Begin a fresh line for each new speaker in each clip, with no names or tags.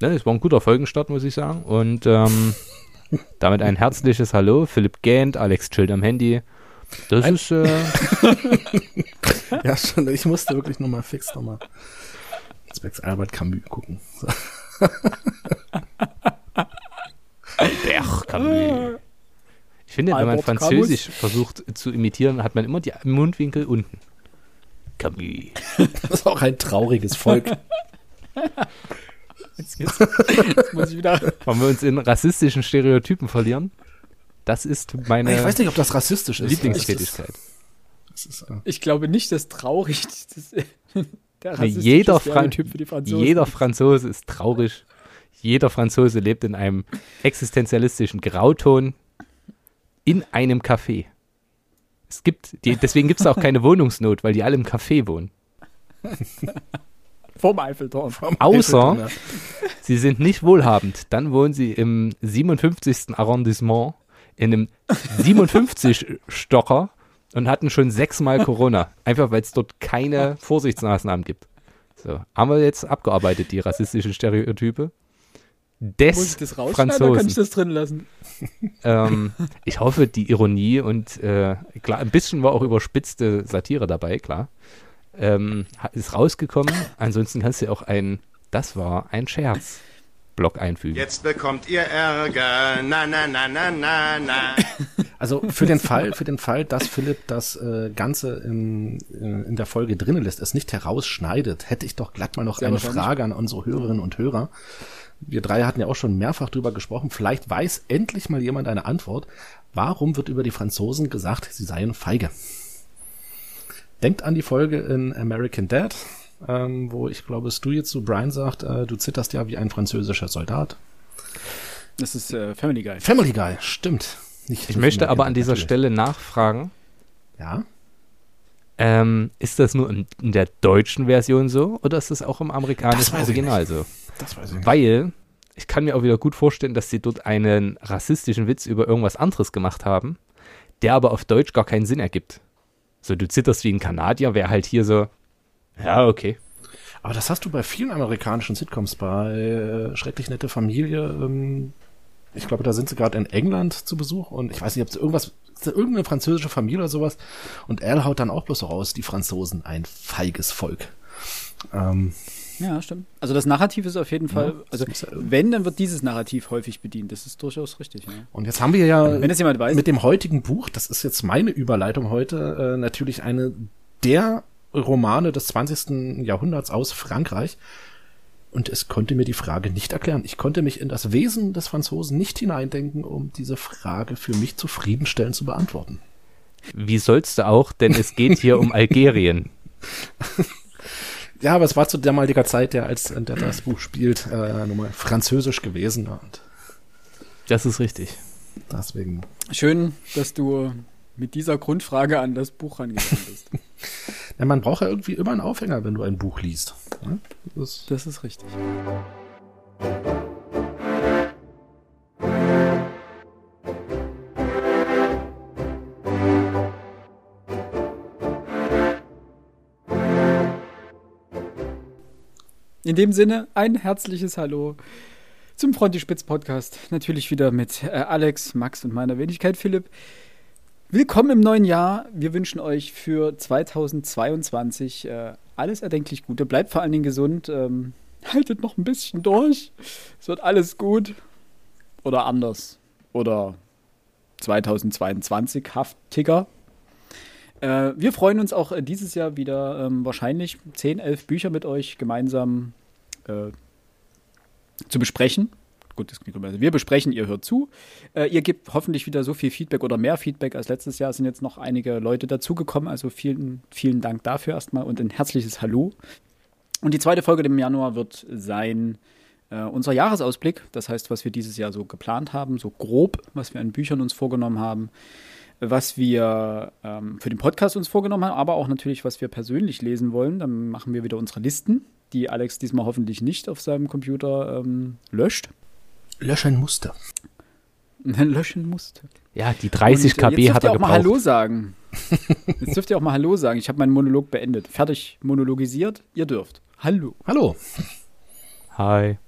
ne, es war ein guter Folgenstart, muss ich sagen. Und ähm, damit ein herzliches Hallo, Philipp Gähnt, Alex chillt am Handy. Das ein ist. Äh,
ja, schon, ich musste wirklich nochmal fix nochmal Specs Albert Camus gucken. So.
Albert Camus. Ich finde, wenn man Französisch Camus. versucht zu imitieren, hat man immer die Mundwinkel unten.
Camus. Das ist auch ein trauriges Volk.
Jetzt, jetzt, jetzt muss ich wieder. Wollen wir uns in rassistischen Stereotypen verlieren? Das ist meine.
Ich weiß nicht, ob das rassistisch ist.
Lieblingstätigkeit.
Ich glaube nicht, dass traurig das,
der jeder, Fran jeder Franzose ist traurig. Jeder Franzose lebt in einem existenzialistischen Grauton in einem Café. Es gibt, die, deswegen gibt es auch keine Wohnungsnot, weil die alle im Café wohnen.
Vom Eiffelturm. Vom
Außer, Eiffelturm, ja. sie sind nicht wohlhabend. Dann wohnen sie im 57. Arrondissement in einem 57-Stocker und hatten schon sechsmal Corona. Einfach weil es dort keine Vorsichtsmaßnahmen gibt. So, haben wir jetzt abgearbeitet, die rassistischen Stereotype des Muss ich das rausschneiden Franzosen. oder
kann ich das drin lassen?
Ähm, ich hoffe, die Ironie und äh, klar, ein bisschen war auch überspitzte Satire dabei, klar. Ähm, ist rausgekommen. Ansonsten kannst du auch ein, das war ein Scherz. Block einfügen.
Jetzt bekommt ihr Ärger. Na, na, na, na, na, na.
Also für den Fall, für den Fall, dass Philipp das äh, Ganze in, in, in der Folge drinnen lässt, es nicht herausschneidet, hätte ich doch glatt mal noch Sehr eine Frage an unsere Hörerinnen und Hörer wir drei hatten ja auch schon mehrfach drüber gesprochen, vielleicht weiß endlich mal jemand eine Antwort. Warum wird über die Franzosen gesagt, sie seien feige? Denkt an die Folge in American Dad, ähm, wo ich glaube, es du jetzt zu Brian sagt, äh, du zitterst ja wie ein französischer Soldat.
Das ist äh, Family Guy.
Family Guy, stimmt.
Nicht ich möchte aber an dieser natürlich. Stelle nachfragen.
Ja.
Ähm, ist das nur in, in, der deutschen Version so oder ist das auch im amerikanischen Original so?
Das weiß ich nicht.
Weil ich kann mir auch wieder gut vorstellen, dass sie dort einen rassistischen Witz über irgendwas anderes gemacht haben, der aber auf Deutsch gar keinen Sinn ergibt. So, du zitterst wie ein Kanadier, wäre halt hier so, ja, okay.
Aber das hast du bei vielen amerikanischen Sitcoms, bei äh, Schrecklich nette Familie. Ähm, ich glaube, da sind sie gerade in England zu Besuch und ich weiß nicht, ob es irgendwas, irgendeine französische Familie oder sowas. Und Al haut dann auch bloß raus, die Franzosen, ein feiges Volk.
Ähm, ja, stimmt. Also das Narrativ ist auf jeden Fall, ja, also wenn, dann wird dieses Narrativ häufig bedient. Das ist durchaus richtig. Ja.
Und jetzt haben wir ja wenn es jemand weiß, mit dem heutigen Buch, das ist jetzt meine Überleitung heute, äh, natürlich eine der Romane des 20. Jahrhunderts aus Frankreich. Und es konnte mir die Frage nicht erklären. Ich konnte mich in das Wesen des Franzosen nicht hineindenken, um diese Frage für mich zufriedenstellend zu beantworten.
Wie sollst du auch, denn es geht hier um Algerien.
Ja, aber es war zu damaliger Zeit, der als der das Buch spielt, äh, nochmal französisch gewesen. Und
das ist richtig.
Deswegen.
Schön, dass du mit dieser Grundfrage an das Buch rangegangen bist.
ja, man braucht ja irgendwie immer einen Aufhänger, wenn du ein Buch liest.
Ja? Das, das ist richtig. In dem Sinne, ein herzliches Hallo zum Fronti Spitz Podcast. Natürlich wieder mit äh, Alex, Max und meiner Wenigkeit Philipp. Willkommen im neuen Jahr. Wir wünschen euch für 2022 äh, alles erdenklich Gute. Bleibt vor allen Dingen gesund. Ähm, haltet noch ein bisschen durch. Es wird alles gut. Oder anders. Oder 2022 Haftticker. Äh, wir freuen uns auch äh, dieses Jahr wieder ähm, wahrscheinlich 10, 11 Bücher mit euch gemeinsam äh, zu besprechen. Gut, das klingt also wir besprechen, ihr hört zu. Äh, ihr gebt hoffentlich wieder so viel Feedback oder mehr Feedback als letztes Jahr. Es sind jetzt noch einige Leute dazugekommen. Also vielen, vielen Dank dafür erstmal und ein herzliches Hallo. Und die zweite Folge im Januar wird sein äh, unser Jahresausblick. Das heißt, was wir dieses Jahr so geplant haben, so grob, was wir an Büchern uns vorgenommen haben was wir ähm, für den Podcast uns vorgenommen haben, aber auch natürlich, was wir persönlich lesen wollen. Dann machen wir wieder unsere Listen, die Alex diesmal hoffentlich nicht auf seinem Computer ähm, löscht.
Löschen musste.
Löschen musste.
Ja, die 30 Und, KB hat er
auch mal Hallo sagen. Jetzt dürft ihr auch mal Hallo sagen. Ich habe meinen Monolog beendet. Fertig monologisiert. Ihr dürft. Hallo.
Hallo.
Hi.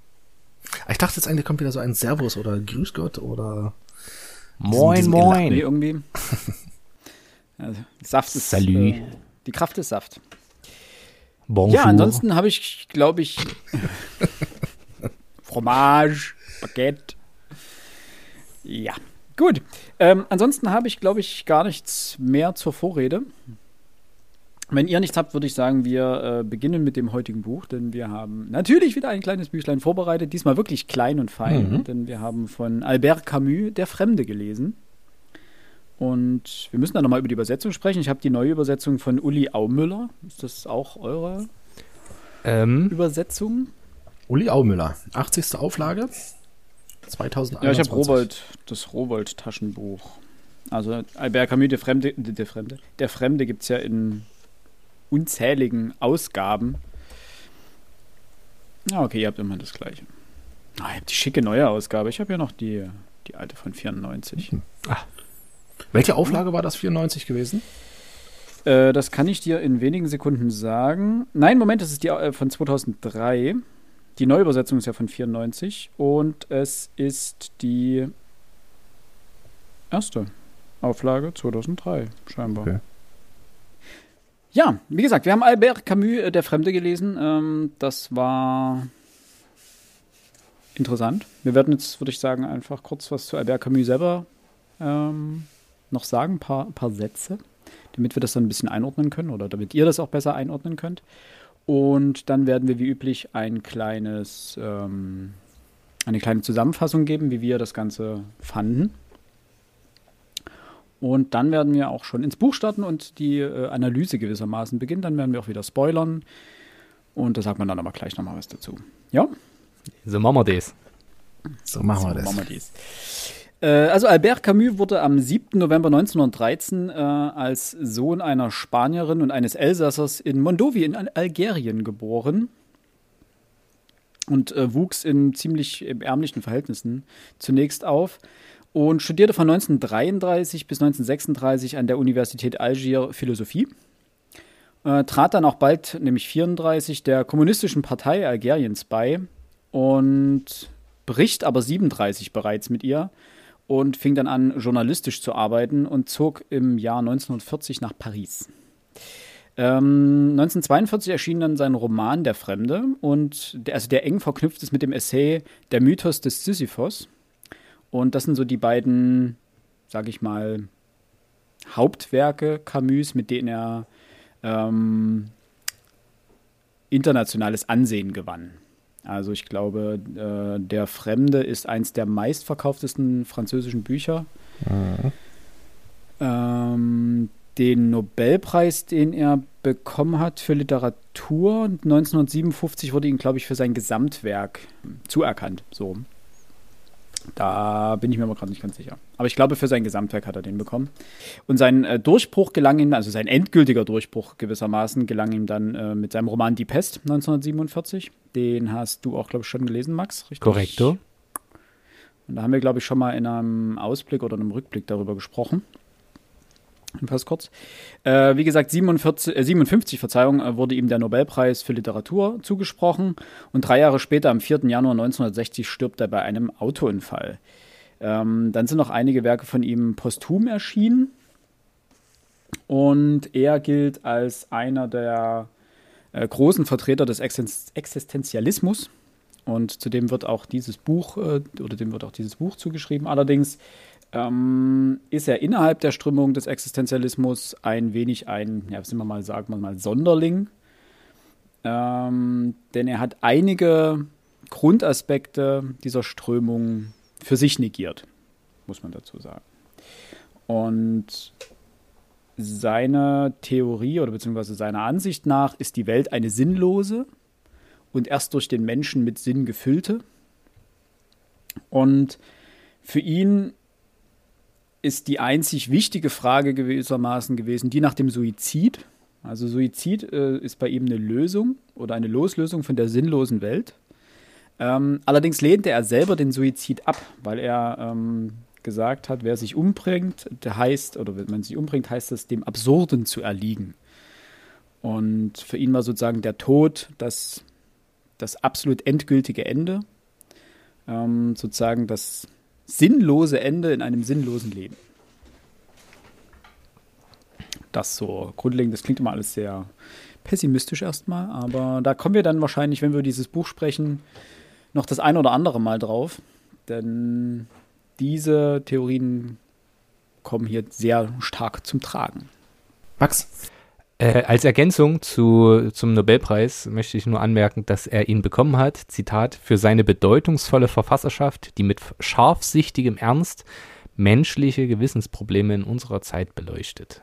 Ich dachte jetzt eigentlich kommt wieder so ein Servus oder Grüß Gott oder
Moin, moin.
Nee, irgendwie. Also, Saft ist. Salü. Äh, die Kraft ist Saft. Bonjour. Ja, ansonsten habe ich, glaube ich, Fromage, Baguette. Ja, gut. Ähm, ansonsten habe ich, glaube ich, gar nichts mehr zur Vorrede. Wenn ihr nichts habt, würde ich sagen, wir äh, beginnen mit dem heutigen Buch, denn wir haben natürlich wieder ein kleines Büchlein vorbereitet, diesmal wirklich klein und fein, mhm. denn wir haben von Albert Camus Der Fremde gelesen. Und wir müssen dann nochmal über die Übersetzung sprechen. Ich habe die neue Übersetzung von Uli Aumüller. Ist das auch eure ähm. Übersetzung?
Uli Aumüller, 80. Auflage, 2021.
Ja, ich habe Rowold, das Rowold-Taschenbuch. Also Albert Camus, der Fremde, der Fremde, der Fremde gibt es ja in unzähligen Ausgaben. Ja, okay, ihr habt immer das gleiche. Ah, ihr habt die schicke neue Ausgabe. Ich habe ja noch die, die alte von 94. Hm. Ah,
welche Auflage war das 94 gewesen?
Äh, das kann ich dir in wenigen Sekunden sagen. Nein, Moment, das ist die äh, von 2003. Die Neuübersetzung ist ja von 94 und es ist die erste Auflage 2003 scheinbar. Okay. Ja, wie gesagt, wir haben Albert Camus, äh, Der Fremde, gelesen. Ähm, das war interessant. Wir werden jetzt, würde ich sagen, einfach kurz was zu Albert Camus selber ähm, noch sagen, ein paar, paar Sätze, damit wir das dann ein bisschen einordnen können oder damit ihr das auch besser einordnen könnt. Und dann werden wir wie üblich ein kleines, ähm, eine kleine Zusammenfassung geben, wie wir das Ganze fanden. Und dann werden wir auch schon ins Buch starten und die äh, Analyse gewissermaßen beginnen. Dann werden wir auch wieder spoilern. Und da sagt man dann aber gleich nochmal was dazu. Ja?
So machen wir das.
So machen wir so das. Machen wir das.
Äh, also Albert Camus wurde am 7. November 1913 äh, als Sohn einer Spanierin und eines Elsassers in Mondovi in Algerien geboren und äh, wuchs in ziemlich ärmlichen Verhältnissen zunächst auf und studierte von 1933 bis 1936 an der Universität Algier Philosophie. Äh, trat dann auch bald, nämlich 34, der Kommunistischen Partei Algeriens bei und bricht aber 37 bereits mit ihr und fing dann an, journalistisch zu arbeiten und zog im Jahr 1940 nach Paris. Ähm, 1942 erschien dann sein Roman Der Fremde und der, also der eng verknüpft ist mit dem Essay Der Mythos des Sisyphos. Und das sind so die beiden, sag ich mal, Hauptwerke Camus, mit denen er ähm, internationales Ansehen gewann. Also ich glaube, äh, Der Fremde ist eins der meistverkauftesten französischen Bücher. Mhm. Ähm, den Nobelpreis, den er bekommen hat für Literatur 1957 wurde ihm, glaube ich, für sein Gesamtwerk zuerkannt. So. Da bin ich mir aber gerade nicht ganz sicher. Aber ich glaube, für sein Gesamtwerk hat er den bekommen. Und sein äh, Durchbruch gelang ihm, also sein endgültiger Durchbruch gewissermaßen, gelang ihm dann äh, mit seinem Roman Die Pest 1947. Den hast du auch, glaube ich, schon gelesen, Max,
richtig? Korrekto.
Und da haben wir, glaube ich, schon mal in einem Ausblick oder einem Rückblick darüber gesprochen. Fast kurz. Äh, wie gesagt, 47, äh, 57 Verzeihung, äh, wurde ihm der Nobelpreis für Literatur zugesprochen und drei Jahre später, am 4. Januar 1960, stirbt er bei einem Autounfall. Ähm, dann sind noch einige Werke von ihm posthum erschienen und er gilt als einer der äh, großen Vertreter des Existenzialismus und zudem wird auch dieses Buch äh, oder dem wird auch dieses Buch zugeschrieben. Allerdings ähm, ist er innerhalb der Strömung des Existenzialismus ein wenig ein, ja, sind wir mal, sagen wir mal, Sonderling. Ähm, denn er hat einige Grundaspekte dieser Strömung für sich negiert, muss man dazu sagen. Und seine Theorie oder beziehungsweise seiner Ansicht nach ist die Welt eine sinnlose und erst durch den Menschen mit Sinn gefüllte. Und für ihn ist die einzig wichtige Frage gewissermaßen gewesen, die nach dem Suizid. Also Suizid äh, ist bei ihm eine Lösung oder eine Loslösung von der sinnlosen Welt. Ähm, allerdings lehnte er selber den Suizid ab, weil er ähm, gesagt hat, wer sich umbringt, der heißt, oder wenn man sich umbringt, heißt das, dem Absurden zu erliegen. Und für ihn war sozusagen der Tod das, das absolut endgültige Ende Ähm, sozusagen das sinnlose Ende in einem sinnlosen Leben. Das so grundlegend, das klingt immer alles sehr pessimistisch erstmal, aber da kommen wir dann wahrscheinlich, wenn wir dieses Buch sprechen, noch das ein oder andere Mal drauf. Denn diese Theorien kommen hier sehr stark zum Tragen.
Max? Äh, als Ergänzung zu, zum Nobelpreis möchte ich nur anmerken, dass er ihn bekommen hat, Zitat, für seine bedeutungsvolle Verfasserschaft, die mit scharfsichtigem Ernst menschliche Gewissensprobleme in unserer Zeit beleuchtet.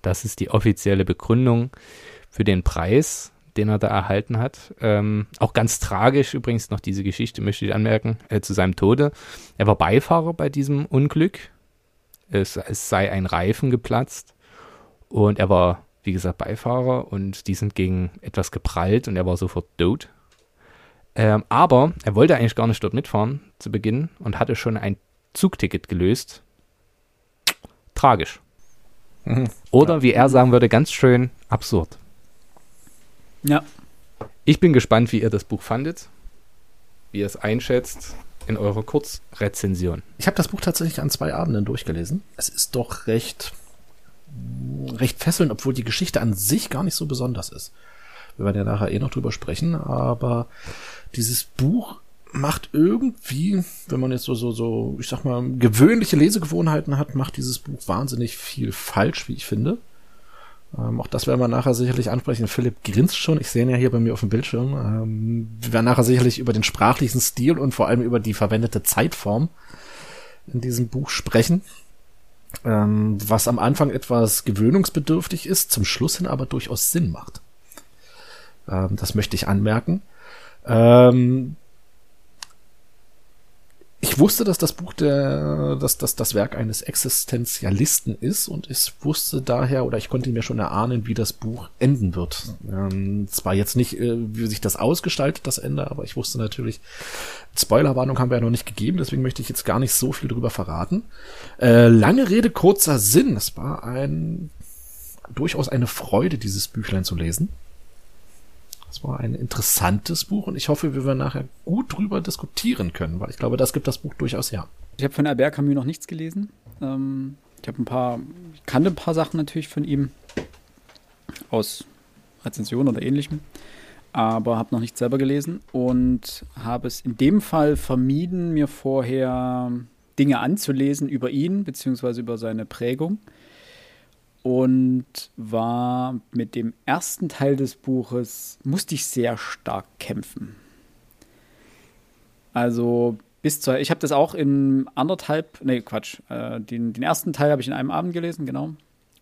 Das ist die offizielle Begründung für den Preis, den er da erhalten hat. Ähm, auch ganz tragisch übrigens noch diese Geschichte, möchte ich anmerken, äh, zu seinem Tode. Er war Beifahrer bei diesem Unglück. Es, es sei ein Reifen geplatzt und er war, wie gesagt, Beifahrer und die sind gegen etwas geprallt und er war sofort tot. Ähm, aber er wollte eigentlich gar nicht dort mitfahren zu Beginn und hatte schon ein Zugticket gelöst. Tragisch. Mhm. Oder wie er sagen würde, ganz schön absurd.
Ja.
Ich bin gespannt, wie ihr das Buch fandet, wie ihr es einschätzt in eurer Kurzrezension.
Ich habe das Buch tatsächlich an zwei Abenden durchgelesen. Es ist doch recht, recht fesselnd, obwohl die Geschichte an sich gar nicht so besonders ist. Wir werden ja nachher eh noch drüber sprechen, aber dieses Buch macht irgendwie, wenn man jetzt so, so, so, ich sag mal, gewöhnliche Lesegewohnheiten hat, macht dieses Buch wahnsinnig viel falsch, wie ich finde. Ähm, auch das werden wir nachher sicherlich ansprechen. Philipp grinst schon. Ich sehe ihn ja hier bei mir auf dem Bildschirm. Ähm, wir werden nachher sicherlich über den sprachlichen Stil und vor allem über die verwendete Zeitform in diesem Buch sprechen. Ähm, was am Anfang etwas gewöhnungsbedürftig ist, zum Schluss hin aber durchaus Sinn macht. Ähm, das möchte ich anmerken. Ähm, ich wusste, dass das Buch der, dass, dass das Werk eines Existenzialisten ist und ich wusste daher oder ich konnte mir schon erahnen, wie das Buch enden wird. Ähm, zwar jetzt nicht, äh, wie sich das ausgestaltet, das Ende, aber ich wusste natürlich, Spoilerwarnung haben wir ja noch nicht gegeben, deswegen möchte ich jetzt gar nicht so viel drüber verraten. Äh, lange Rede, kurzer Sinn. Es war ein durchaus eine Freude, dieses Büchlein zu lesen. Es war ein interessantes Buch und ich hoffe, wir werden nachher gut drüber diskutieren können, weil ich glaube, das gibt das Buch durchaus her.
Ich habe von Albert Camus noch nichts gelesen. Ähm, ich habe ein paar, ich kannte ein paar Sachen natürlich von ihm aus Rezensionen oder ähnlichem, aber habe noch nichts selber gelesen und habe es in dem Fall vermieden, mir vorher Dinge anzulesen über ihn beziehungsweise über seine Prägung und war mit dem ersten Teil des Buches, musste ich sehr stark kämpfen. Also bis zur, ich habe das auch in anderthalb, nee, Quatsch, äh, den, den ersten Teil habe ich in einem Abend gelesen, genau.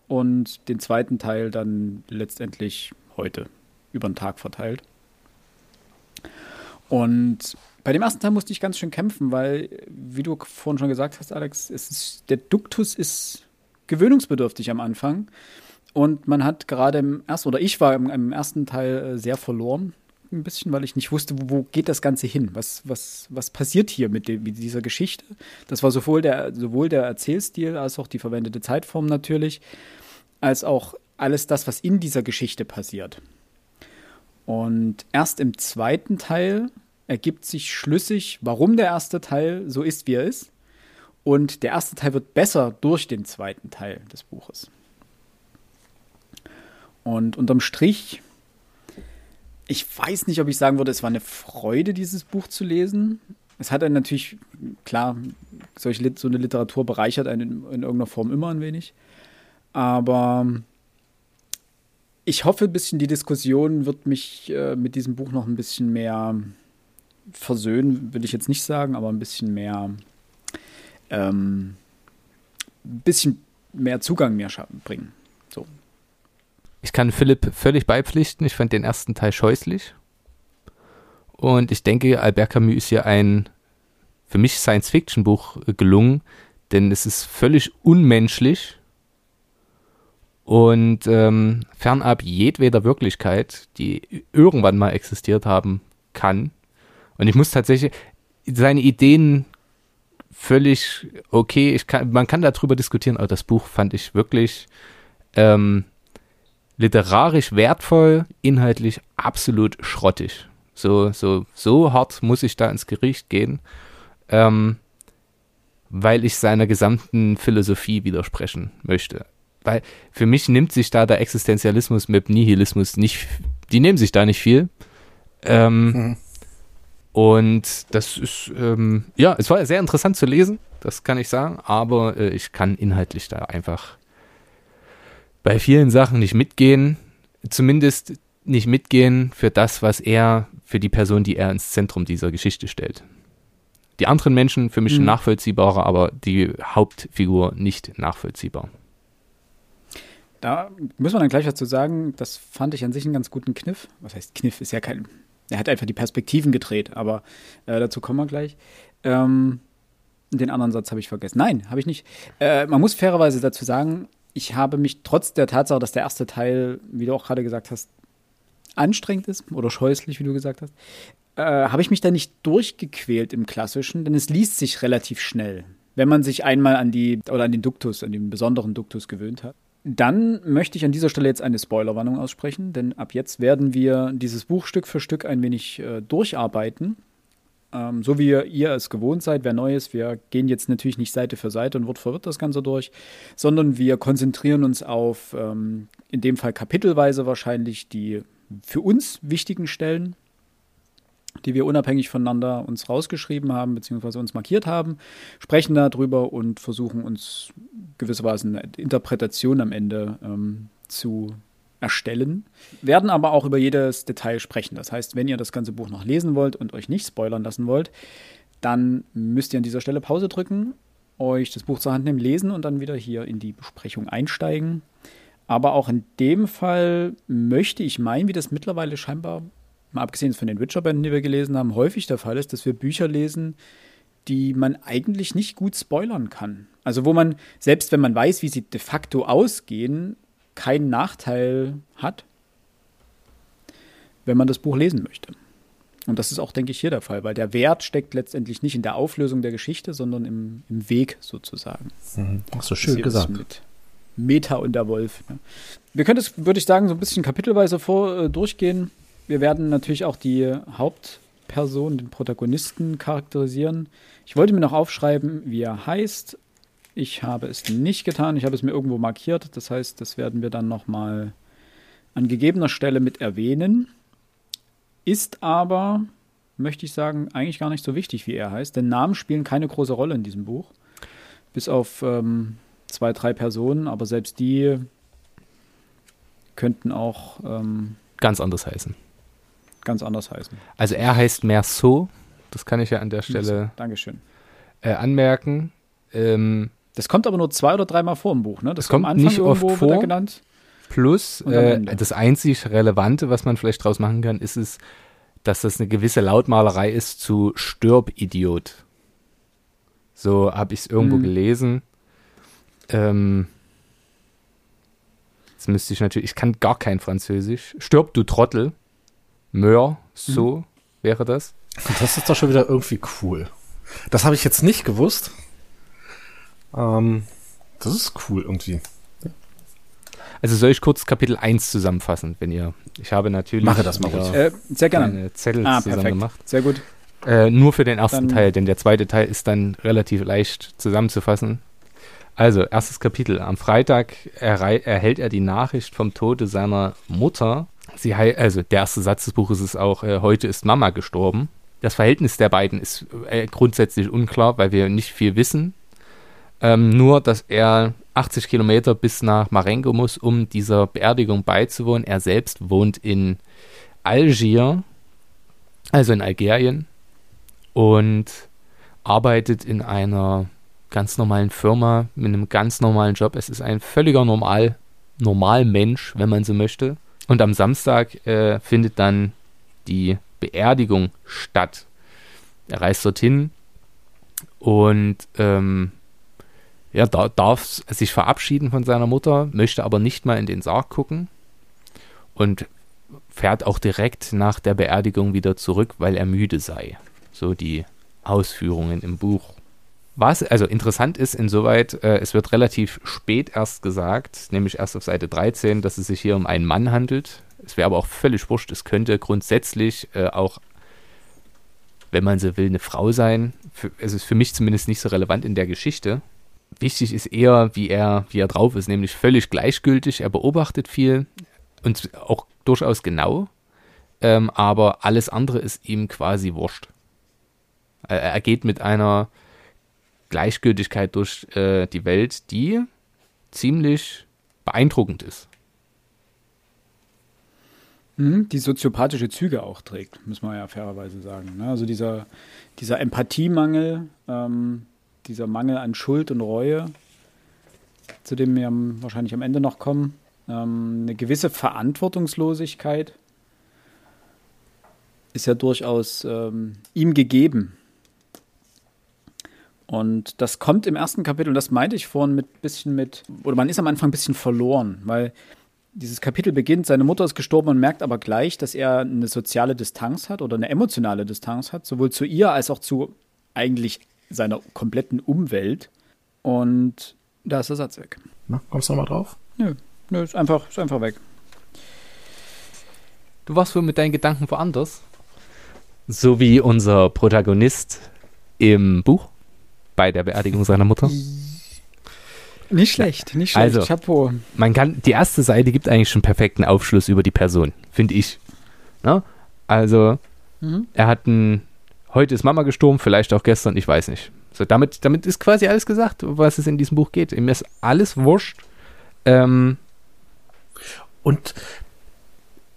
Und den zweiten Teil dann letztendlich heute, über den Tag verteilt. Und bei dem ersten Teil musste ich ganz schön kämpfen, weil, wie du vorhin schon gesagt hast, Alex, ist, der Duktus ist gewöhnungsbedürftig am Anfang. Und man hat gerade im ersten, oder ich war im, im ersten Teil äh, sehr verloren, ein bisschen, weil ich nicht wusste, wo, geht das Ganze hin? Was, was, was passiert hier mit, dem, mit dieser Geschichte? Das war sowohl der, sowohl der Erzählstil als auch die verwendete Zeitform natürlich, als auch alles das, was in dieser Geschichte passiert. Und erst im zweiten Teil ergibt sich schlüssig, warum der erste Teil so ist, wie er ist. Und der erste Teil wird besser durch den zweiten Teil des Buches. Und unterm Strich, ich weiß nicht, ob ich sagen würde, es war eine Freude, dieses Buch zu lesen. Es hat einen natürlich, klar, solche, so eine Literatur bereichert einen in, in irgendeiner Form immer ein wenig. Aber ich hoffe, ein bisschen die Diskussion wird mich äh, mit diesem Buch noch ein bisschen mehr versöhnen, will ich jetzt nicht sagen, aber ein bisschen mehr ähm, ein bisschen mehr Zugang mehr bringen. So.
Ich kann Philipp völlig beipflichten. Ich fand den ersten Teil scheußlich. Und ich denke, Albert Camus ist hier ein für mich Science-Fiction-Buch gelungen, denn es ist völlig unmenschlich und ähm, fernab jedweder Wirklichkeit, die irgendwann mal existiert haben kann. Und ich muss tatsächlich, seine Ideen völlig okay. Ich kann, man kann darüber diskutieren, aber das Buch fand ich wirklich ähm, literarisch wertvoll, inhaltlich absolut schrottig. So, so, so hart muss ich da ins Gericht gehen, ähm, weil ich seiner gesamten Philosophie widersprechen möchte. Weil für mich nimmt sich da der Existenzialismus mit Nihilismus nicht, die nehmen sich da nicht viel. Ähm, mhm. Und das ist, ähm, ja, es war sehr interessant zu lesen, das kann ich sagen, aber äh, ich kann inhaltlich da einfach bei vielen Sachen nicht mitgehen, zumindest nicht mitgehen für das, was er, für die Person, die er ins Zentrum dieser Geschichte stellt. Die anderen Menschen für mich mhm. nachvollziehbarer, aber die Hauptfigur nicht nachvollziehbar.
Da muss man dann gleich dazu sagen, das fand ich an sich einen ganz guten Kniff. Was heißt Kniff? Ist ja kein. Er hat einfach die Perspektiven gedreht, aber äh, dazu kommen wir gleich. Ähm, den anderen Satz habe ich vergessen. Nein, habe ich nicht. Äh, man muss fairerweise dazu sagen, ich habe mich trotz der Tatsache, dass der erste Teil, wie du auch gerade gesagt hast, anstrengend ist oder scheußlich, wie du gesagt hast, äh, habe ich mich da nicht durchgequält im Klassischen, denn es liest sich relativ schnell, wenn man sich einmal an die oder an den Duktus, an den besonderen Duktus gewöhnt hat. Dann möchte ich an dieser Stelle jetzt eine Spoilerwarnung aussprechen, denn ab jetzt werden wir dieses Buch Stück für Stück ein wenig äh, durcharbeiten. Ähm, so wie ihr es gewohnt seid, wer neu ist, wir gehen jetzt natürlich nicht Seite für Seite und Wort für Wort das Ganze durch, sondern wir konzentrieren uns auf, ähm, in dem Fall kapitelweise wahrscheinlich, die für uns wichtigen Stellen, die wir unabhängig voneinander uns rausgeschrieben haben, beziehungsweise uns markiert haben, sprechen darüber und versuchen uns gewissermaßen eine Interpretation am Ende ähm, zu erstellen, werden aber auch über jedes Detail sprechen. Das heißt, wenn ihr das ganze Buch noch lesen wollt und euch nicht spoilern lassen wollt, dann müsst ihr an dieser Stelle Pause drücken, euch das Buch zur Hand nehmen, lesen und dann wieder hier in die Besprechung einsteigen. Aber auch in dem Fall möchte ich meinen, wie das mittlerweile scheinbar, mal abgesehen von den Witcher-Bänden, die wir gelesen haben, häufig der Fall ist, dass wir Bücher lesen, die man eigentlich nicht gut spoilern kann. Also wo man, selbst wenn man weiß, wie sie de facto ausgehen, keinen Nachteil hat, wenn man das Buch lesen möchte. Und das ist auch, denke ich, hier der Fall, weil der Wert steckt letztendlich nicht in der Auflösung der Geschichte, sondern im, im Weg sozusagen.
Mhm. Ach so schön gesagt.
Mit Meta und der Wolf. Ja. Wir können es, würde ich sagen, so ein bisschen kapitelweise vor äh, durchgehen. Wir werden natürlich auch die Hauptperson, den Protagonisten charakterisieren. Ich wollte mir noch aufschreiben, wie er heißt, ich habe es nicht getan. Ich habe es mir irgendwo markiert. Das heißt, das werden wir dann nochmal an gegebener Stelle mit erwähnen. Ist aber, möchte ich sagen, eigentlich gar nicht so wichtig, wie er heißt. Denn Namen spielen keine große Rolle in diesem Buch. Bis auf ähm, zwei, drei Personen. Aber selbst die könnten auch ähm,
ganz anders heißen.
Ganz anders heißen.
Also er heißt Merceau. Das kann ich ja an der Stelle
Dankeschön.
Äh, anmerken. Ähm,
das kommt aber nur zwei oder dreimal vor im Buch, ne?
Das, das kommt nicht oft vor. genannt. Plus, äh, das einzig Relevante, was man vielleicht draus machen kann, ist es, dass das eine gewisse Lautmalerei ist zu Stirb-Idiot. So habe ich es irgendwo hm. gelesen. Ähm, jetzt müsste ich natürlich, ich kann gar kein Französisch. Stirb, du Trottel. Mör, so hm. wäre das.
Das ist doch schon wieder irgendwie cool. Das habe ich jetzt nicht gewusst. Ähm, das ist cool irgendwie.
Also soll ich kurz Kapitel 1 zusammenfassen, wenn ihr. Ich habe natürlich.
Mache das mal
kurz. Äh, sehr gerne.
Zettel ah, zusammen perfekt. gemacht.
Sehr gut.
Äh, nur für den ersten dann Teil, denn der zweite Teil ist dann relativ leicht zusammenzufassen. Also, erstes Kapitel. Am Freitag erhält er die Nachricht vom Tode seiner Mutter. Sie also, der erste Satz des Buches ist auch: äh, Heute ist Mama gestorben. Das Verhältnis der beiden ist äh, grundsätzlich unklar, weil wir nicht viel wissen ähm, nur, dass er 80 Kilometer bis nach Marengo muss, um dieser Beerdigung beizuwohnen. Er selbst wohnt in Algier, also in Algerien, und arbeitet in einer ganz normalen Firma mit einem ganz normalen Job. Es ist ein völliger Normal, Normalmensch, wenn man so möchte. Und am Samstag äh, findet dann die Beerdigung statt. Er reist dorthin und ähm, er da, darf sich verabschieden von seiner Mutter, möchte aber nicht mal in den Sarg gucken und fährt auch direkt nach der Beerdigung wieder zurück, weil er müde sei. So die Ausführungen im Buch. Was also interessant ist, insoweit, äh, es wird relativ spät erst gesagt, nämlich erst auf Seite 13, dass es sich hier um einen Mann handelt. Es wäre aber auch völlig wurscht. Es könnte grundsätzlich äh, auch, wenn man so will, eine Frau sein. Für, es ist für mich zumindest nicht so relevant in der Geschichte. Wichtig ist eher, wie er, wie er drauf ist, nämlich völlig gleichgültig. Er beobachtet viel und auch durchaus genau, ähm, aber alles andere ist ihm quasi wurscht. Er, er geht mit einer Gleichgültigkeit durch äh, die Welt, die ziemlich beeindruckend ist.
Mhm, die soziopathische Züge auch trägt, muss man ja fairerweise sagen. Ne? Also dieser, dieser Empathiemangel, ähm, dieser Mangel an Schuld und Reue, zu dem wir wahrscheinlich am Ende noch kommen, ähm, eine gewisse Verantwortungslosigkeit ist ja durchaus ähm, ihm gegeben. Und das kommt im ersten Kapitel, und das meinte ich vorhin mit bisschen mit, oder man ist am Anfang ein bisschen verloren, weil dieses Kapitel beginnt, seine Mutter ist gestorben und merkt aber gleich, dass er eine soziale Distanz hat oder eine emotionale Distanz hat, sowohl zu ihr als auch zu eigentlich seiner kompletten Umwelt. Und da ist der Satz weg.
Na, kommst du nochmal drauf?
Nö, nö, ist einfach, ist einfach weg.
Du warst wohl mit deinen Gedanken woanders. So wie unser Protagonist im Buch bei der Beerdigung seiner Mutter.
Nicht schlecht, nicht schlecht.
Also, Chapeau. man kann, die erste Seite gibt eigentlich schon perfekten Aufschluss über die Person, finde ich. Ne? Also, mhm. er hat ein, heute ist Mama gestorben, vielleicht auch gestern, ich weiß nicht. So, damit, damit ist quasi alles gesagt, was es in diesem Buch geht. Ihm ist alles wurscht. Ähm,
und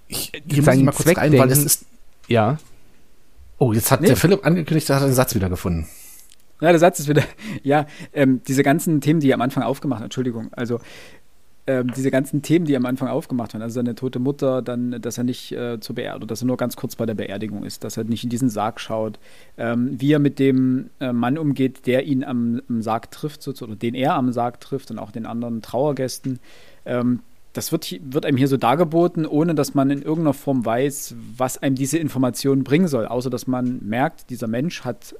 ich, hier muss ich mal kurz rein, weil es ist.
Ja.
Oh, jetzt hat nee. der Philipp angekündigt, er hat den Satz wieder gefunden.
Ja, der Satz ist wieder, ja, ähm, diese ganzen Themen, die am Anfang aufgemacht hat, Entschuldigung, also ähm, diese ganzen Themen, die am Anfang aufgemacht hat, also seine tote Mutter, dann, dass er nicht äh, zur Beerdigung, dass er nur ganz kurz bei der Beerdigung ist, dass er nicht in diesen Sarg schaut, ähm, wie er mit dem äh, Mann umgeht, der ihn am, am Sarg trifft, sozusagen, oder den er am Sarg trifft und auch den anderen Trauergästen. Ähm, das wird, wird einem hier so dargeboten, ohne dass man in irgendeiner Form weiß, was einem diese Information bringen soll, außer dass man merkt, dieser Mensch hat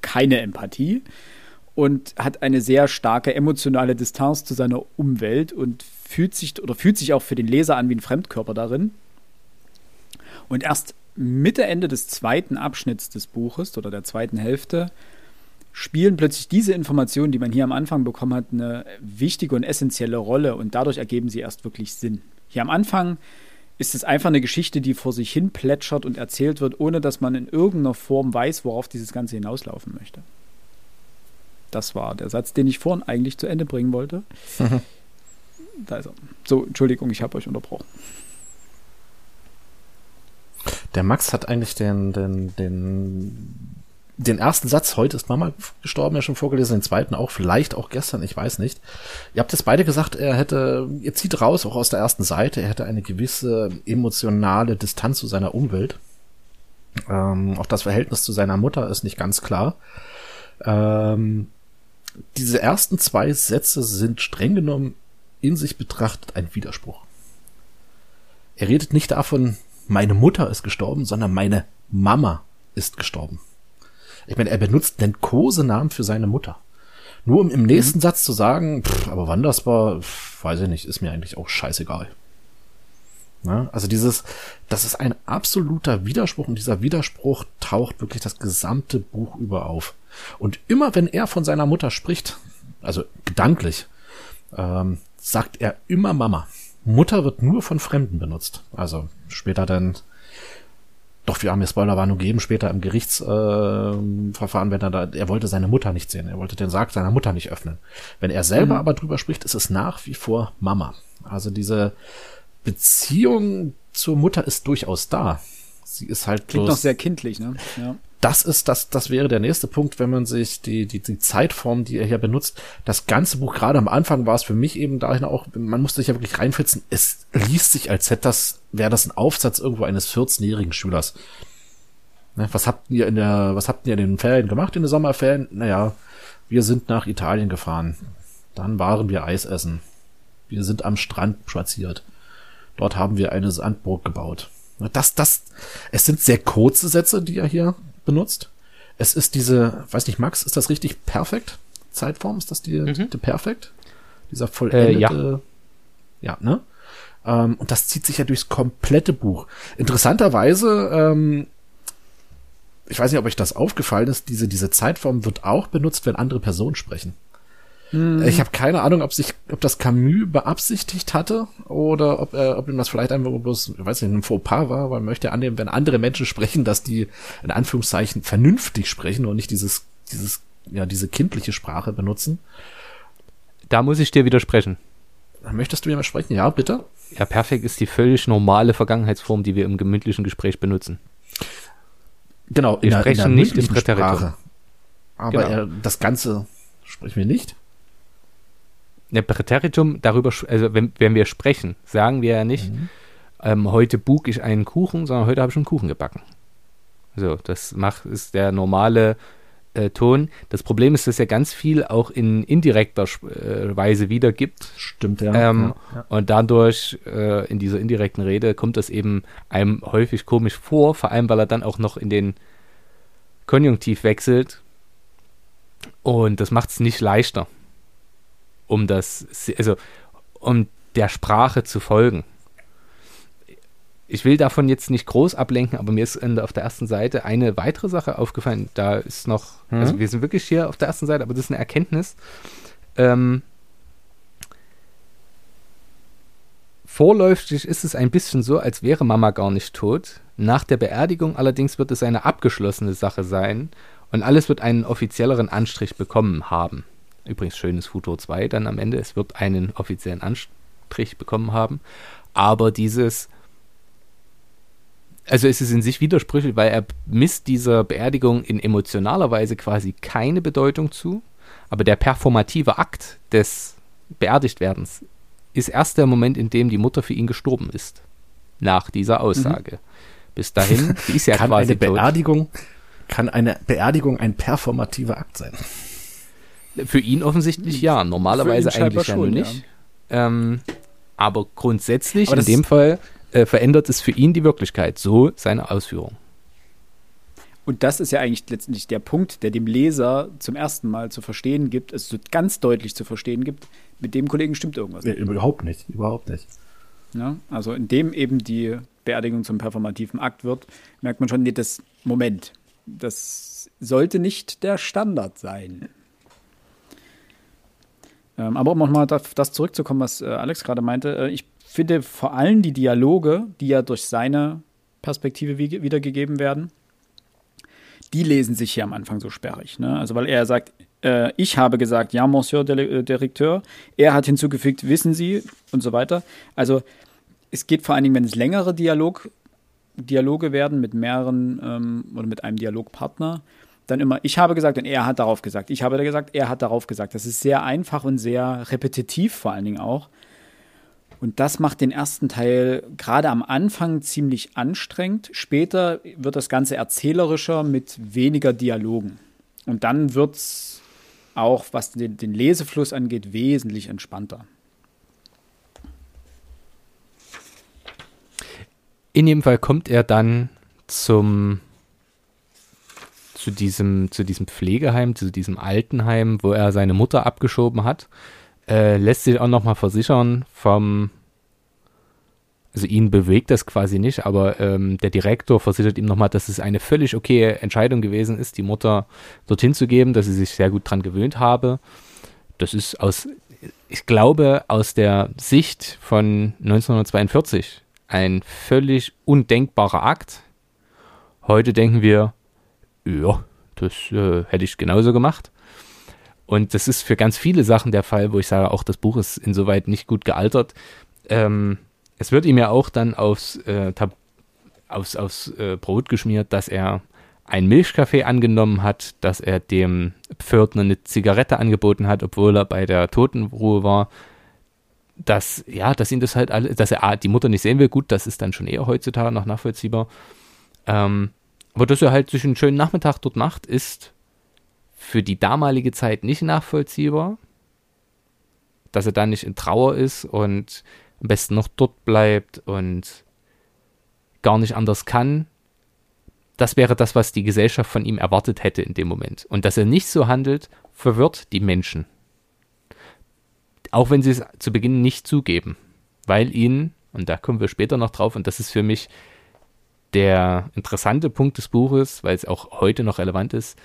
keine Empathie und hat eine sehr starke emotionale Distanz zu seiner Umwelt und fühlt sich oder fühlt sich auch für den Leser an wie ein Fremdkörper darin. Und erst Mitte, Ende des zweiten Abschnitts des Buches oder der zweiten Hälfte spielen plötzlich diese Informationen, die man hier am Anfang bekommen hat, eine wichtige und essentielle Rolle und dadurch ergeben sie erst wirklich Sinn. Hier am Anfang ist es einfach eine Geschichte, die vor sich hin plätschert und erzählt wird, ohne dass man in irgendeiner Form weiß, worauf dieses Ganze hinauslaufen möchte. Das war der Satz, den ich vorhin eigentlich zu Ende bringen wollte. Mhm. Da ist er. So, Entschuldigung, ich habe euch unterbrochen.
Der Max hat eigentlich den, den, den den ersten Satz, heute ist Mama gestorben, ja schon vorgelesen, den zweiten auch, vielleicht auch gestern, ich weiß nicht. Ihr habt jetzt beide gesagt, er hätte, ihr zieht raus, auch aus der ersten Seite, er hätte eine gewisse emotionale Distanz zu seiner Umwelt. Ähm, auch das Verhältnis zu seiner Mutter ist nicht ganz klar. Ähm, diese ersten zwei Sätze sind streng genommen in sich betrachtet ein Widerspruch. Er redet nicht davon, meine Mutter ist gestorben, sondern meine Mama ist gestorben. Ich meine, er benutzt einen Kosenamen für seine Mutter. Nur um im nächsten mhm. Satz zu sagen, pff, aber wann das war, pff, weiß ich nicht, ist mir eigentlich auch scheißegal. Na, also dieses, das ist ein absoluter Widerspruch und dieser Widerspruch taucht wirklich das gesamte Buch über auf. Und immer wenn er von seiner Mutter spricht, also gedanklich, ähm, sagt er immer Mama. Mutter wird nur von Fremden benutzt. Also später dann doch, wir haben ja Spoilerwarnung gegeben, später im Gerichtsverfahren, äh, wenn er da, er wollte seine Mutter nicht sehen, er wollte den Sarg seiner Mutter nicht öffnen. Wenn er selber mhm. aber drüber spricht, ist es nach wie vor Mama. Also diese Beziehung zur Mutter ist durchaus da. Sie ist halt
Klingt bloß, noch sehr kindlich, ne? Ja
das ist, das, das wäre der nächste Punkt, wenn man sich die, die, die Zeitform, die er hier benutzt, das ganze Buch, gerade am Anfang war es für mich eben dahin auch, man musste sich ja wirklich reinfitzen, es liest sich, als hätte das, wäre das ein Aufsatz irgendwo eines 14-jährigen Schülers. Ne, was habt ihr in der, was habt ihr in den Ferien gemacht, in den Sommerferien? Naja, wir sind nach Italien gefahren. Dann waren wir Eis essen. Wir sind am Strand spaziert. Dort haben wir eine Sandburg gebaut. Das, das, es sind sehr kurze Sätze, die er hier benutzt. Es ist diese, weiß nicht, Max, ist das richtig perfekt? Zeitform, ist das die, mhm. die perfekt? Dieser vollendete, äh, ja. ja, ne? Ähm, und das zieht sich ja durchs komplette Buch. Interessanterweise, ähm, ich weiß nicht, ob euch das aufgefallen ist, diese, diese Zeitform wird auch benutzt, wenn andere Personen sprechen. Hm. Ich habe keine Ahnung, ob sich, ob das Camus beabsichtigt hatte oder ob, äh, ob ihm das vielleicht einfach bloß, ich weiß nicht, ein Fauxpas war, weil man möchte annehmen, wenn andere Menschen sprechen, dass die in Anführungszeichen vernünftig sprechen und nicht dieses, dieses, ja, diese kindliche Sprache benutzen.
Da muss ich dir widersprechen.
Möchtest du mir mal sprechen? Ja, bitte.
Ja, perfekt ist die völlig normale Vergangenheitsform, die wir im gemütlichen Gespräch benutzen.
Genau,
wir sprechen nicht im Präteritum.
Sprache. Aber genau. er, das Ganze sprechen wir nicht.
Ne, Präteritum, darüber, also wenn, wenn wir sprechen, sagen wir ja nicht, mhm. ähm, heute bug ich einen Kuchen, sondern heute habe ich einen Kuchen gebacken. So, das macht, ist der normale äh, Ton. Das Problem ist, dass er ganz viel auch in indirekter äh, Weise wiedergibt.
Stimmt, ja.
Ähm, ja, ja. Und dadurch äh, in dieser indirekten Rede kommt das eben einem häufig komisch vor, vor allem weil er dann auch noch in den Konjunktiv wechselt. Und das macht es nicht leichter, um das, also um der Sprache zu folgen ich will davon jetzt nicht groß ablenken, aber mir ist auf der ersten Seite eine weitere Sache aufgefallen. Da ist noch, mhm. also wir sind wirklich hier auf der ersten Seite, aber das ist eine Erkenntnis. Ähm, vorläufig ist es ein bisschen so, als wäre Mama gar nicht tot. Nach der Beerdigung allerdings wird es eine abgeschlossene Sache sein und alles wird einen offizielleren Anstrich bekommen haben. Übrigens schönes Futur 2 dann am Ende. Es wird einen offiziellen Anstrich bekommen haben. Aber dieses also es ist in sich widersprüchlich, weil er misst dieser Beerdigung in emotionaler Weise quasi keine Bedeutung zu, aber der performative Akt des Beerdigtwerdens ist erst der Moment, in dem die Mutter für ihn gestorben ist. Nach dieser Aussage. Mhm. Bis dahin,
die ist ja kann quasi eine Beerdigung, tot. Kann eine Beerdigung ein performativer Akt sein?
Für ihn offensichtlich ja, normalerweise eigentlich ja schon, nicht. Ja. Ähm, aber grundsätzlich aber in dem Fall äh, verändert es für ihn die Wirklichkeit, so seine Ausführung.
Und das ist ja eigentlich letztendlich der Punkt, der dem Leser zum ersten Mal zu verstehen gibt, es also ganz deutlich zu verstehen gibt, mit dem Kollegen stimmt irgendwas.
Ja, überhaupt nicht, überhaupt nicht.
Ja, also indem eben die Beerdigung zum performativen Akt wird, merkt man schon, nee, das Moment, das sollte nicht der Standard sein. Ähm, aber um nochmal auf das zurückzukommen, was äh, Alex gerade meinte, äh, ich finde vor allem die Dialoge, die ja durch seine Perspektive wiedergegeben werden, die lesen sich hier am Anfang so sperrig. Ne? Also, weil er sagt, äh, ich habe gesagt, ja, Monsieur der äh, Direkteur. Er hat hinzugefügt, wissen Sie und so weiter. Also, es geht vor allen Dingen, wenn es längere Dialog, Dialoge werden mit mehreren ähm, oder mit einem Dialogpartner, dann immer, ich habe gesagt und er hat darauf gesagt. Ich habe gesagt, er hat darauf gesagt. Das ist sehr einfach und sehr repetitiv vor allen Dingen auch. Und das macht den ersten Teil gerade am Anfang ziemlich anstrengend. Später wird das Ganze erzählerischer mit weniger Dialogen. Und dann wird es auch, was den, den Lesefluss angeht, wesentlich entspannter.
In jedem Fall kommt er dann zum zu diesem, zu diesem Pflegeheim, zu diesem Altenheim, wo er seine Mutter abgeschoben hat äh, lässt sich auch nochmal versichern vom, also ihn bewegt das quasi nicht, aber ähm, der Direktor versichert ihm nochmal, dass es eine völlig okaye Entscheidung gewesen ist, die Mutter dorthin zu geben, dass sie sich sehr gut dran gewöhnt habe. Das ist aus, ich glaube, aus der Sicht von 1942 ein völlig undenkbarer Akt. Heute denken wir, ja, das äh, hätte ich genauso gemacht. Und das ist für ganz viele Sachen der Fall, wo ich sage, auch das Buch ist insoweit nicht gut gealtert. Ähm, es wird ihm ja auch dann aufs, äh, aufs, aufs äh, Brot geschmiert, dass er einen Milchkaffee angenommen hat, dass er dem Pförtner eine Zigarette angeboten hat, obwohl er bei der Totenruhe war. Dass, ja, dass ihn das halt alle, dass er die Mutter nicht sehen will, gut, das ist dann schon eher heutzutage noch nachvollziehbar. Ähm, aber dass er halt sich einen schönen Nachmittag dort macht, ist für die damalige Zeit nicht nachvollziehbar, dass er da nicht in Trauer ist und am besten noch dort bleibt und gar nicht anders kann. Das wäre das, was die Gesellschaft von ihm erwartet hätte in dem Moment. Und dass er nicht so handelt, verwirrt die Menschen. Auch wenn sie es zu Beginn nicht zugeben, weil ihnen Und da kommen wir später noch drauf. Und das ist für mich der interessante Punkt des Buches, weil es auch heute noch relevant ist.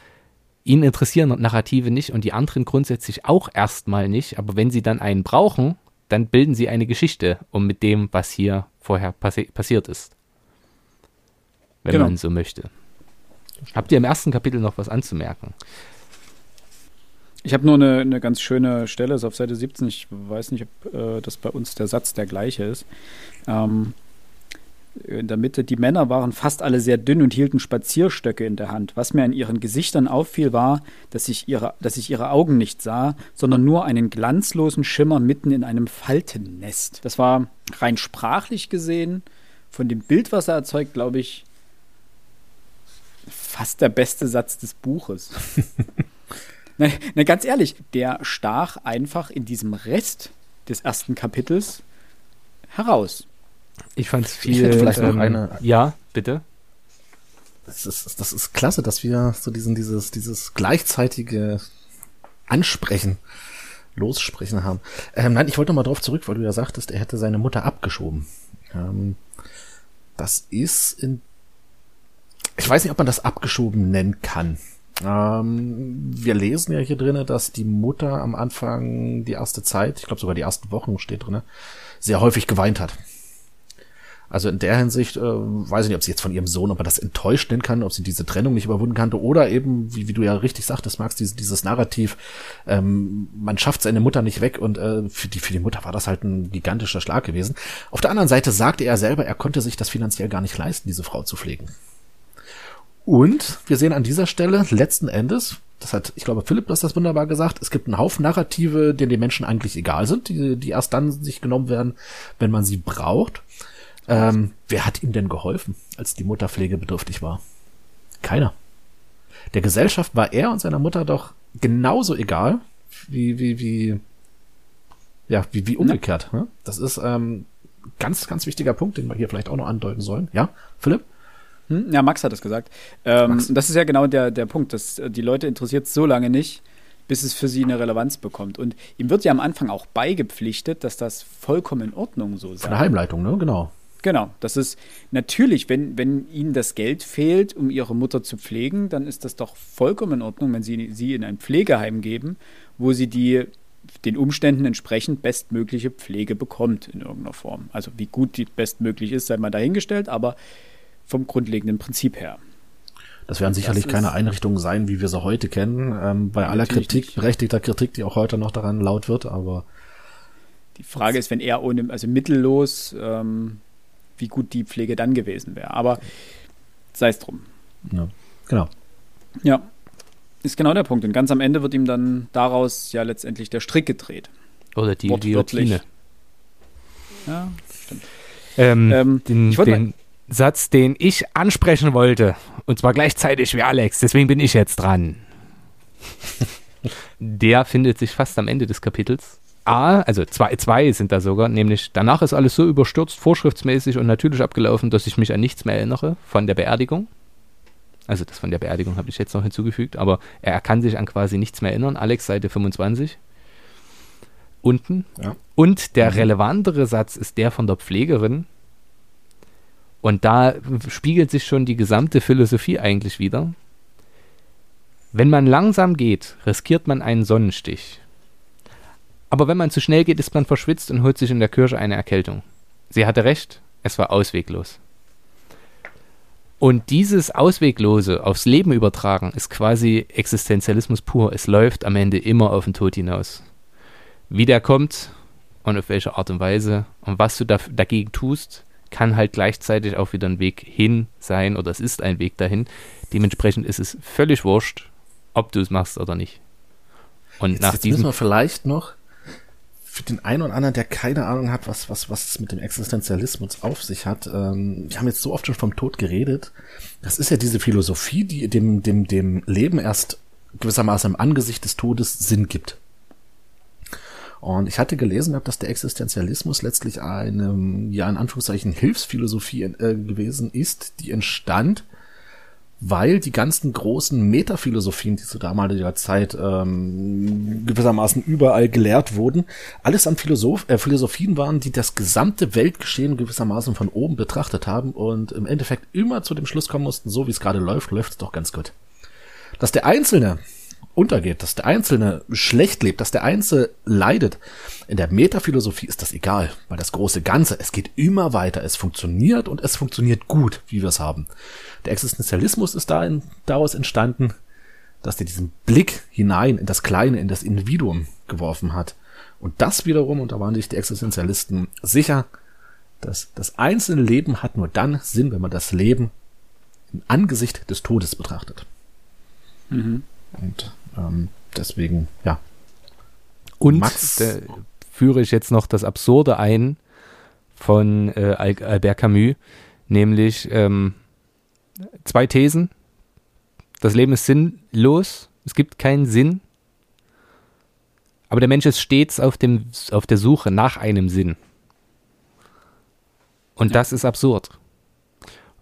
Ihn interessieren Narrative nicht und die anderen grundsätzlich auch erstmal nicht. Aber wenn sie dann einen brauchen, dann bilden sie eine Geschichte um mit dem, was hier vorher passi passiert ist. Wenn genau. man so möchte. Habt ihr im ersten Kapitel noch was anzumerken?
Ich habe nur eine, eine ganz schöne Stelle, ist auf Seite 17. Ich weiß nicht, ob äh, das bei uns der Satz der gleiche ist. Ähm, in der Mitte, die Männer waren fast alle sehr dünn und hielten Spazierstöcke in der Hand. Was mir an ihren Gesichtern auffiel, war, dass ich ihre, dass ich ihre Augen nicht sah, sondern nur einen glanzlosen Schimmer mitten in einem Faltennest. Das war rein sprachlich gesehen, von dem Bild, was er erzeugt, glaube ich, fast der beste Satz des Buches. Na, na, ganz ehrlich, der stach einfach in diesem Rest des ersten Kapitels heraus.
Ich fand es viel. Ich
vielleicht ähm, noch eine.
Ja, bitte.
Das ist, das ist klasse, dass wir so diesen, dieses, dieses gleichzeitige Ansprechen, Lossprechen haben. Ähm, nein, ich wollte noch mal drauf zurück, weil du ja sagtest, er hätte seine Mutter abgeschoben. Ähm, das ist in, ich weiß nicht, ob man das abgeschoben nennen kann. Ähm, wir lesen ja hier drinnen, dass die Mutter am Anfang die erste Zeit, ich glaube sogar die ersten Wochen steht drinnen, sehr häufig geweint hat. Also in der Hinsicht äh, weiß ich nicht, ob sie jetzt von ihrem Sohn, ob er das enttäuscht nennen kann, ob sie diese Trennung nicht überwunden kannte oder eben, wie, wie du ja richtig sagtest, Max, dieses, dieses Narrativ, ähm, man schafft seine Mutter nicht weg und äh, für, die, für die Mutter war das halt ein gigantischer Schlag gewesen. Auf der anderen Seite sagte er selber, er konnte sich das finanziell gar nicht leisten, diese Frau zu pflegen. Und wir sehen an dieser Stelle letzten Endes, das hat, ich glaube, Philipp das das wunderbar gesagt, es gibt einen Haufen Narrative, denen die Menschen eigentlich egal sind, die, die erst dann sich genommen werden, wenn man sie braucht. Ähm, wer hat ihm denn geholfen, als die Mutter pflegebedürftig war? Keiner. Der Gesellschaft war er und seiner Mutter doch genauso egal, wie, wie, wie, ja, wie, wie umgekehrt. Ne? Das ist ähm, ganz, ganz wichtiger Punkt, den wir hier vielleicht auch noch andeuten sollen. Ja, Philipp?
Hm? Ja, Max hat es gesagt. Ähm, das ist ja genau der, der Punkt, dass äh, die Leute interessiert so lange nicht, bis es für sie eine Relevanz bekommt. Und ihm wird ja am Anfang auch beigepflichtet, dass das vollkommen in Ordnung so sei.
Von der Heimleitung, ne? Genau.
Genau, das ist natürlich, wenn, wenn ihnen das Geld fehlt, um ihre Mutter zu pflegen, dann ist das doch vollkommen in Ordnung, wenn sie sie in ein Pflegeheim geben, wo sie die den Umständen entsprechend bestmögliche Pflege bekommt in irgendeiner Form. Also wie gut die bestmöglich ist, sei mal dahingestellt, aber vom grundlegenden Prinzip her.
Das werden sicherlich das keine Einrichtungen sein, wie wir sie heute kennen, ähm, bei aller Kritik, nicht. berechtigter Kritik, die auch heute noch daran laut wird, aber
die Frage ist, wenn er ohne, also mittellos, ähm, wie gut die Pflege dann gewesen wäre. Aber sei es drum.
Ja, genau.
Ja, ist genau der Punkt. Und ganz am Ende wird ihm dann daraus ja letztendlich der Strick gedreht.
Oder die Guillotine.
Ja, stimmt.
Ähm, ähm, den, den Satz, den ich ansprechen wollte, und zwar gleichzeitig wie Alex, deswegen bin ich jetzt dran. der findet sich fast am Ende des Kapitels. A, also zwei, zwei sind da sogar, nämlich danach ist alles so überstürzt, vorschriftsmäßig und natürlich abgelaufen, dass ich mich an nichts mehr erinnere von der Beerdigung. Also das von der Beerdigung habe ich jetzt noch hinzugefügt, aber er kann sich an quasi nichts mehr erinnern. Alex, Seite 25. Unten. Ja. Und der mhm. relevantere Satz ist der von der Pflegerin. Und da spiegelt sich schon die gesamte Philosophie eigentlich wieder. Wenn man langsam geht, riskiert man einen Sonnenstich. Aber wenn man zu schnell geht, ist man verschwitzt und holt sich in der Kirche eine Erkältung. Sie hatte recht, es war ausweglos. Und dieses Ausweglose aufs Leben übertragen ist quasi Existenzialismus pur. Es läuft am Ende immer auf den Tod hinaus. Wie der kommt und auf welche Art und Weise und was du da, dagegen tust, kann halt gleichzeitig auch wieder ein Weg hin sein oder es ist ein Weg dahin. Dementsprechend ist es völlig wurscht, ob du es machst oder nicht.
Und jetzt, nach jetzt diesem müssen wir vielleicht noch für den einen oder anderen, der keine Ahnung hat, was, was, was es mit dem Existenzialismus auf sich hat, ähm, wir haben jetzt so oft schon vom Tod geredet. Das ist ja diese Philosophie, die dem, dem, dem Leben erst gewissermaßen im Angesicht des Todes Sinn gibt. Und ich hatte gelesen, dass der Existenzialismus letztlich eine, ja, in Anführungszeichen Hilfsphilosophie äh, gewesen ist, die entstand, weil die ganzen großen Metaphilosophien, die zu damaliger Zeit ähm, gewissermaßen überall gelehrt wurden, alles an Philosoph äh, Philosophien waren, die das gesamte Weltgeschehen gewissermaßen von oben betrachtet haben und im Endeffekt immer zu dem Schluss kommen mussten, so wie es gerade läuft, läuft es doch ganz gut. Dass der Einzelne untergeht, dass der Einzelne schlecht lebt, dass der Einzelne leidet. In der Metaphilosophie ist das egal, weil das große Ganze, es geht immer weiter, es funktioniert und es funktioniert gut, wie wir es haben. Der Existenzialismus ist darin, daraus entstanden, dass der diesen Blick hinein in das Kleine, in das Individuum geworfen hat. Und das wiederum, und da waren sich die Existenzialisten sicher, dass das einzelne Leben hat nur dann Sinn, wenn man das Leben im Angesicht des Todes betrachtet. Mhm. Und ähm, deswegen, ja.
Und Max, führe ich jetzt noch das Absurde ein von äh, Albert Camus, nämlich ähm, zwei Thesen. Das Leben ist sinnlos, es gibt keinen Sinn, aber der Mensch ist stets auf, dem, auf der Suche nach einem Sinn. Und ja. das ist absurd.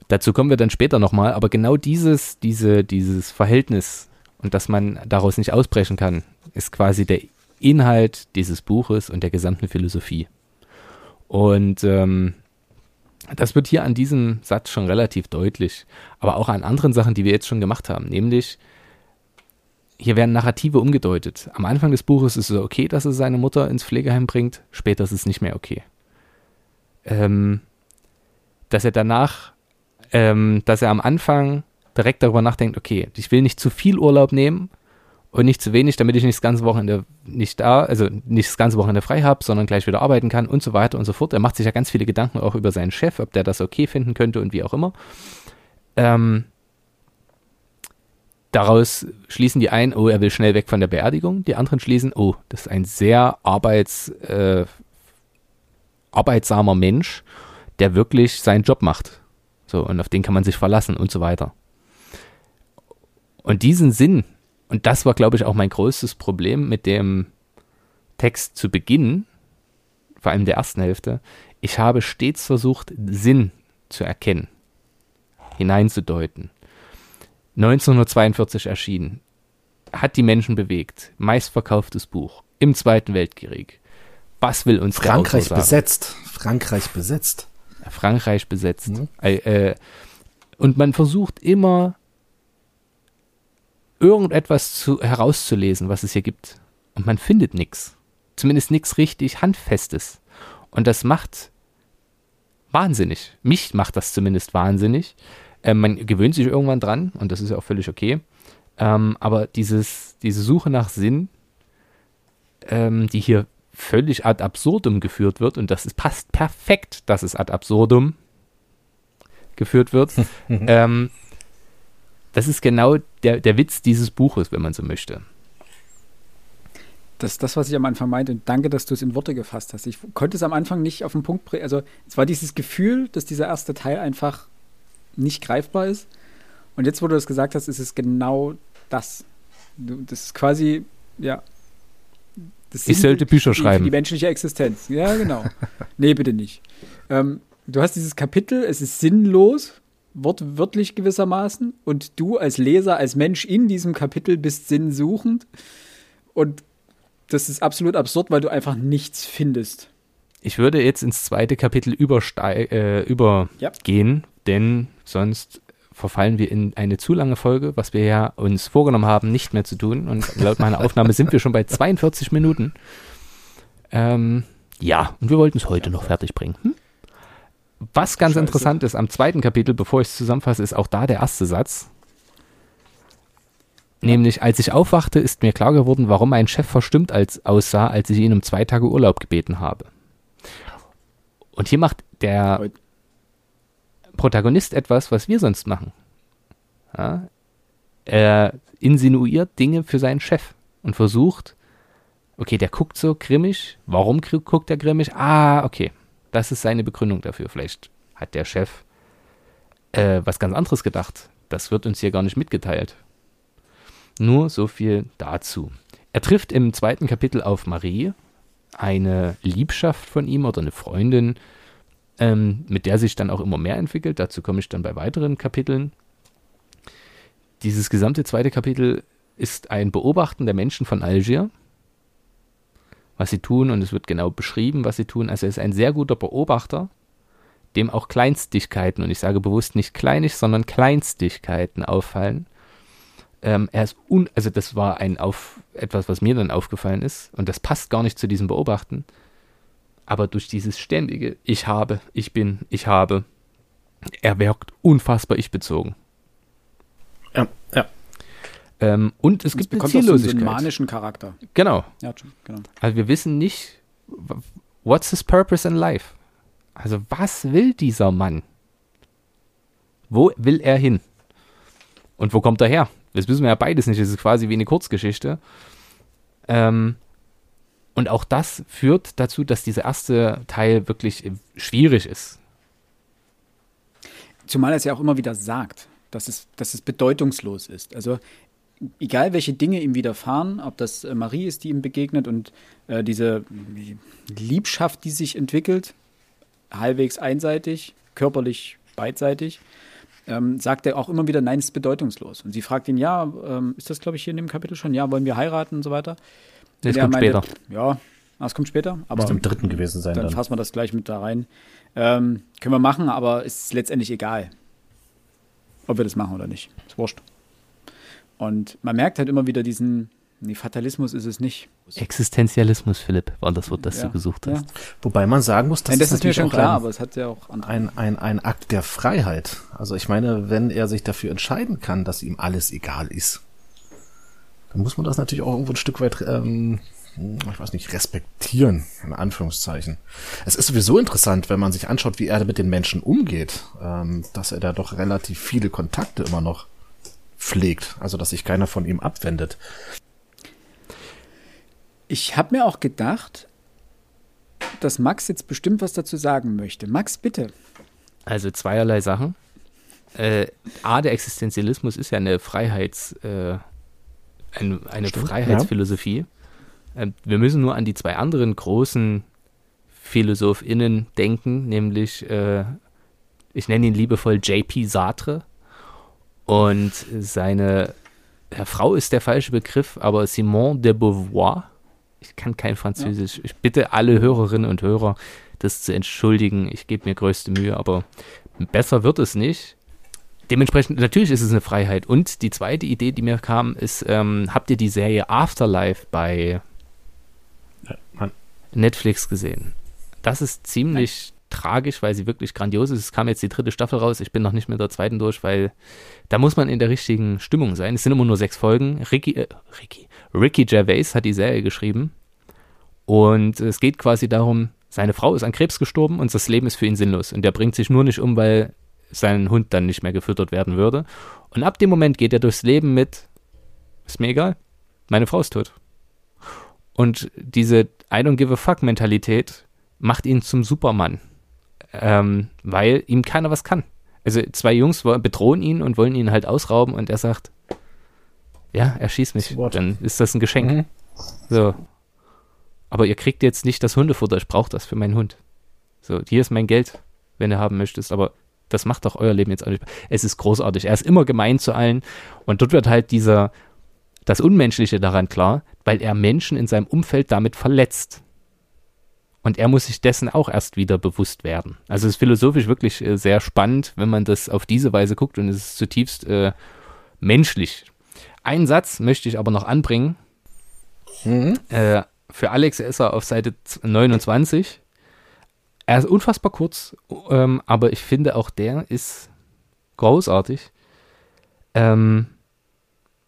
Dazu kommen wir dann später nochmal, aber genau dieses, diese, dieses Verhältnis und dass man daraus nicht ausbrechen kann, ist quasi der Inhalt dieses Buches und der gesamten Philosophie. Und ähm, das wird hier an diesem Satz schon relativ deutlich, aber auch an anderen Sachen, die wir jetzt schon gemacht haben, nämlich hier werden Narrative umgedeutet. Am Anfang des Buches ist es okay, dass er seine Mutter ins Pflegeheim bringt, später ist es nicht mehr okay. Ähm, dass er danach, ähm, dass er am Anfang direkt darüber nachdenkt, okay, ich will nicht zu viel Urlaub nehmen und nicht zu wenig, damit ich nicht das ganze Wochenende nicht da, also nicht das ganze Wochenende frei habe, sondern gleich wieder arbeiten kann und so weiter und so fort. Er macht sich ja ganz viele Gedanken auch über seinen Chef, ob der das okay finden könnte und wie auch immer. Ähm, daraus schließen die einen, oh, er will schnell weg von der Beerdigung. Die anderen schließen, oh, das ist ein sehr arbeits, äh, arbeitsamer Mensch, der wirklich seinen Job macht. So, und auf den kann man sich verlassen und so weiter. Und diesen Sinn, und das war, glaube ich, auch mein größtes Problem mit dem Text zu Beginn, vor allem der ersten Hälfte, ich habe stets versucht, Sinn zu erkennen, hineinzudeuten. 1942 erschienen, hat die Menschen bewegt, meistverkauftes Buch im Zweiten Weltkrieg. Was will uns
Frankreich besetzt? Frankreich besetzt.
Frankreich besetzt. Mhm. Äh, und man versucht immer irgendetwas zu, herauszulesen, was es hier gibt. Und man findet nichts. Zumindest nichts richtig Handfestes. Und das macht wahnsinnig. Mich macht das zumindest wahnsinnig. Ähm, man gewöhnt sich irgendwann dran und das ist ja auch völlig okay. Ähm, aber dieses, diese Suche nach Sinn, ähm, die hier völlig ad absurdum geführt wird, und das ist, passt perfekt, dass es ad absurdum geführt wird, ähm, das ist genau der, der Witz dieses Buches, wenn man so möchte.
Das ist das, was ich am Anfang meinte. Und danke, dass du es in Worte gefasst hast. Ich konnte es am Anfang nicht auf den Punkt bringen. Also, es war dieses Gefühl, dass dieser erste Teil einfach nicht greifbar ist. Und jetzt, wo du das gesagt hast, ist es genau das. Das ist quasi, ja.
ich sollte Bücher schreiben.
Die menschliche Existenz. Ja, genau. nee, bitte nicht. Ähm, du hast dieses Kapitel, es ist sinnlos, wortwörtlich gewissermaßen. Und du als Leser, als Mensch in diesem Kapitel bist sinnsuchend. Und das ist absolut absurd, weil du einfach nichts findest.
Ich würde jetzt ins zweite Kapitel äh, übergehen, ja. denn sonst verfallen wir in eine zu lange Folge, was wir ja uns vorgenommen haben, nicht mehr zu tun. Und laut meiner Aufnahme sind wir schon bei 42 Minuten. Ähm, ja, und wir wollten es heute noch fertig bringen. Hm? Was ganz Scheiße. interessant ist am zweiten Kapitel, bevor ich es zusammenfasse, ist auch da der erste Satz. Nämlich, als ich aufwachte, ist mir klar geworden, warum mein Chef verstimmt als, aussah, als ich ihn um zwei Tage Urlaub gebeten habe. Und hier macht der Protagonist etwas, was wir sonst machen. Ja? Er insinuiert Dinge für seinen Chef und versucht, okay, der guckt so grimmig. Warum guckt er grimmig? Ah, okay. Das ist seine Begründung dafür. Vielleicht hat der Chef äh, was ganz anderes gedacht. Das wird uns hier gar nicht mitgeteilt. Nur so viel dazu. Er trifft im zweiten Kapitel auf Marie, eine Liebschaft von ihm oder eine Freundin, ähm, mit der sich dann auch immer mehr entwickelt. Dazu komme ich dann bei weiteren Kapiteln. dieses gesamte zweite Kapitel ist ein Beobachten der Menschen von Algier, was sie tun und es wird genau beschrieben, was sie tun. Also er ist ein sehr guter Beobachter, dem auch Kleinstigkeiten, und ich sage bewusst nicht kleinig, sondern Kleinstigkeiten auffallen. Ähm, er ist un, also das war ein auf etwas, was mir dann aufgefallen ist, und das passt gar nicht zu diesem Beobachten. Aber durch dieses ständige Ich habe, ich bin, ich habe, er wirkt unfassbar ich-bezogen.
Ja, ja.
Ähm, und es, es gibt eine Ziellosigkeit. So
einen manischen Charakter.
Genau. Ja, genau. Also wir wissen nicht, what's his purpose in life? Also was will dieser Mann? Wo will er hin? Und wo kommt er her? Das wissen wir ja beides nicht. Das ist quasi wie eine Kurzgeschichte. Ähm, und auch das führt dazu, dass dieser erste Teil wirklich schwierig ist.
Zumal er es ja auch immer wieder sagt, dass es, dass es bedeutungslos ist. Also egal welche Dinge ihm widerfahren, ob das äh, Marie ist, die ihm begegnet und äh, diese Liebschaft, die sich entwickelt, halbwegs einseitig, körperlich beidseitig, ähm, sagt er auch immer wieder, nein, es ist bedeutungslos. Und sie fragt ihn, ja, ähm, ist das, glaube ich, hier in dem Kapitel schon, ja, wollen wir heiraten und so weiter?
Das kommt meinte, später.
Ja, das kommt später. Aber
Muss im dritten gewesen sein.
Dann, dann fassen wir das gleich mit da rein. Ähm, können wir machen, aber es ist letztendlich egal, ob wir das machen oder nicht. Ist wurscht. Und man merkt halt immer wieder diesen, nee, Fatalismus ist es nicht.
Existenzialismus, Philipp, war das Wort, das ja, du gesucht hast. Ja.
Wobei man sagen muss,
dass Nein, das ist natürlich schon klar, ein, aber es hat ja auch
ein, ein, ein Akt der Freiheit. Also ich meine, wenn er sich dafür entscheiden kann, dass ihm alles egal ist, dann muss man das natürlich auch irgendwo ein Stück weit, ähm, ich weiß nicht, respektieren, in Anführungszeichen. Es ist sowieso interessant, wenn man sich anschaut, wie er mit den Menschen umgeht, ähm, dass er da doch relativ viele Kontakte immer noch pflegt, also dass sich keiner von ihm abwendet.
Ich habe mir auch gedacht, dass Max jetzt bestimmt was dazu sagen möchte. Max, bitte.
Also zweierlei Sachen. Äh, A, der Existenzialismus ist ja eine Freiheits, äh, eine, eine Freiheitsphilosophie. Ja. Äh, wir müssen nur an die zwei anderen großen PhilosophInnen denken, nämlich, äh, ich nenne ihn liebevoll JP Sartre und seine ja, Frau ist der falsche Begriff, aber Simone de Beauvoir ich kann kein Französisch. Ich bitte alle Hörerinnen und Hörer, das zu entschuldigen. Ich gebe mir größte Mühe, aber besser wird es nicht. Dementsprechend, natürlich ist es eine Freiheit. Und die zweite Idee, die mir kam, ist, ähm, habt ihr die Serie Afterlife bei Netflix gesehen? Das ist ziemlich. Tragisch, weil sie wirklich grandios ist. Es kam jetzt die dritte Staffel raus. Ich bin noch nicht mit der zweiten durch, weil da muss man in der richtigen Stimmung sein. Es sind immer nur sechs Folgen. Ricky, äh, Ricky, Ricky Gervais hat die Serie geschrieben. Und es geht quasi darum, seine Frau ist an Krebs gestorben und das Leben ist für ihn sinnlos. Und der bringt sich nur nicht um, weil sein Hund dann nicht mehr gefüttert werden würde. Und ab dem Moment geht er durchs Leben mit, ist mir egal, meine Frau ist tot. Und diese I don't give a fuck Mentalität macht ihn zum Supermann, ähm, weil ihm keiner was kann. Also zwei Jungs bedrohen ihn und wollen ihn halt ausrauben und er sagt, ja, er schießt mich. Dann ist das ein Geschenk. Mhm. So. Aber ihr kriegt jetzt nicht das Hundefutter, ich brauche das für meinen Hund. So, hier ist mein Geld, wenn ihr haben möchtest, aber das macht doch euer Leben jetzt auch nicht. Es ist großartig. Er ist immer gemein zu allen und dort wird halt dieser, das Unmenschliche daran klar, weil er Menschen in seinem Umfeld damit verletzt. Und er muss sich dessen auch erst wieder bewusst werden. Also es ist philosophisch wirklich äh, sehr spannend, wenn man das auf diese Weise guckt und es ist zutiefst äh, menschlich. Einen Satz möchte ich aber noch anbringen. Mhm. Äh, für Alex ist er auf Seite 29. Er ist unfassbar kurz, ähm, aber ich finde auch der ist großartig. Ähm,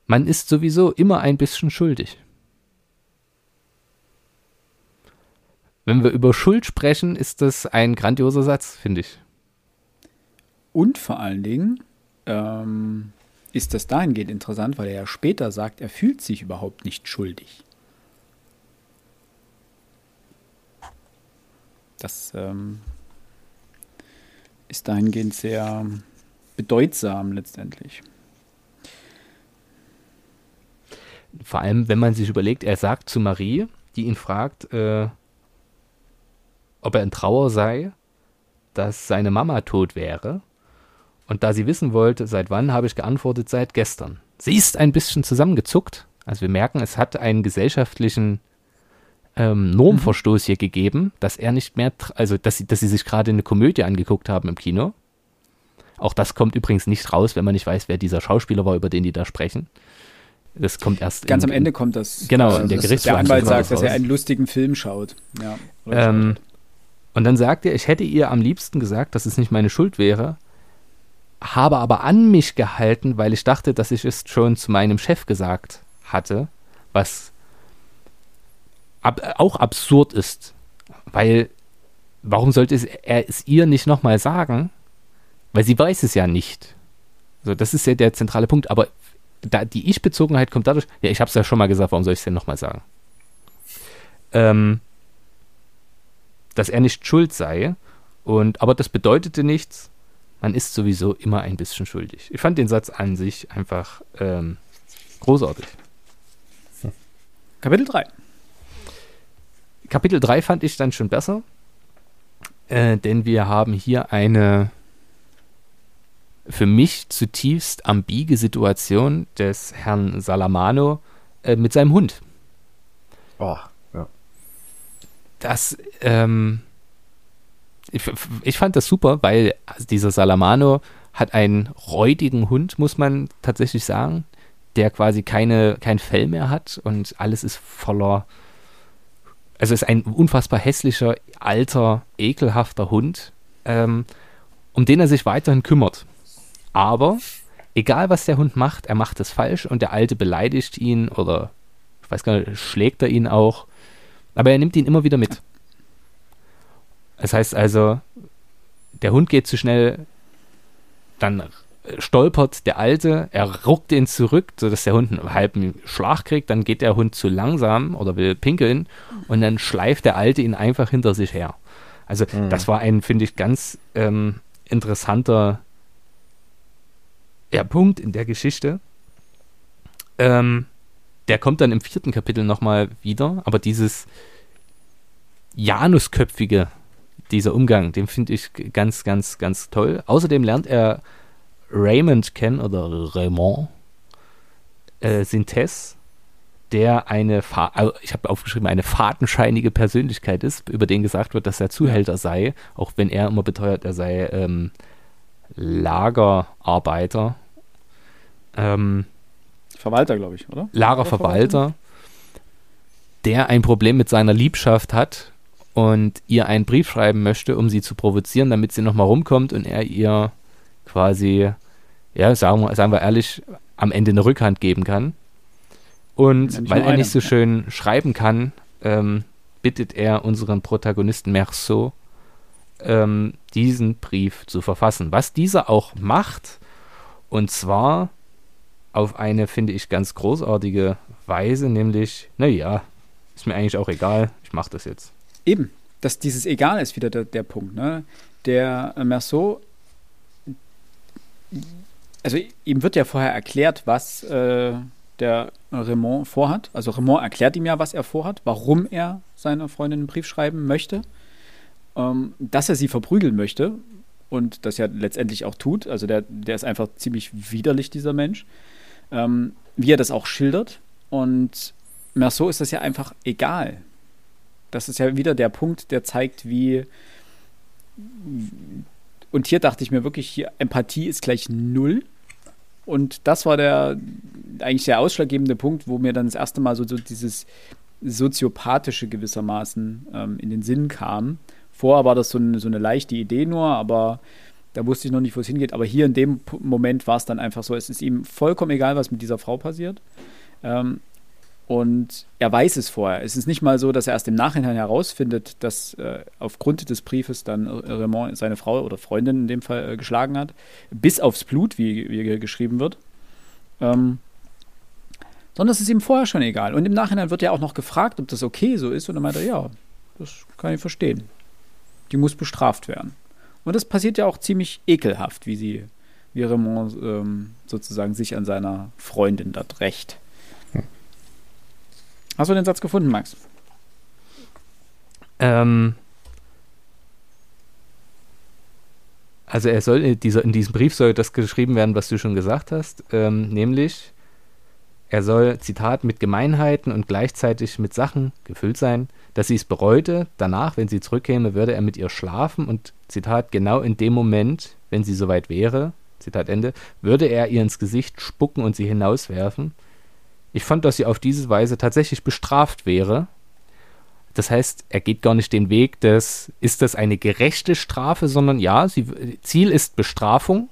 man ist sowieso immer ein bisschen schuldig. Wenn wir über Schuld sprechen, ist das ein grandioser Satz, finde ich.
Und vor allen Dingen, ähm, ist das dahingehend interessant, weil er ja später sagt, er fühlt sich überhaupt nicht schuldig. Das ähm, ist dahingehend sehr bedeutsam letztendlich.
Vor allem, wenn man sich überlegt, er sagt zu Marie, die ihn fragt, äh, ob er in Trauer sei, dass seine Mama tot wäre. Und da sie wissen wollte, seit wann, habe ich geantwortet, seit gestern. Sie ist ein bisschen zusammengezuckt. Also wir merken, es hat einen gesellschaftlichen ähm, Normverstoß mhm. hier gegeben, dass er nicht mehr, also dass sie, dass sie sich gerade eine Komödie angeguckt haben im Kino. Auch das kommt übrigens nicht raus, wenn man nicht weiß, wer dieser Schauspieler war, über den die da sprechen. Das kommt erst
ganz in, am Ende kommt das.
Genau, also in der Gerichtsverhandlung.
Der Anwalt sagt, dass er einen lustigen Film schaut. Ja,
ähm, und dann sagt er, ich hätte ihr am liebsten gesagt, dass es nicht meine Schuld wäre, habe aber an mich gehalten, weil ich dachte, dass ich es schon zu meinem Chef gesagt hatte, was ab, auch absurd ist, weil warum sollte es, er es ihr nicht nochmal sagen? Weil sie weiß es ja nicht. So, das ist ja der zentrale Punkt. Aber da, die Ich-Bezogenheit kommt dadurch, ja, ich habe es ja schon mal gesagt, warum soll ich es denn nochmal sagen? Ähm, dass er nicht schuld sei. Und, aber das bedeutete nichts. Man ist sowieso immer ein bisschen schuldig. Ich fand den Satz an sich einfach ähm, großartig.
Kapitel 3.
Kapitel 3 fand ich dann schon besser, äh, denn wir haben hier eine für mich zutiefst ambige Situation des Herrn Salamano äh, mit seinem Hund.
Oh.
Das, ähm, ich, ich fand das super, weil dieser Salamano hat einen räudigen Hund, muss man tatsächlich sagen, der quasi keine, kein Fell mehr hat und alles ist voller. Also ist ein unfassbar hässlicher, alter, ekelhafter Hund, ähm, um den er sich weiterhin kümmert. Aber egal was der Hund macht, er macht es falsch und der Alte beleidigt ihn oder ich weiß gar nicht, schlägt er ihn auch. Aber er nimmt ihn immer wieder mit. Das heißt also, der Hund geht zu schnell, dann stolpert der Alte, er ruckt ihn zurück, sodass der Hund einen halben Schlag kriegt, dann geht der Hund zu langsam oder will pinkeln und dann schleift der Alte ihn einfach hinter sich her. Also mhm. das war ein, finde ich, ganz ähm, interessanter ja, Punkt in der Geschichte. Ähm, der kommt dann im vierten Kapitel nochmal wieder, aber dieses Janusköpfige, dieser Umgang, den finde ich ganz, ganz, ganz toll. Außerdem lernt er Raymond kennen oder Raymond äh, Sintes, der eine, Fa ich habe aufgeschrieben, eine fadenscheinige Persönlichkeit ist, über den gesagt wird, dass er Zuhälter sei, auch wenn er immer beteuert, er sei ähm, Lagerarbeiter. Ähm,
Verwalter, glaube ich, oder?
Lagerverwalter, der ein Problem mit seiner Liebschaft hat und ihr einen Brief schreiben möchte, um sie zu provozieren, damit sie nochmal rumkommt und er ihr quasi, ja, sagen wir, sagen wir ehrlich, am Ende eine Rückhand geben kann. Und ja, weil er eine. nicht so schön schreiben kann, ähm, bittet er unseren Protagonisten Merceau, ähm, diesen Brief zu verfassen. Was dieser auch macht, und zwar auf eine, finde ich, ganz großartige Weise, nämlich, naja, ist mir eigentlich auch egal, ich mache das jetzt.
Eben, dass dieses Egal ist wieder der, der Punkt. Ne? Der äh, Merceau, also ihm wird ja vorher erklärt, was äh, der Raymond vorhat. Also Raymond erklärt ihm ja, was er vorhat, warum er seiner Freundin einen Brief schreiben möchte ähm, dass er sie verprügeln möchte und das ja letztendlich auch tut. Also der, der ist einfach ziemlich widerlich, dieser Mensch. Ähm, wie er das auch schildert. Und Merceau ist das ja einfach egal. Das ist ja wieder der Punkt, der zeigt, wie. Und hier dachte ich mir wirklich, hier Empathie ist gleich null. Und das war der eigentlich der ausschlaggebende Punkt, wo mir dann das erste Mal so, so dieses soziopathische gewissermaßen ähm, in den Sinn kam. Vorher war das so eine, so eine leichte Idee nur, aber da wusste ich noch nicht, wo es hingeht. Aber hier in dem Moment war es dann einfach so, es ist ihm vollkommen egal, was mit dieser Frau passiert. Ähm, und er weiß es vorher. Es ist nicht mal so, dass er erst im Nachhinein herausfindet, dass äh, aufgrund des Briefes dann Raymond seine Frau oder Freundin in dem Fall äh, geschlagen hat. Bis aufs Blut, wie, wie geschrieben wird. Ähm, sondern es ist ihm vorher schon egal. Und im Nachhinein wird ja auch noch gefragt, ob das okay so ist. Und er meint, ja, das kann ich verstehen die muss bestraft werden. Und das passiert ja auch ziemlich ekelhaft, wie sie, wie Raymond ähm, sozusagen sich an seiner Freundin dort rächt. Hast du den Satz gefunden, Max?
Ähm, also er soll in, dieser, in diesem Brief soll das geschrieben werden, was du schon gesagt hast, ähm, nämlich er soll, Zitat, mit Gemeinheiten und gleichzeitig mit Sachen gefüllt sein, dass sie es bereute. Danach, wenn sie zurückkäme, würde er mit ihr schlafen und, Zitat, genau in dem Moment, wenn sie soweit wäre, Zitat Ende, würde er ihr ins Gesicht spucken und sie hinauswerfen. Ich fand, dass sie auf diese Weise tatsächlich bestraft wäre. Das heißt, er geht gar nicht den Weg des, ist das eine gerechte Strafe, sondern ja, sie, Ziel ist Bestrafung.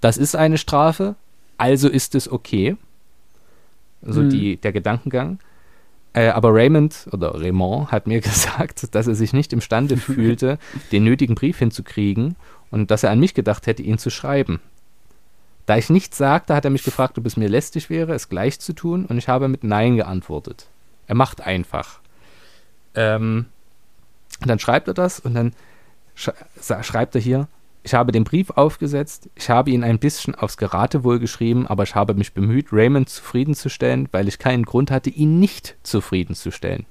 Das ist eine Strafe, also ist es okay. So hm. die, der Gedankengang. Äh, aber Raymond oder Raymond hat mir gesagt, dass er sich nicht imstande fühlte, den nötigen Brief hinzukriegen und dass er an mich gedacht hätte, ihn zu schreiben. Da ich nichts sagte, hat er mich gefragt, ob es mir lästig wäre, es gleich zu tun, und ich habe mit Nein geantwortet. Er macht einfach. Ähm, dann schreibt er das und dann sch schreibt er hier, ich habe den Brief aufgesetzt, ich habe ihn ein bisschen aufs Geratewohl geschrieben, aber ich habe mich bemüht, Raymond zufriedenzustellen, weil ich keinen Grund hatte, ihn nicht zufriedenzustellen.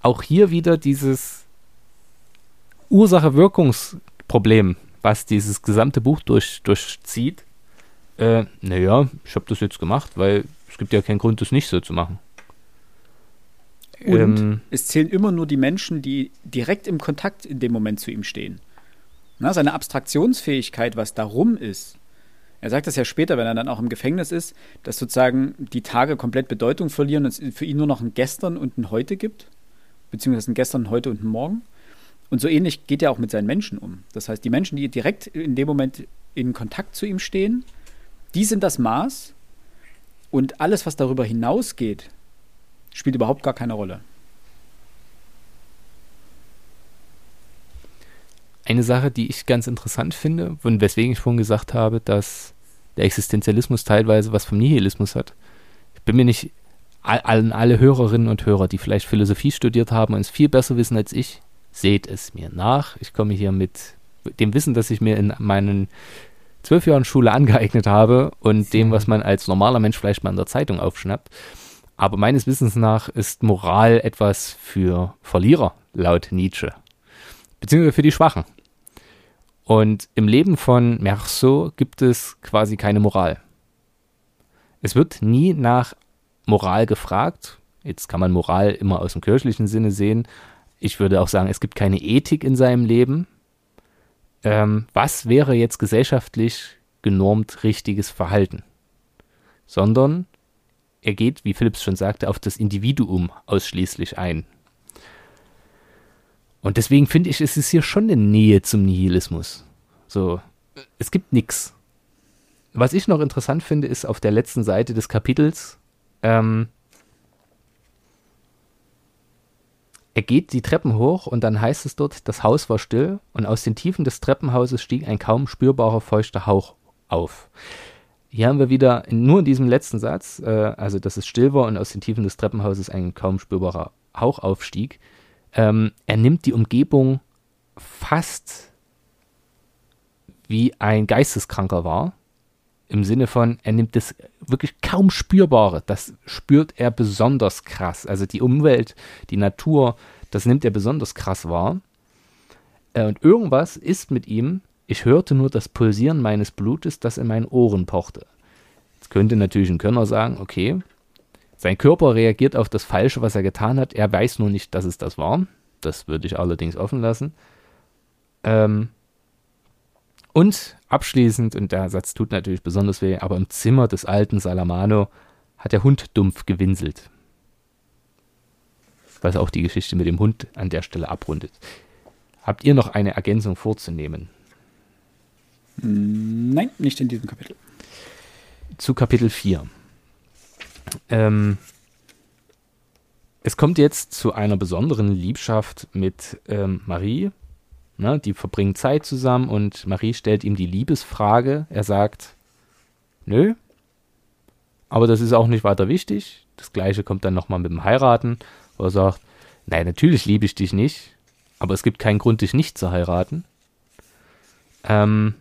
Auch hier wieder dieses Ursache-Wirkungsproblem, was dieses gesamte Buch durch, durchzieht. Äh, naja, ich habe das jetzt gemacht, weil es gibt ja keinen Grund, das nicht so zu machen.
Und ähm, es zählen immer nur die Menschen, die direkt im Kontakt in dem Moment zu ihm stehen. Na, seine Abstraktionsfähigkeit, was darum ist, er sagt das ja später, wenn er dann auch im Gefängnis ist, dass sozusagen die Tage komplett Bedeutung verlieren und es für ihn nur noch ein Gestern und ein Heute gibt, beziehungsweise ein Gestern, ein Heute und ein Morgen. Und so ähnlich geht er auch mit seinen Menschen um. Das heißt, die Menschen, die direkt in dem Moment in Kontakt zu ihm stehen, die sind das Maß und alles, was darüber hinausgeht, spielt überhaupt gar keine Rolle.
Eine Sache, die ich ganz interessant finde und weswegen ich vorhin gesagt habe, dass der Existenzialismus teilweise was vom Nihilismus hat. Ich bin mir nicht allen alle Hörerinnen und Hörer, die vielleicht Philosophie studiert haben und es viel besser wissen als ich, seht es mir nach. Ich komme hier mit dem Wissen, das ich mir in meinen zwölf Jahren Schule angeeignet habe und dem, was man als normaler Mensch vielleicht mal in der Zeitung aufschnappt. Aber meines Wissens nach ist Moral etwas für Verlierer, laut Nietzsche. Beziehungsweise für die Schwachen. Und im Leben von Merceau gibt es quasi keine Moral. Es wird nie nach Moral gefragt. Jetzt kann man Moral immer aus dem kirchlichen Sinne sehen. Ich würde auch sagen, es gibt keine Ethik in seinem Leben. Ähm, was wäre jetzt gesellschaftlich genormt richtiges Verhalten? Sondern er geht, wie Philipps schon sagte, auf das Individuum ausschließlich ein. Und deswegen finde ich, es ist hier schon eine Nähe zum Nihilismus. So, es gibt nichts. Was ich noch interessant finde, ist auf der letzten Seite des Kapitels, ähm, er geht die Treppen hoch und dann heißt es dort, das Haus war still und aus den Tiefen des Treppenhauses stieg ein kaum spürbarer feuchter Hauch auf. Hier haben wir wieder nur in diesem letzten Satz, äh, also dass es still war und aus den Tiefen des Treppenhauses ein kaum spürbarer Hauch aufstieg. Ähm, er nimmt die Umgebung fast wie ein Geisteskranker wahr. Im Sinne von, er nimmt das wirklich kaum Spürbare, das spürt er besonders krass. Also die Umwelt, die Natur, das nimmt er besonders krass wahr. Äh, und irgendwas ist mit ihm, ich hörte nur das Pulsieren meines Blutes, das in meinen Ohren pochte. Jetzt könnte natürlich ein Könner sagen, okay, sein Körper reagiert auf das Falsche, was er getan hat. Er weiß nur nicht, dass es das war. Das würde ich allerdings offen lassen. Ähm und abschließend, und der Satz tut natürlich besonders weh, aber im Zimmer des alten Salamano hat der Hund dumpf gewinselt. Was auch die Geschichte mit dem Hund an der Stelle abrundet. Habt ihr noch eine Ergänzung vorzunehmen?
Nein, nicht in diesem Kapitel.
Zu Kapitel 4. Ähm, es kommt jetzt zu einer besonderen Liebschaft mit ähm, Marie. Ne, die verbringen Zeit zusammen und Marie stellt ihm die Liebesfrage. Er sagt, nö, aber das ist auch nicht weiter wichtig. Das gleiche kommt dann nochmal mit dem Heiraten, wo er sagt, nein, natürlich liebe ich dich nicht, aber es gibt keinen Grund, dich nicht zu heiraten. Ähm,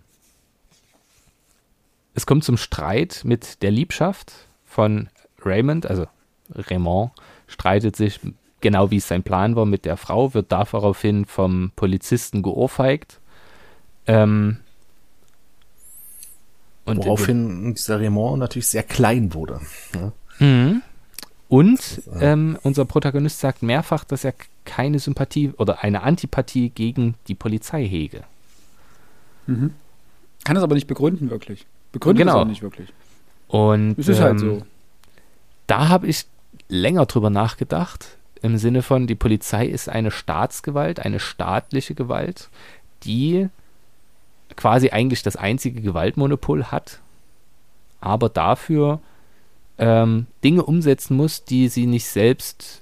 es kommt zum Streit mit der Liebschaft von Raymond, also Raymond, streitet sich genau wie es sein Plan war mit der Frau, wird daraufhin vom Polizisten geohrfeigt. Ähm,
Und Woraufhin dieser Raymond natürlich sehr klein wurde.
Ja. Mhm. Und ähm, unser Protagonist sagt mehrfach, dass er keine Sympathie oder eine Antipathie gegen die Polizei hege.
Mhm. Kann es aber nicht begründen, wirklich. Begründet genau. es auch nicht wirklich.
Und es ist halt ähm, halt so. Da habe ich länger drüber nachgedacht, im Sinne von, die Polizei ist eine Staatsgewalt, eine staatliche Gewalt, die quasi eigentlich das einzige Gewaltmonopol hat, aber dafür ähm, Dinge umsetzen muss, die sie nicht selbst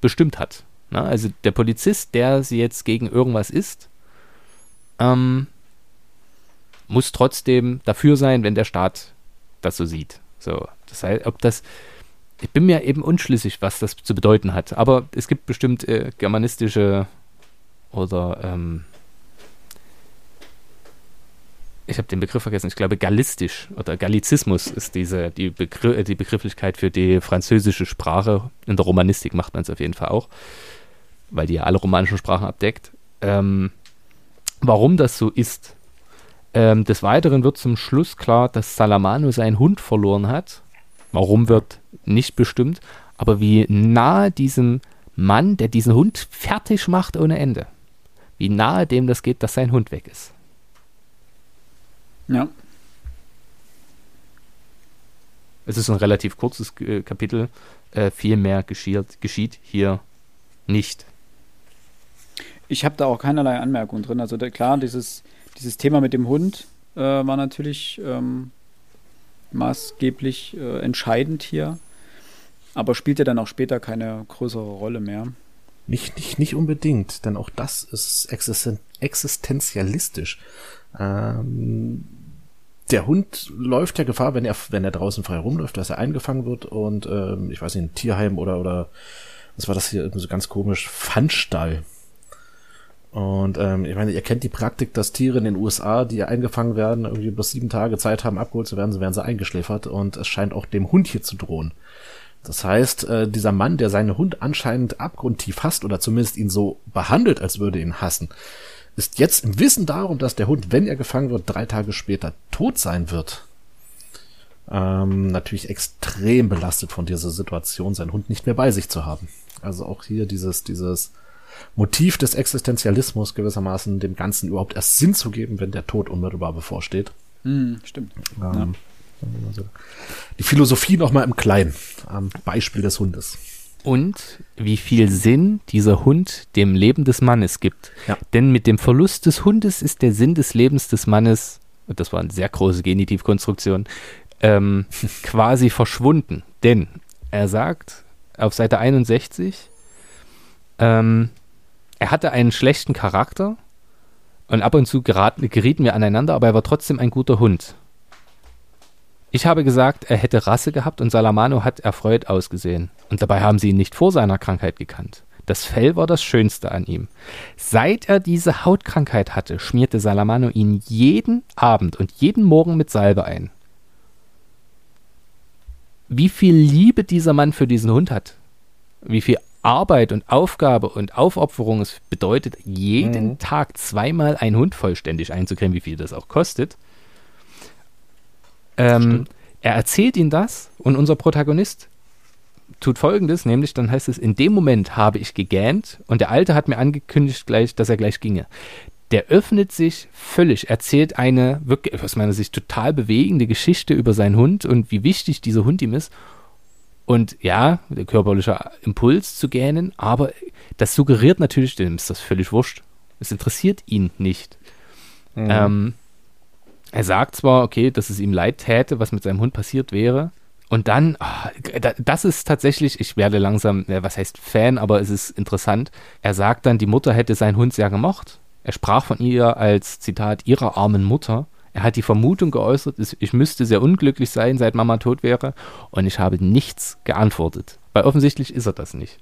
bestimmt hat. Na, also der Polizist, der sie jetzt gegen irgendwas ist, ähm, muss trotzdem dafür sein, wenn der Staat das so sieht. So, das heißt, ob das, ich bin mir eben unschlüssig, was das zu bedeuten hat. Aber es gibt bestimmt äh, germanistische oder ähm, ich habe den Begriff vergessen, ich glaube Gallistisch oder Gallizismus ist diese, die, Begr äh, die Begrifflichkeit für die französische Sprache. In der Romanistik macht man es auf jeden Fall auch, weil die ja alle romanischen Sprachen abdeckt. Ähm, warum das so ist. Ähm, des Weiteren wird zum Schluss klar, dass Salamano seinen Hund verloren hat. Warum wird nicht bestimmt, aber wie nahe diesem Mann, der diesen Hund fertig macht ohne Ende, wie nahe dem das geht, dass sein Hund weg ist.
Ja.
Es ist ein relativ kurzes äh, Kapitel. Äh, viel mehr geschieht, geschieht hier nicht.
Ich habe da auch keinerlei Anmerkungen drin. Also da, klar, dieses, dieses Thema mit dem Hund äh, war natürlich ähm, maßgeblich äh, entscheidend hier, aber spielt ja dann auch später keine größere Rolle mehr.
Nicht, nicht, nicht unbedingt, denn auch das ist existen existenzialistisch. Ähm, der Hund läuft ja Gefahr, wenn er, wenn er draußen frei rumläuft, dass er eingefangen wird und ähm, ich weiß nicht, ein Tierheim oder oder was war das hier so ganz komisch, Pfandstall. Und ähm, ich meine, ihr kennt die Praktik, dass Tiere in den USA, die eingefangen werden, irgendwie bloß sieben Tage Zeit haben, abgeholt zu werden, so werden sie eingeschläfert und es scheint auch dem Hund hier zu drohen. Das heißt, äh, dieser Mann, der seinen Hund anscheinend abgrundtief hasst oder zumindest ihn so behandelt, als würde ihn hassen, ist jetzt im Wissen darum, dass der Hund, wenn er gefangen wird, drei Tage später tot sein wird, ähm, natürlich extrem belastet von dieser Situation, seinen Hund nicht mehr bei sich zu haben. Also auch hier dieses, dieses Motiv des Existenzialismus gewissermaßen dem Ganzen überhaupt erst Sinn zu geben, wenn der Tod unmittelbar bevorsteht.
Mm, stimmt. Ähm, ja.
Die Philosophie nochmal im Kleinen, am Beispiel des Hundes
und wie viel Sinn dieser Hund dem Leben des Mannes gibt. Ja. Denn mit dem Verlust des Hundes ist der Sinn des Lebens des Mannes, und das war eine sehr große Genitivkonstruktion, ähm, quasi verschwunden. Denn er sagt auf Seite 61, ähm, er hatte einen schlechten Charakter und ab und zu geraten, gerieten wir aneinander, aber er war trotzdem ein guter Hund. Ich habe gesagt, er hätte Rasse gehabt und Salamano hat erfreut ausgesehen. Und dabei haben sie ihn nicht vor seiner Krankheit gekannt. Das Fell war das Schönste an ihm. Seit er diese Hautkrankheit hatte, schmierte Salamano ihn jeden Abend und jeden Morgen mit Salbe ein. Wie viel Liebe dieser Mann für diesen Hund hat, wie viel Arbeit und Aufgabe und Aufopferung es bedeutet, jeden mhm. Tag zweimal einen Hund vollständig einzukriegen, wie viel das auch kostet, ähm, er erzählt ihm das und unser Protagonist tut folgendes, nämlich dann heißt es, in dem Moment habe ich gegähnt und der Alte hat mir angekündigt gleich, dass er gleich ginge. Der öffnet sich völlig, erzählt eine wirklich aus meiner Sicht total bewegende Geschichte über seinen Hund und wie wichtig dieser Hund ihm ist. Und ja, der körperliche Impuls zu gähnen, aber das suggeriert natürlich, dem ist das völlig wurscht. Es interessiert ihn nicht. Mhm. Ähm, er sagt zwar, okay, dass es ihm leid täte, was mit seinem Hund passiert wäre. Und dann, oh, das ist tatsächlich, ich werde langsam, was heißt Fan, aber es ist interessant. Er sagt dann, die Mutter hätte seinen Hund sehr gemocht. Er sprach von ihr als, Zitat, ihrer armen Mutter. Er hat die Vermutung geäußert, ich müsste sehr unglücklich sein, seit Mama tot wäre. Und ich habe nichts geantwortet. Weil offensichtlich ist er das nicht.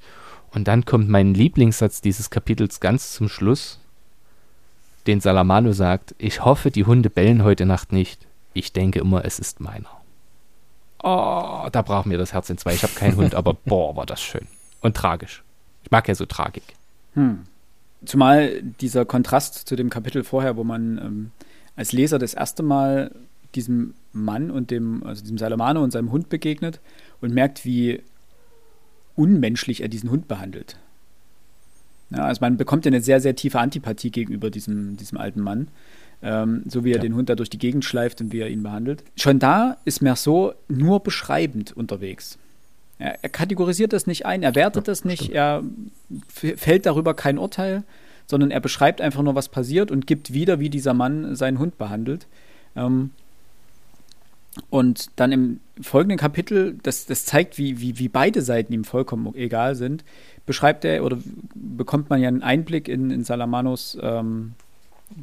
Und dann kommt mein Lieblingssatz dieses Kapitels ganz zum Schluss den Salamano sagt, ich hoffe, die Hunde bellen heute Nacht nicht. Ich denke immer, es ist meiner. Oh, da brach mir das Herz in zwei. Ich habe keinen Hund, aber boah, war das schön. Und tragisch. Ich mag ja so Tragik.
Hm. Zumal dieser Kontrast zu dem Kapitel vorher, wo man ähm, als Leser das erste Mal diesem Mann und dem, also diesem Salomano und seinem Hund begegnet und merkt, wie unmenschlich er diesen Hund behandelt. Ja, also man bekommt ja eine sehr, sehr tiefe Antipathie gegenüber diesem, diesem alten Mann. Ähm, so wie er ja. den Hund da durch die Gegend schleift und wie er ihn behandelt. Schon da ist Merceau nur beschreibend unterwegs. Er, er kategorisiert das nicht ein, er wertet ja, das nicht, stimmt. er fällt darüber kein Urteil, sondern er beschreibt einfach nur, was passiert und gibt wieder, wie dieser Mann seinen Hund behandelt. Ähm, und dann im folgenden Kapitel, das, das zeigt, wie, wie, wie beide Seiten ihm vollkommen egal sind, beschreibt er oder bekommt man ja einen Einblick in, in Salamanos ähm,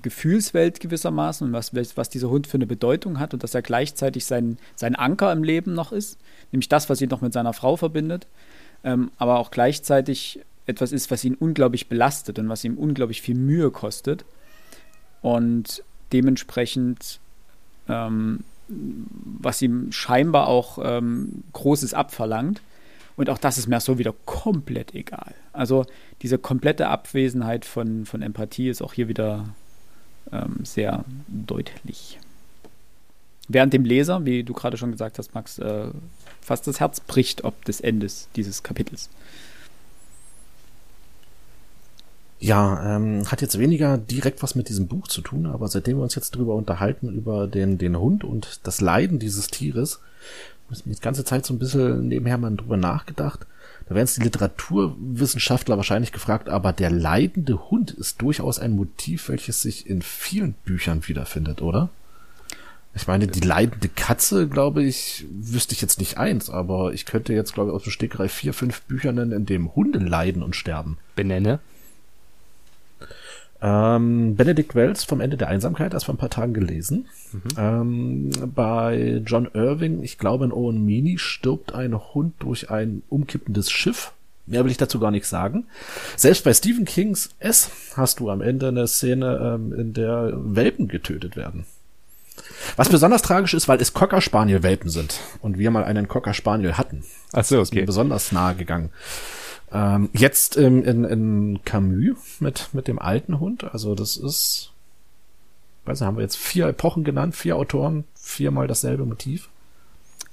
Gefühlswelt gewissermaßen und was, was dieser Hund für eine Bedeutung hat und dass er gleichzeitig sein, sein Anker im Leben noch ist, nämlich das, was ihn noch mit seiner Frau verbindet, ähm, aber auch gleichzeitig etwas ist, was ihn unglaublich belastet und was ihm unglaublich viel Mühe kostet und dementsprechend ähm, was ihm scheinbar auch ähm, Großes abverlangt. Und auch das ist mir so wieder komplett egal. Also diese komplette Abwesenheit von, von Empathie ist auch hier wieder ähm, sehr deutlich. Während dem Leser, wie du gerade schon gesagt hast, Max, äh, fast das Herz bricht ob des Endes dieses Kapitels.
Ja, ähm, hat jetzt weniger direkt was mit diesem Buch zu tun, aber seitdem wir uns jetzt drüber unterhalten, über den, den Hund und das Leiden dieses Tieres, ist die ganze Zeit so ein bisschen nebenher mal drüber nachgedacht. Da werden es die Literaturwissenschaftler wahrscheinlich gefragt, aber der leidende Hund ist durchaus ein Motiv, welches sich in vielen Büchern wiederfindet, oder? Ich meine, die leidende Katze, glaube ich, wüsste ich jetzt nicht eins, aber ich könnte jetzt, glaube ich, aus dem Stegreif vier, fünf Bücher nennen, in dem Hunde leiden und sterben.
Benenne.
Ähm, Benedict Wells vom Ende der Einsamkeit, erst vor ein paar Tagen gelesen. Mhm. Ähm, bei John Irving, ich glaube in Owen Meany, stirbt ein Hund durch ein umkippendes Schiff. Mehr will ich dazu gar nicht sagen. Selbst bei Stephen Kings S hast du am Ende eine Szene, ähm, in der Welpen getötet werden. Was besonders tragisch ist, weil es Cocker Spaniel Welpen sind und wir mal einen Cocker Spaniel hatten.
Ach so, okay.
Das ist mir besonders nahe gegangen. Ähm, jetzt ähm, in, in Camus mit, mit dem alten Hund. Also das ist, weiß nicht, haben wir jetzt vier Epochen genannt, vier Autoren, viermal dasselbe Motiv.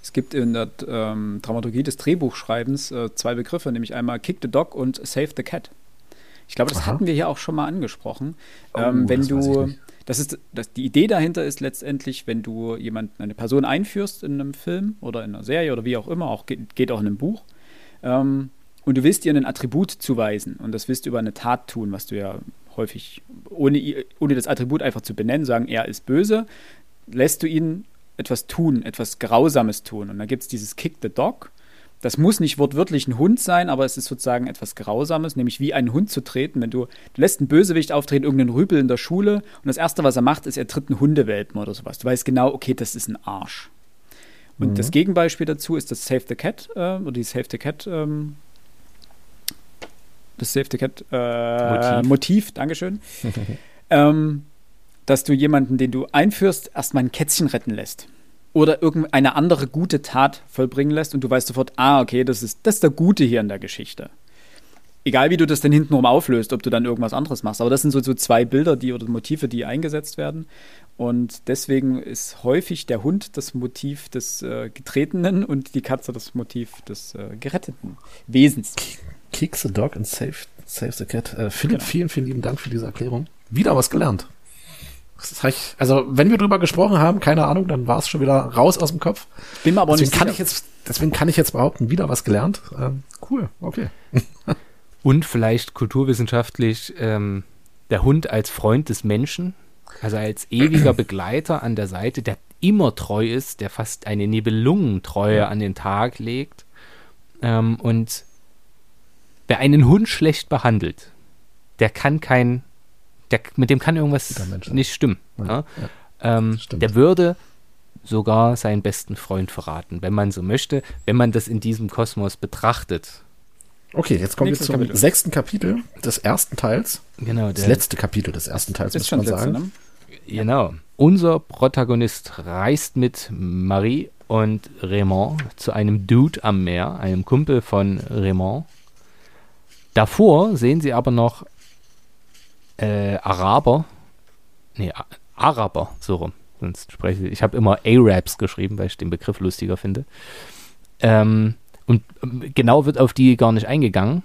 Es gibt in der ähm, Dramaturgie des Drehbuchschreibens äh, zwei Begriffe, nämlich einmal Kick the Dog und Save the Cat. Ich glaube, das Aha. hatten wir hier auch schon mal angesprochen. Oh, ähm, wenn du, das ist, das, die Idee dahinter ist letztendlich, wenn du jemanden, eine Person einführst in einem Film oder in einer Serie oder wie auch immer, auch geht, geht auch in einem Buch, ähm, und du willst ihr ein Attribut zuweisen und das willst du über eine Tat tun, was du ja häufig, ohne, ohne das Attribut einfach zu benennen, sagen, er ist böse, lässt du ihn etwas tun, etwas Grausames tun. Und da gibt es dieses Kick the Dog. Das muss nicht wortwörtlich ein Hund sein, aber es ist sozusagen etwas Grausames, nämlich wie einen Hund zu treten. Wenn du, du lässt einen Bösewicht auftreten, irgendeinen Rüpel in der Schule und das Erste, was er macht, ist, er tritt einen Hundewelpen oder sowas. Du weißt genau, okay, das ist ein Arsch. Und mhm. das Gegenbeispiel dazu ist das Save the Cat äh, oder die Save the Cat ähm, das Safety Cat äh, Motiv. Motiv, Dankeschön. ähm, dass du jemanden, den du einführst, erstmal ein Kätzchen retten lässt. Oder irgendeine andere gute Tat vollbringen lässt und du weißt sofort, ah, okay, das ist, das ist der Gute hier in der Geschichte. Egal wie du das dann hintenrum auflöst, ob du dann irgendwas anderes machst. Aber das sind so, so zwei Bilder, die oder Motive, die eingesetzt werden. Und deswegen ist häufig der Hund das Motiv des äh, Getretenen und die Katze das Motiv des äh, geretteten Wesens.
Kick the Dog and Save, save the Cat. Äh, Philipp, genau. vielen, vielen lieben Dank für diese Erklärung. Wieder was gelernt. Ich, also, wenn wir drüber gesprochen haben, keine Ahnung, dann war es schon wieder raus aus dem Kopf.
Bin mir aber
deswegen nicht kann ich jetzt, Deswegen kann ich jetzt behaupten, wieder was gelernt. Ähm, cool, okay.
Und vielleicht kulturwissenschaftlich ähm, der Hund als Freund des Menschen, also als ewiger Begleiter an der Seite, der immer treu ist, der fast eine Nibelungentreue an den Tag legt ähm, und Wer einen Hund schlecht behandelt, der kann kein, der, mit dem kann irgendwas nicht stimmen. Ja, ja. Ähm, der würde sogar seinen besten Freund verraten, wenn man so möchte, wenn man das in diesem Kosmos betrachtet.
Okay, jetzt kommen wir zum Kapitel. sechsten Kapitel des ersten Teils.
Genau.
Das letzte Kapitel des ersten Teils,
muss man sagen. Ne? Genau. Unser Protagonist reist mit Marie und Raymond zu einem Dude am Meer, einem Kumpel von Raymond. Davor sehen sie aber noch äh, Araber, nee, Araber, so rum, sonst spreche ich. Ich habe immer Arabs geschrieben, weil ich den Begriff lustiger finde. Ähm, und ähm, genau wird auf die gar nicht eingegangen.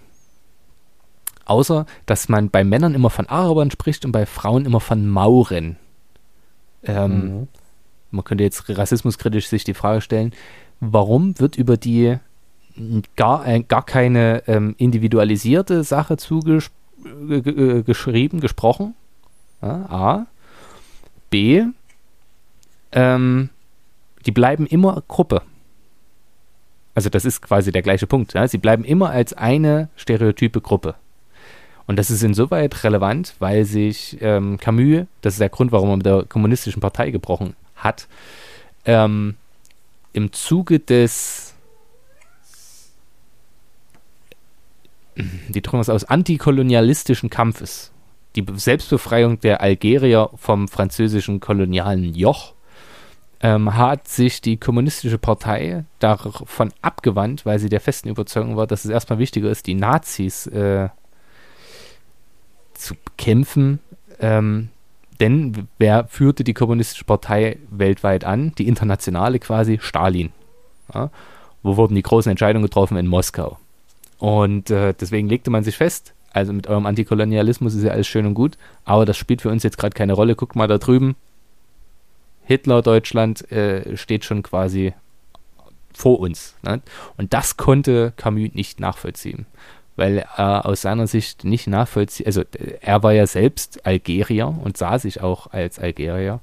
Außer, dass man bei Männern immer von Arabern spricht und bei Frauen immer von Mauren. Ähm, mhm. Man könnte jetzt rassismuskritisch sich die Frage stellen, warum wird über die gar, äh, gar keine ähm, individualisierte Sache zugeschrieben, gesprochen? Ja, A. B. Ähm, die bleiben immer Gruppe. Also das ist quasi der gleiche Punkt. Ja? Sie bleiben immer als eine stereotype Gruppe. Und das ist insoweit relevant, weil sich ähm, Camus, das ist der Grund, warum er mit der kommunistischen Partei gebrochen hat, ähm, im Zuge des die es aus antikolonialistischen Kampfes, die Selbstbefreiung der Algerier vom französischen kolonialen Joch, ähm, hat sich die kommunistische Partei davon abgewandt, weil sie der festen Überzeugung war, dass es erstmal wichtiger ist, die Nazis äh, zu bekämpfen. Ähm, denn wer führte die kommunistische Partei weltweit an? Die internationale quasi, Stalin. Ja? Wo wurden die großen Entscheidungen getroffen? In Moskau. Und äh, deswegen legte man sich fest, also mit eurem Antikolonialismus ist ja alles schön und gut, aber das spielt für uns jetzt gerade keine Rolle. Guckt mal da drüben, Hitler-Deutschland äh, steht schon quasi vor uns. Ne? Und das konnte Camus nicht nachvollziehen, weil er aus seiner Sicht nicht nachvollziehen, also er war ja selbst Algerier und sah sich auch als Algerier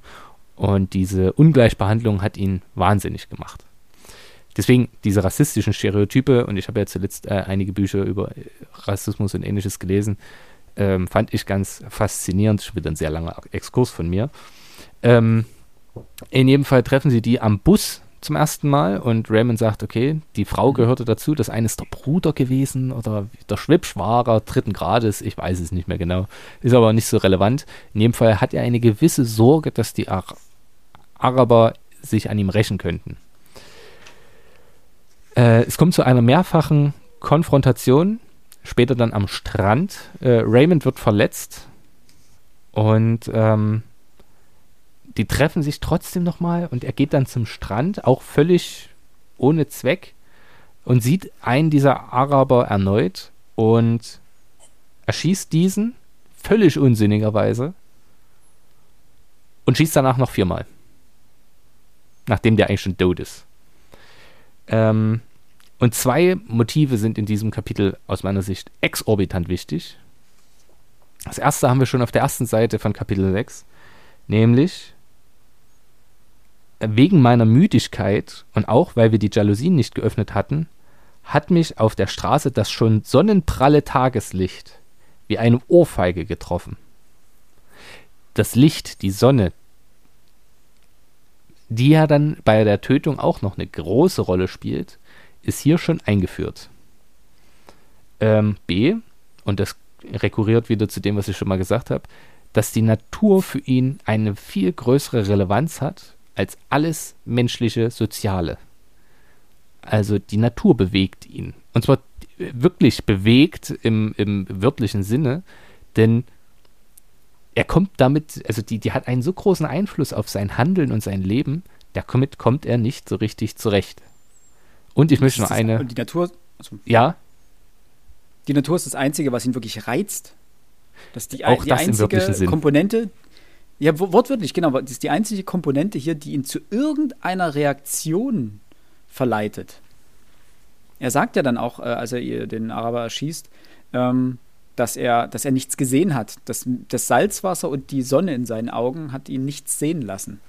und diese Ungleichbehandlung hat ihn wahnsinnig gemacht. Deswegen diese rassistischen Stereotype, und ich habe ja zuletzt äh, einige Bücher über Rassismus und ähnliches gelesen, ähm, fand ich ganz faszinierend. Das wird ein sehr langer Exkurs von mir. Ähm, in jedem Fall treffen sie die am Bus zum ersten Mal und Raymond sagt, okay, die Frau gehörte dazu, das eine ist der Bruder gewesen oder der Schwibschwager dritten Grades, ich weiß es nicht mehr genau, ist aber nicht so relevant. In jedem Fall hat er eine gewisse Sorge, dass die Ar Araber sich an ihm rächen könnten. Äh, es kommt zu einer mehrfachen Konfrontation, später dann am Strand. Äh, Raymond wird verletzt und ähm, die treffen sich trotzdem nochmal und er geht dann zum Strand, auch völlig ohne Zweck und sieht einen dieser Araber erneut und erschießt diesen völlig unsinnigerweise und schießt danach noch viermal. Nachdem der eigentlich schon tot ist. Ähm, und zwei Motive sind in diesem Kapitel aus meiner Sicht exorbitant wichtig. Das erste haben wir schon auf der ersten Seite von Kapitel 6, nämlich wegen meiner Müdigkeit und auch weil wir die Jalousien nicht geöffnet hatten, hat mich auf der Straße das schon sonnenpralle Tageslicht wie eine Ohrfeige getroffen. Das Licht, die Sonne, die ja dann bei der Tötung auch noch eine große Rolle spielt, ist hier schon eingeführt. Ähm, B, und das rekurriert wieder zu dem, was ich schon mal gesagt habe, dass die Natur für ihn eine viel größere Relevanz hat als alles menschliche Soziale. Also die Natur bewegt ihn. Und zwar wirklich bewegt im, im wörtlichen Sinne, denn er kommt damit, also die, die hat einen so großen Einfluss auf sein Handeln und sein Leben, damit kommt er nicht so richtig zurecht. Und ich möchte noch eine.
Die Natur.
Also, ja.
Die Natur ist das Einzige, was ihn wirklich reizt. Das ist die, Auch die das einzige Komponente, ja, wortwörtlich, genau. Das ist die einzige Komponente hier, die ihn zu irgendeiner Reaktion verleitet. Er sagt ja dann auch, äh, als er den Araber erschießt, ähm, dass, er, dass er nichts gesehen hat. Das, das Salzwasser und die Sonne in seinen Augen hat ihn nichts sehen lassen.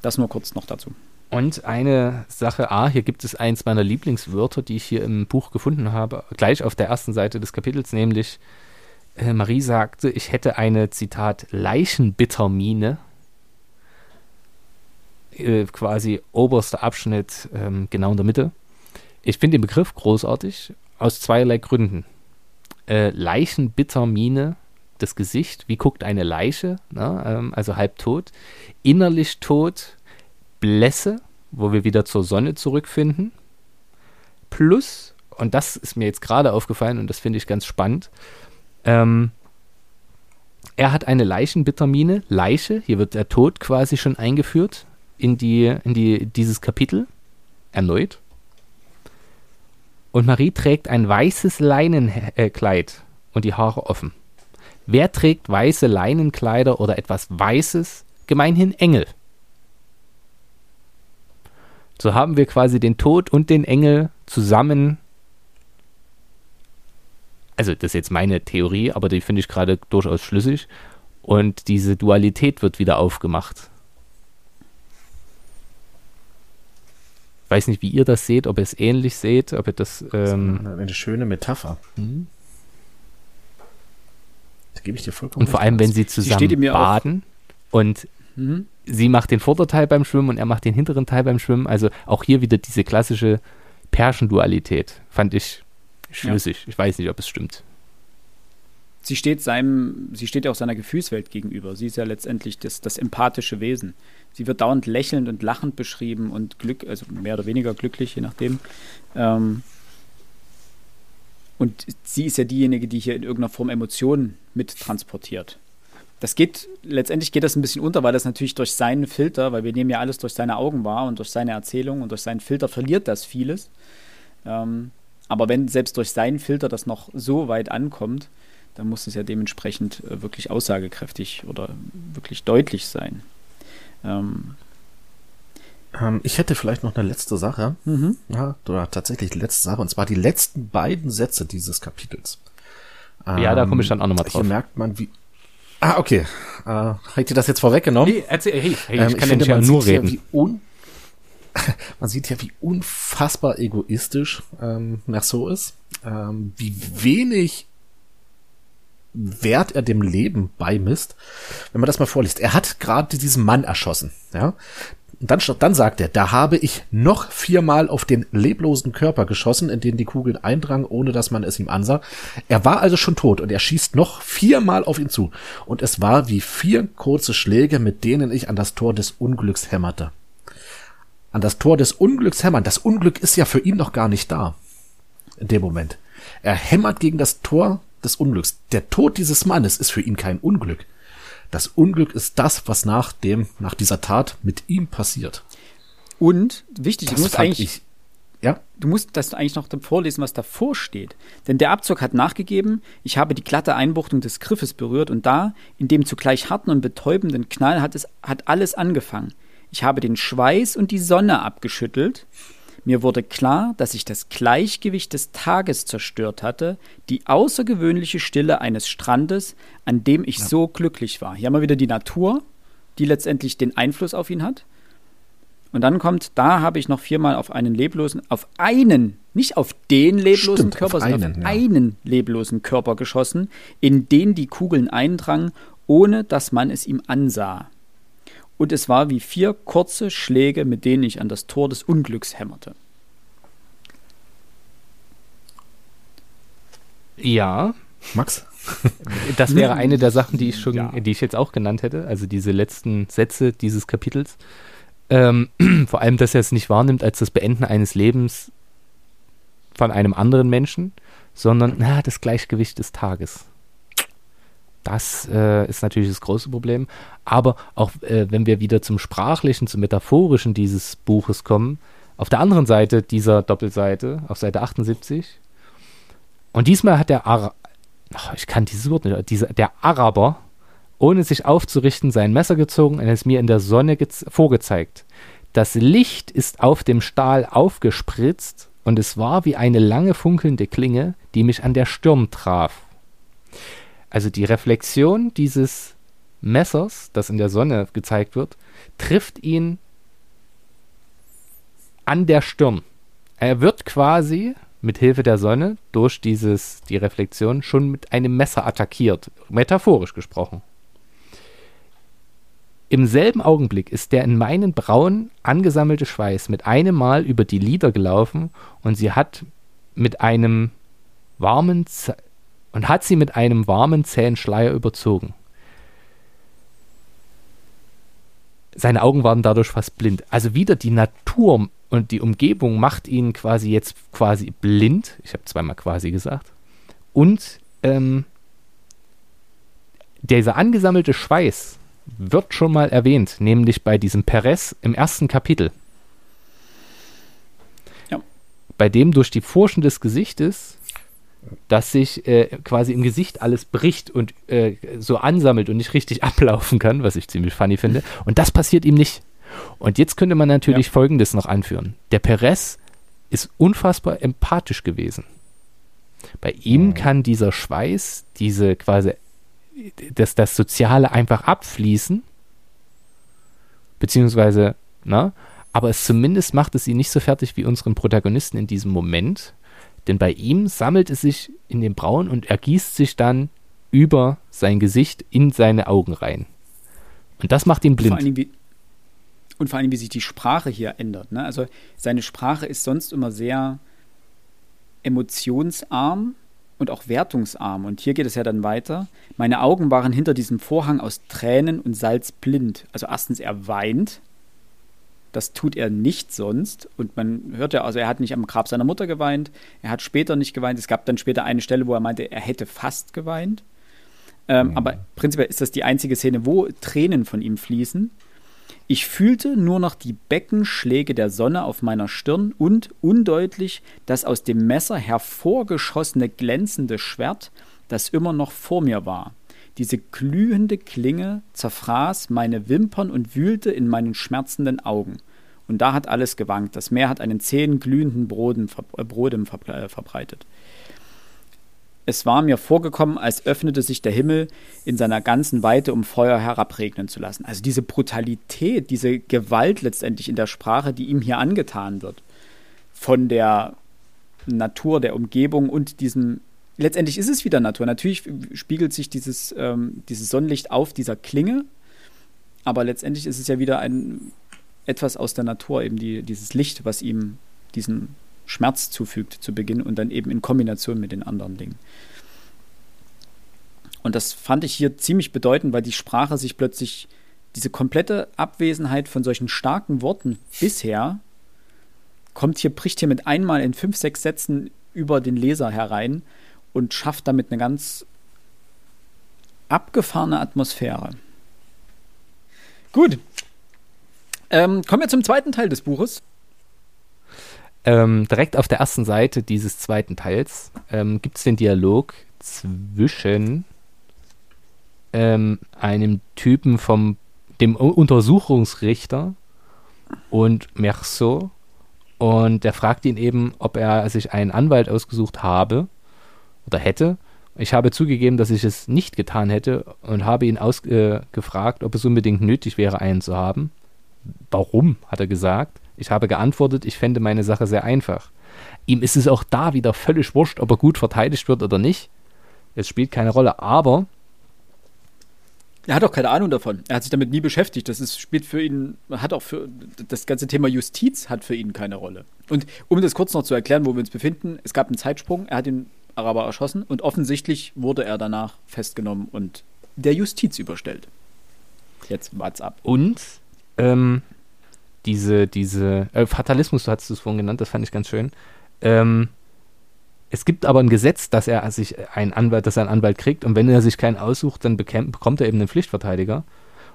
Das nur kurz noch dazu.
Und eine Sache, ah, hier gibt es eins meiner Lieblingswörter, die ich hier im Buch gefunden habe, gleich auf der ersten Seite des Kapitels, nämlich äh, Marie sagte, ich hätte eine, Zitat, Leichenbittermine. Äh, quasi oberster Abschnitt, ähm, genau in der Mitte. Ich finde den Begriff großartig, aus zweierlei Gründen. Äh, Leichenbittermine, das Gesicht, wie guckt eine Leiche, ne? ähm, also halb tot. Innerlich tot, Blässe, wo wir wieder zur Sonne zurückfinden. Plus, und das ist mir jetzt gerade aufgefallen und das finde ich ganz spannend, ähm, er hat eine Leichenvitamine, Leiche, hier wird der Tod quasi schon eingeführt in, die, in die, dieses Kapitel, erneut. Und Marie trägt ein weißes Leinenkleid und die Haare offen. Wer trägt weiße Leinenkleider oder etwas Weißes? Gemeinhin Engel. So haben wir quasi den Tod und den Engel zusammen. Also, das ist jetzt meine Theorie, aber die finde ich gerade durchaus schlüssig. Und diese Dualität wird wieder aufgemacht. Ich weiß nicht, wie ihr das seht, ob ihr es ähnlich seht, ob ihr das. Ähm
das eine schöne Metapher. Mhm.
Da gebe ich dir vollkommen Und vor allem, wenn sie zusammen baden und mhm. Sie macht den Vorderteil beim Schwimmen und er macht den hinteren Teil beim Schwimmen. Also auch hier wieder diese klassische Pärchendualität. Fand ich schlüssig. Ja. Ich weiß nicht, ob es stimmt.
Sie steht seinem, sie steht ja auch seiner Gefühlswelt gegenüber. Sie ist ja letztendlich das, das empathische Wesen. Sie wird dauernd lächelnd und lachend beschrieben und Glück, also mehr oder weniger glücklich, je nachdem. Ähm, und sie ist ja diejenige, die hier in irgendeiner Form Emotionen mittransportiert. Das geht, letztendlich geht das ein bisschen unter, weil das natürlich durch seinen Filter, weil wir nehmen ja alles durch seine Augen wahr und durch seine Erzählung und durch seinen Filter verliert das vieles. Ähm, aber wenn selbst durch seinen Filter das noch so weit ankommt, dann muss es ja dementsprechend äh, wirklich aussagekräftig oder wirklich deutlich sein. Ähm,
ähm, ich hätte vielleicht noch eine letzte Sache. Mhm. Ja, oder tatsächlich die letzte Sache. Und zwar die letzten beiden Sätze dieses Kapitels.
ja, da komme ich dann auch nochmal drauf.
Hier merkt man, wie. Ah, okay. Äh, Habt ihr das jetzt vorweggenommen?
Hey, erzähl, hey, hey ähm, ich kann ich ja nicht nur reden.
Ja, man sieht ja, wie unfassbar egoistisch ähm, Merceau ist. Ähm, wie wenig Wert er dem Leben beimisst. Wenn man das mal vorliest. Er hat gerade diesen Mann erschossen. Ja, und dann, dann sagt er, da habe ich noch viermal auf den leblosen Körper geschossen, in den die Kugeln eindrangen, ohne dass man es ihm ansah. Er war also schon tot und er schießt noch viermal auf ihn zu. Und es war wie vier kurze Schläge, mit denen ich an das Tor des Unglücks hämmerte. An das Tor des Unglücks hämmern. Das Unglück ist ja für ihn noch gar nicht da. In dem Moment. Er hämmert gegen das Tor des Unglücks. Der Tod dieses Mannes ist für ihn kein Unglück. Das Unglück ist das, was nach dem, nach dieser Tat mit ihm passiert.
Und wichtig, das du musst eigentlich, ich, ja? du musst das eigentlich noch vorlesen, was davor steht. Denn der Abzug hat nachgegeben, ich habe die glatte Einbuchtung des Griffes berührt und da, in dem zugleich harten und betäubenden Knall hat es, hat alles angefangen. Ich habe den Schweiß und die Sonne abgeschüttelt mir wurde klar, dass ich das Gleichgewicht des Tages zerstört hatte, die außergewöhnliche Stille eines Strandes, an dem ich ja. so glücklich war. Hier haben wir wieder die Natur, die letztendlich den Einfluss auf ihn hat. Und dann kommt, da habe ich noch viermal auf einen leblosen, auf einen, nicht auf den leblosen Stimmt, Körper, auf sondern einen, auf ja. einen leblosen Körper geschossen, in den die Kugeln eindrangen, ohne dass man es ihm ansah und es war wie vier kurze Schläge, mit denen ich an das Tor des Unglücks hämmerte.
Ja.
Max?
Das wäre eine der Sachen, die ich schon, ja. die ich jetzt auch genannt hätte, also diese letzten Sätze dieses Kapitels. Ähm, vor allem, dass er es nicht wahrnimmt als das Beenden eines Lebens von einem anderen Menschen, sondern na, das Gleichgewicht des Tages. Das äh, ist natürlich das große Problem. Aber auch äh, wenn wir wieder zum Sprachlichen, zum Metaphorischen dieses Buches kommen, auf der anderen Seite dieser Doppelseite, auf Seite 78, und diesmal hat der Ara Ach, ich kann dieses Wort nicht, dieser, der Araber, ohne sich aufzurichten, sein Messer gezogen und es mir in der Sonne vorgezeigt. Das Licht ist auf dem Stahl aufgespritzt und es war wie eine lange funkelnde Klinge, die mich an der Stirn traf. Also die Reflexion dieses Messers, das in der Sonne gezeigt wird, trifft ihn an der Stirn. Er wird quasi mit Hilfe der Sonne durch dieses die Reflexion schon mit einem Messer attackiert, metaphorisch gesprochen. Im selben Augenblick ist der in meinen Brauen angesammelte Schweiß mit einem Mal über die Lider gelaufen und sie hat mit einem warmen und hat sie mit einem warmen, zähen Schleier überzogen. Seine Augen waren dadurch fast blind. Also wieder die Natur und die Umgebung macht ihn quasi jetzt quasi blind. Ich habe zweimal quasi gesagt. Und ähm, dieser angesammelte Schweiß wird schon mal erwähnt, nämlich bei diesem Perez im ersten Kapitel. Ja. Bei dem durch die Furchen des Gesichtes, dass sich äh, quasi im Gesicht alles bricht und äh, so ansammelt und nicht richtig ablaufen kann, was ich ziemlich funny finde. Und das passiert ihm nicht. Und jetzt könnte man natürlich ja. Folgendes noch anführen. Der Perez ist unfassbar empathisch gewesen. Bei ihm mhm. kann dieser Schweiß, diese quasi das, das Soziale einfach abfließen, beziehungsweise, na, aber es zumindest macht es ihn nicht so fertig wie unseren Protagonisten in diesem Moment, denn bei ihm sammelt es sich in den Brauen und ergießt sich dann über sein Gesicht in seine Augen rein. Und das macht ihn blind.
Vor allem, wie, und vor allem, wie sich die Sprache hier ändert. Ne? Also seine Sprache ist sonst immer sehr emotionsarm und auch wertungsarm. Und hier geht es ja dann weiter. Meine Augen waren hinter diesem Vorhang aus Tränen und Salz blind. Also erstens, er weint. Das tut er nicht sonst. Und man hört ja, also er hat nicht am Grab seiner Mutter geweint. Er hat später nicht geweint. Es gab dann später eine Stelle, wo er meinte, er hätte fast geweint. Ähm, mhm. Aber prinzipiell ist das die einzige Szene, wo Tränen von ihm fließen. Ich fühlte nur noch die Beckenschläge der Sonne auf meiner Stirn und undeutlich das aus dem Messer hervorgeschossene glänzende Schwert, das immer noch vor mir war. Diese glühende Klinge zerfraß meine Wimpern und wühlte in meinen schmerzenden Augen. Und da hat alles gewankt. Das Meer hat einen zähen, glühenden Brodem, äh, Brodem äh, verbreitet. Es war mir vorgekommen, als öffnete sich der Himmel in seiner ganzen Weite, um Feuer herabregnen zu lassen. Also diese Brutalität, diese Gewalt letztendlich in der Sprache, die ihm hier angetan wird, von der Natur, der Umgebung und diesem. Letztendlich ist es wieder Natur. Natürlich spiegelt sich dieses, ähm, dieses Sonnenlicht auf dieser Klinge, aber letztendlich ist es ja wieder ein etwas aus der Natur, eben die, dieses Licht, was ihm diesen Schmerz zufügt zu Beginn und dann eben in Kombination mit den anderen Dingen. Und das fand ich hier ziemlich bedeutend, weil die Sprache sich plötzlich diese komplette Abwesenheit von solchen starken Worten bisher kommt hier, bricht hier mit einmal in fünf, sechs Sätzen über den Leser herein und schafft damit eine ganz abgefahrene Atmosphäre. Gut. Ähm, kommen wir zum zweiten Teil des Buches.
Ähm, direkt auf der ersten Seite dieses zweiten Teils ähm, gibt es den Dialog zwischen ähm, einem Typen vom dem Untersuchungsrichter und Merceau und der fragt ihn eben, ob er sich einen Anwalt ausgesucht habe oder hätte. Ich habe zugegeben, dass ich es nicht getan hätte und habe ihn ausgefragt, äh, ob es unbedingt nötig wäre, einen zu haben. Warum, hat er gesagt. Ich habe geantwortet, ich fände meine Sache sehr einfach. Ihm ist es auch da wieder völlig wurscht, ob er gut verteidigt wird oder nicht. Es spielt keine Rolle, aber.
Er hat auch keine Ahnung davon. Er hat sich damit nie beschäftigt. Das ist, spielt für ihn, hat auch für das ganze Thema Justiz hat für ihn keine Rolle. Und um das kurz noch zu erklären, wo wir uns befinden, es gab einen Zeitsprung, er hat den Araber erschossen und offensichtlich wurde er danach festgenommen und der Justiz überstellt. Jetzt WhatsApp.
Und ähm, diese, diese, äh, Fatalismus, du hast es vorhin genannt, das fand ich ganz schön. Ähm, es gibt aber ein Gesetz, dass er sich einen Anwalt, dass er einen Anwalt kriegt und wenn er sich keinen aussucht, dann bekommt er eben einen Pflichtverteidiger.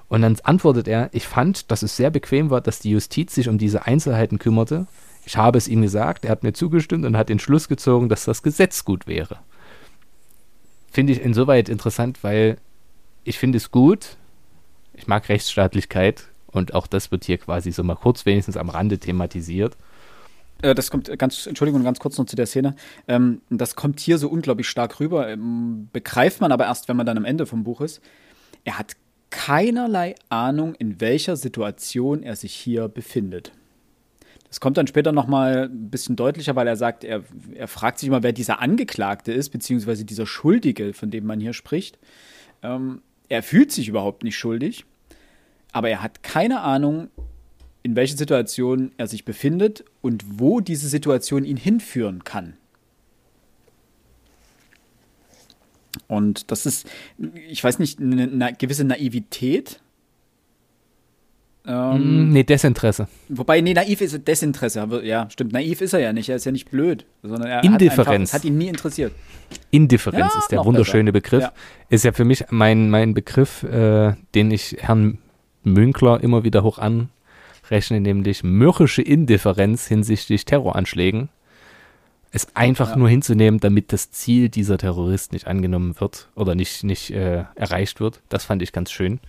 Und dann antwortet er, ich fand, dass es sehr bequem war, dass die Justiz sich um diese Einzelheiten kümmerte. Ich habe es ihm gesagt, er hat mir zugestimmt und hat den Schluss gezogen, dass das Gesetz gut wäre. Finde ich insoweit interessant, weil ich finde es gut, ich mag Rechtsstaatlichkeit, und auch das wird hier quasi so mal kurz wenigstens am Rande thematisiert.
Äh, das kommt ganz, Entschuldigung, ganz kurz noch zu der Szene. Ähm, das kommt hier so unglaublich stark rüber. Ähm, begreift man aber erst, wenn man dann am Ende vom Buch ist. Er hat keinerlei Ahnung, in welcher Situation er sich hier befindet. Das kommt dann später nochmal ein bisschen deutlicher, weil er sagt, er, er fragt sich immer, wer dieser Angeklagte ist, beziehungsweise dieser Schuldige, von dem man hier spricht. Ähm, er fühlt sich überhaupt nicht schuldig aber er hat keine Ahnung, in welcher Situation er sich befindet und wo diese Situation ihn hinführen kann. Und das ist, ich weiß nicht, eine, eine gewisse Naivität,
Ähm, mm, nee, Desinteresse.
Wobei, nee, naiv ist Desinteresse. Ja, stimmt. Naiv ist er ja nicht. Er ist ja nicht blöd, sondern er
Indifferenz. Hat,
einfach, hat ihn nie interessiert.
Indifferenz ja, ist der wunderschöne besser. Begriff. Ja. Ist ja für mich mein, mein Begriff, äh, den ich Herrn Münkler immer wieder hoch anrechne, nämlich mürrische Indifferenz hinsichtlich Terroranschlägen. Es einfach ja. nur hinzunehmen, damit das Ziel dieser Terrorist nicht angenommen wird oder nicht, nicht äh, erreicht wird. Das fand ich ganz schön.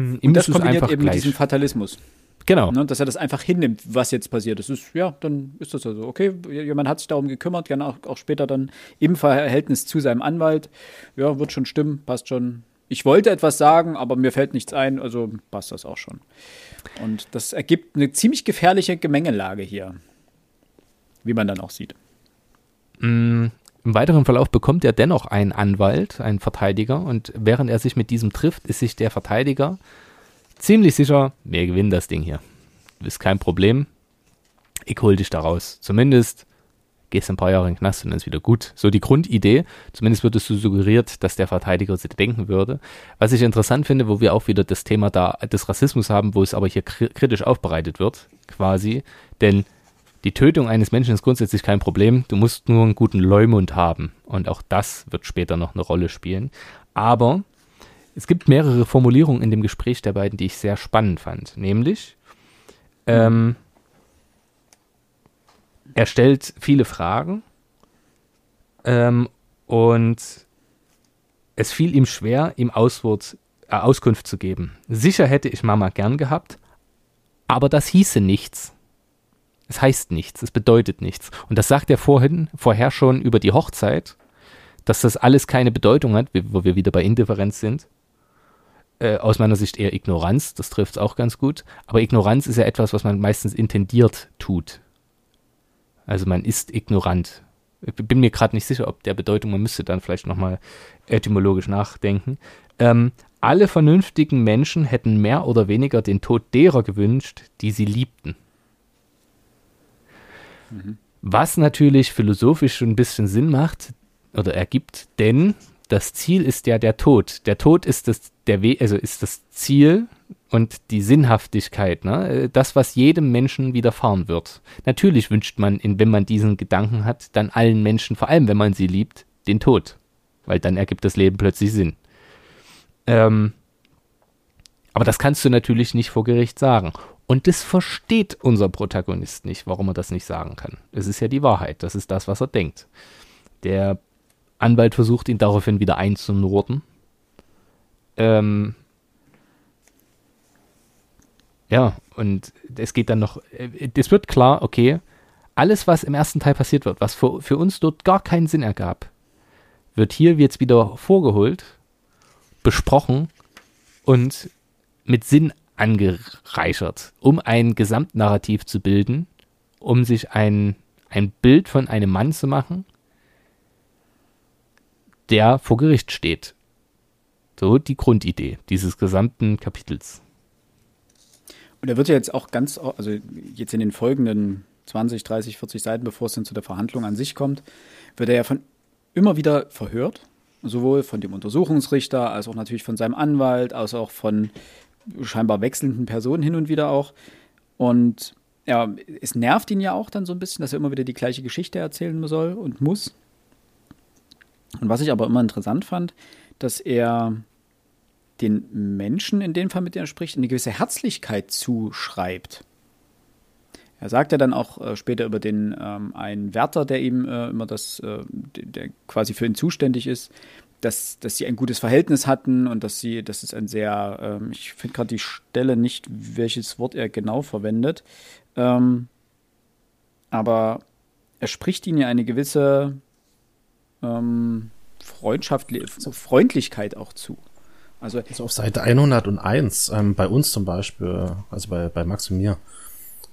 Mhm. Und das kombiniert eben gleich. mit diesem Fatalismus.
Genau.
Ne, dass er das einfach hinnimmt, was jetzt passiert. Das ist, ja, dann ist das also okay. Jemand hat sich darum gekümmert, gerne auch, auch später dann im Verhältnis zu seinem Anwalt. Ja, wird schon stimmen, passt schon. Ich wollte etwas sagen, aber mir fällt nichts ein, also passt das auch schon. Und das ergibt eine ziemlich gefährliche Gemengelage hier. Wie man dann auch sieht.
Mm, Im weiteren Verlauf bekommt er dennoch einen Anwalt, einen Verteidiger, und während er sich mit diesem trifft, ist sich der Verteidiger ziemlich sicher, wir gewinnen das Ding hier. Ist kein Problem. Ich hol dich da raus. Zumindest gehst ein paar Jahre in den Knast und dann ist wieder gut. So die Grundidee. Zumindest wird es so suggeriert, dass der Verteidiger sich denken würde. Was ich interessant finde, wo wir auch wieder das Thema da des Rassismus haben, wo es aber hier kritisch aufbereitet wird, quasi. Denn die Tötung eines Menschen ist grundsätzlich kein Problem. Du musst nur einen guten Leumund haben. Und auch das wird später noch eine Rolle spielen. Aber es gibt mehrere Formulierungen in dem Gespräch der beiden, die ich sehr spannend fand. Nämlich, ähm, er stellt viele Fragen ähm, und es fiel ihm schwer, ihm Auswort, äh, Auskunft zu geben. Sicher hätte ich Mama gern gehabt, aber das hieße nichts. Es heißt nichts, es bedeutet nichts. Und das sagt er vorhin, vorher schon über die Hochzeit, dass das alles keine Bedeutung hat, wo wir wieder bei Indifferenz sind. Äh, aus meiner Sicht eher Ignoranz, das trifft es auch ganz gut. Aber Ignoranz ist ja etwas, was man meistens intendiert tut. Also man ist ignorant. Ich bin mir gerade nicht sicher, ob der Bedeutung, man müsste dann vielleicht nochmal etymologisch nachdenken. Ähm, alle vernünftigen Menschen hätten mehr oder weniger den Tod derer gewünscht, die sie liebten. Was natürlich philosophisch schon ein bisschen Sinn macht oder ergibt, denn das Ziel ist ja der Tod. Der Tod ist das, der We also ist das Ziel und die Sinnhaftigkeit, ne? das, was jedem Menschen widerfahren wird. Natürlich wünscht man, wenn man diesen Gedanken hat, dann allen Menschen, vor allem wenn man sie liebt, den Tod. Weil dann ergibt das Leben plötzlich Sinn. Ähm, aber das kannst du natürlich nicht vor Gericht sagen. Und das versteht unser Protagonist nicht, warum er das nicht sagen kann. Es ist ja die Wahrheit, das ist das, was er denkt. Der Anwalt versucht ihn daraufhin wieder einzunorden. Ähm ja, und es geht dann noch, es wird klar, okay, alles, was im ersten Teil passiert wird, was für, für uns dort gar keinen Sinn ergab, wird hier jetzt wieder vorgeholt, besprochen und mit Sinn angereichert, um ein Gesamtnarrativ zu bilden, um sich ein, ein Bild von einem Mann zu machen, der vor Gericht steht. So die Grundidee dieses gesamten Kapitels.
Und er wird ja jetzt auch ganz, also jetzt in den folgenden 20, 30, 40 Seiten, bevor es dann zu der Verhandlung an sich kommt, wird er ja von immer wieder verhört. Sowohl von dem Untersuchungsrichter als auch natürlich von seinem Anwalt, als auch von scheinbar wechselnden Personen hin und wieder auch. Und ja, es nervt ihn ja auch dann so ein bisschen, dass er immer wieder die gleiche Geschichte erzählen soll und muss. Und was ich aber immer interessant fand, dass er den Menschen in dem Fall, mit denen er spricht, eine gewisse Herzlichkeit zuschreibt. Er sagt ja dann auch äh, später über den ähm, einen Wärter, der ihm äh, immer das, äh, der quasi für ihn zuständig ist, dass, dass sie ein gutes Verhältnis hatten und dass sie, das ist ein sehr, ähm, ich finde gerade die Stelle nicht, welches Wort er genau verwendet, ähm, aber er spricht ihnen ja eine gewisse ähm, Freundschaft, Freundlichkeit auch zu.
Also, also auf Seite 101, ähm, bei uns zum Beispiel, also bei, bei Max und mir,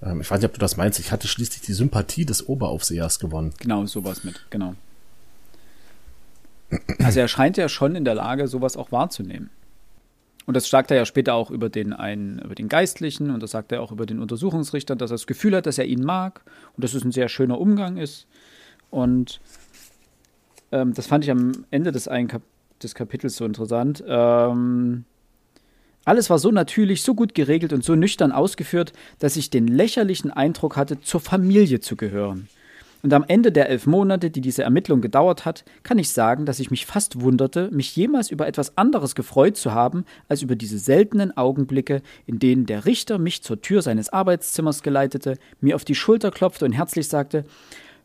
ähm, ich weiß nicht, ob du das meinst, ich hatte schließlich die Sympathie des Oberaufsehers gewonnen.
Genau, sowas mit, genau. Also er scheint ja schon in der Lage, sowas auch wahrzunehmen. Und das sagt er ja später auch über den einen, über den Geistlichen und das sagt er auch über den Untersuchungsrichter, dass er das Gefühl hat, dass er ihn mag und dass es ein sehr schöner Umgang ist. Und ähm, das fand ich am Ende des, einen Kap des Kapitels so interessant. Ähm, Alles war so natürlich, so gut geregelt und so nüchtern ausgeführt, dass ich den lächerlichen Eindruck hatte, zur Familie zu gehören. Und am Ende der elf Monate, die diese Ermittlung gedauert hat, kann ich sagen, dass ich mich fast wunderte, mich jemals über etwas anderes gefreut zu haben, als über diese seltenen Augenblicke, in denen der Richter mich zur Tür seines Arbeitszimmers geleitete, mir auf die Schulter klopfte und herzlich sagte: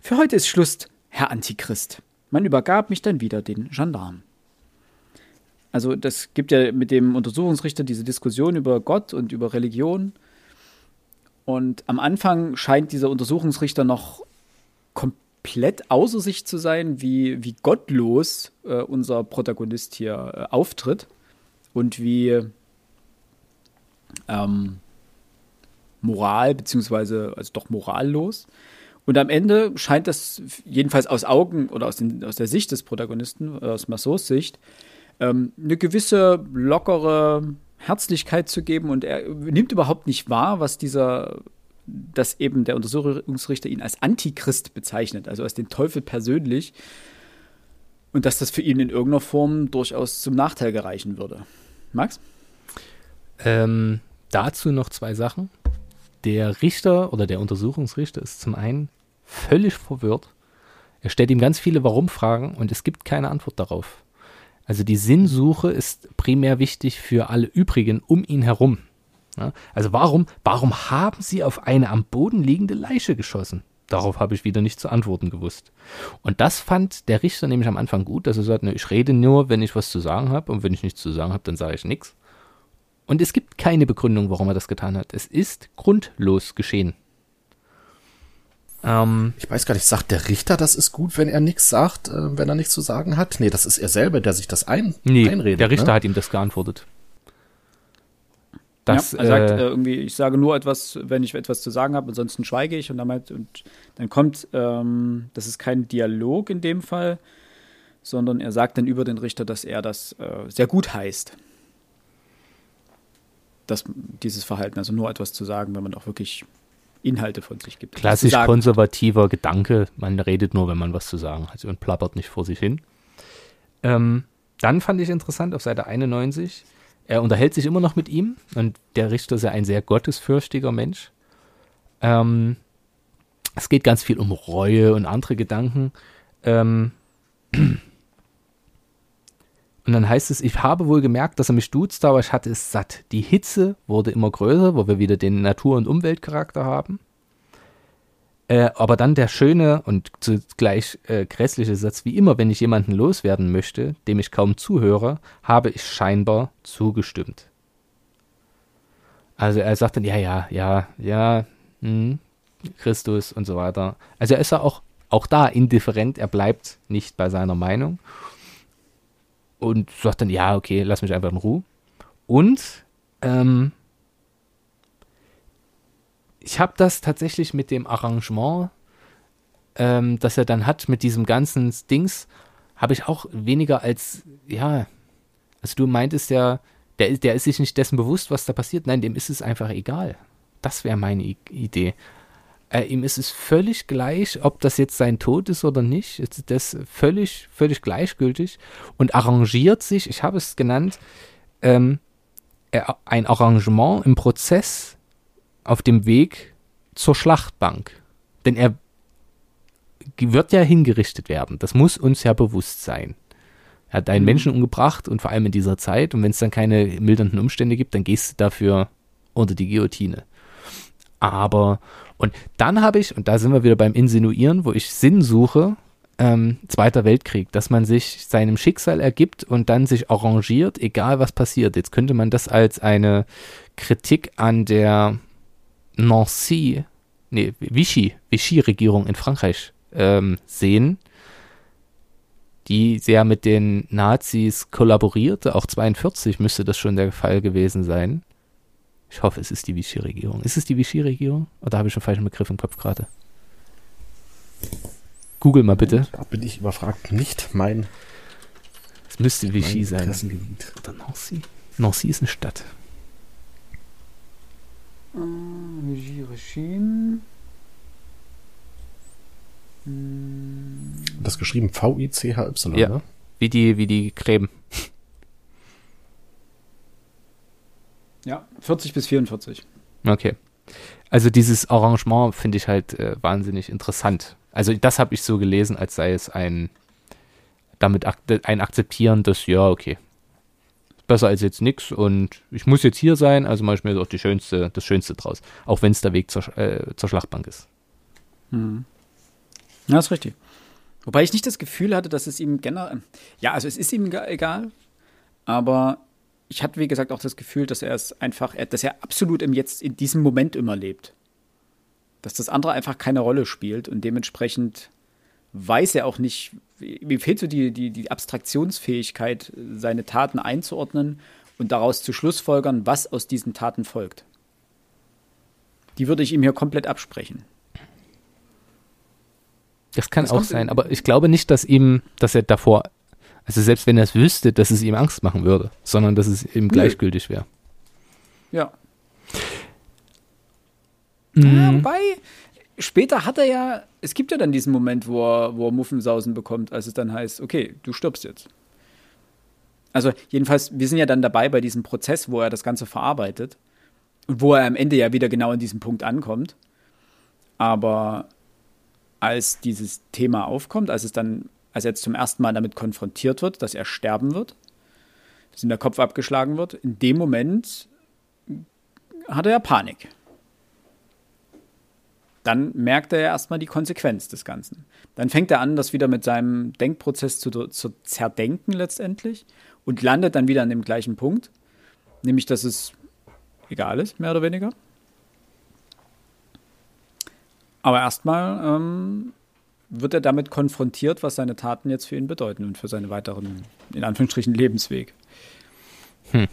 Für heute ist Schluss, Herr Antichrist. Man übergab mich dann wieder den Gendarmen. Also das gibt ja mit dem Untersuchungsrichter diese Diskussion über Gott und über Religion. Und am Anfang scheint dieser Untersuchungsrichter noch komplett außer sich zu sein, wie, wie gottlos äh, unser Protagonist hier äh, auftritt und wie ähm, moral, beziehungsweise also doch morallos. Und am Ende scheint das, jedenfalls aus Augen oder aus, den, aus der Sicht des Protagonisten, äh, aus Massos Sicht, ähm, eine gewisse lockere Herzlichkeit zu geben und er nimmt überhaupt nicht wahr, was dieser, dass eben der Untersuchungsrichter ihn als Antichrist bezeichnet, also als den Teufel persönlich und dass das für ihn in irgendeiner Form durchaus zum Nachteil gereichen würde. Max?
Ähm, dazu noch zwei Sachen. Der Richter oder der Untersuchungsrichter ist zum einen völlig verwirrt. Er stellt ihm ganz viele Warum-Fragen und es gibt keine Antwort darauf. Also die Sinnsuche ist primär wichtig für alle übrigen um ihn herum. Also warum, warum haben sie auf eine am Boden liegende Leiche geschossen? Darauf habe ich wieder nicht zu antworten gewusst. Und das fand der Richter nämlich am Anfang gut, dass er sagt, ne, ich rede nur, wenn ich was zu sagen habe und wenn ich nichts zu sagen habe, dann sage ich nichts. Und es gibt keine Begründung, warum er das getan hat. Es ist grundlos geschehen.
Ähm, ich weiß gar nicht, sagt der Richter, das ist gut, wenn er nichts sagt, äh, wenn er nichts zu sagen hat? Nee, das ist er selber, der sich das ein
nee, einredet. Der Richter ne? hat ihm das geantwortet.
Das, ja, er sagt äh, irgendwie, ich sage nur etwas, wenn ich etwas zu sagen habe, ansonsten schweige ich und dann, und dann kommt, ähm, das ist kein Dialog in dem Fall, sondern er sagt dann über den Richter, dass er das äh, sehr gut heißt. Das, dieses Verhalten, also nur etwas zu sagen, wenn man auch wirklich Inhalte von sich gibt.
Klassisch konservativer Gedanke, man redet nur, wenn man was zu sagen hat und plappert nicht vor sich hin. Ähm, dann fand ich interessant auf Seite 91, er unterhält sich immer noch mit ihm und der Richter ist ja ein sehr gottesfürchtiger Mensch. Ähm, es geht ganz viel um Reue und andere Gedanken. Ähm, und dann heißt es, ich habe wohl gemerkt, dass er mich duzt, aber ich hatte es satt. Die Hitze wurde immer größer, wo wir wieder den Natur- und Umweltcharakter haben. Äh, aber dann der schöne und zugleich äh, grässliche Satz, wie immer, wenn ich jemanden loswerden möchte, dem ich kaum zuhöre, habe ich scheinbar zugestimmt. Also er sagt dann, ja, ja, ja, ja, hm, Christus und so weiter. Also er ist ja auch, auch da indifferent, er bleibt nicht bei seiner Meinung und sagt dann, ja, okay, lass mich einfach in Ruhe. Und ähm, ich habe das tatsächlich mit dem Arrangement, ähm, das er dann hat, mit diesem ganzen Dings, habe ich auch weniger als, ja, also du meintest ja, der, der ist sich nicht dessen bewusst, was da passiert. Nein, dem ist es einfach egal. Das wäre meine I Idee. Äh, ihm ist es völlig gleich, ob das jetzt sein Tod ist oder nicht. Ist das völlig, völlig gleichgültig und arrangiert sich, ich habe es genannt, ähm, ein Arrangement im Prozess auf dem Weg zur Schlachtbank. Denn er wird ja hingerichtet werden. Das muss uns ja bewusst sein. Er hat einen mhm. Menschen umgebracht und vor allem in dieser Zeit. Und wenn es dann keine mildernden Umstände gibt, dann gehst du dafür unter die Guillotine. Aber und dann habe ich, und da sind wir wieder beim Insinuieren, wo ich Sinn suche, ähm, Zweiter Weltkrieg, dass man sich seinem Schicksal ergibt und dann sich arrangiert, egal was passiert. Jetzt könnte man das als eine Kritik an der Nancy, nee, Vichy, Vichy-Regierung in Frankreich ähm, sehen, die sehr mit den Nazis kollaborierte. Auch 42 müsste das schon der Fall gewesen sein. Ich hoffe, es ist die Vichy-Regierung. Ist es die Vichy-Regierung? Oder habe ich einen falschen Begriff im Kopf gerade? Google mal bitte.
Da bin ich überfragt. Nicht mein.
Es müsste Vichy sein. Oder Nancy? Nancy ist eine Stadt.
Uh, Vichy-Regime.
Das geschrieben V-I-C-H-Y,
ja. Ne? Wie die, wie die Creme.
Ja, 40 bis 44.
Okay. Also dieses Arrangement finde ich halt äh, wahnsinnig interessant. Also das habe ich so gelesen, als sei es ein damit ak ein Akzeptieren, dass ja, okay, besser als jetzt nichts und ich muss jetzt hier sein, also mache ich mir auch die schönste, das Schönste draus. Auch wenn es der Weg zur, äh, zur Schlachtbank ist.
Hm. Ja, ist richtig. Wobei ich nicht das Gefühl hatte, dass es ihm generell. Ja, also es ist ihm egal, aber ich hatte, wie gesagt, auch das Gefühl, dass er es einfach, dass er absolut im Jetzt, in diesem Moment immer lebt. Dass das andere einfach keine Rolle spielt und dementsprechend weiß er auch nicht, mir fehlt so die, die, die Abstraktionsfähigkeit, seine Taten einzuordnen und daraus zu schlussfolgern, was aus diesen Taten folgt. Die würde ich ihm hier komplett absprechen.
Das kann das auch sein, aber ich glaube nicht, dass ihm, dass er davor, also selbst wenn er es wüsste, dass es ihm Angst machen würde, sondern dass es ihm gleichgültig wäre.
Ja. Mhm. ja. Wobei, später hat er ja, es gibt ja dann diesen Moment, wo er, wo er Muffensausen bekommt, als es dann heißt, okay, du stirbst jetzt. Also jedenfalls, wir sind ja dann dabei bei diesem Prozess, wo er das Ganze verarbeitet und wo er am Ende ja wieder genau an diesem Punkt ankommt. Aber als dieses Thema aufkommt, als es dann, als er jetzt zum ersten Mal damit konfrontiert wird, dass er sterben wird, dass ihm der Kopf abgeschlagen wird, in dem Moment hat er ja Panik dann merkt er ja erstmal die Konsequenz des Ganzen. Dann fängt er an, das wieder mit seinem Denkprozess zu, zu zerdenken letztendlich und landet dann wieder an dem gleichen Punkt, nämlich dass es egal ist, mehr oder weniger. Aber erstmal ähm, wird er damit konfrontiert, was seine Taten jetzt für ihn bedeuten und für seinen weiteren, in Anführungsstrichen, Lebensweg.
Hm.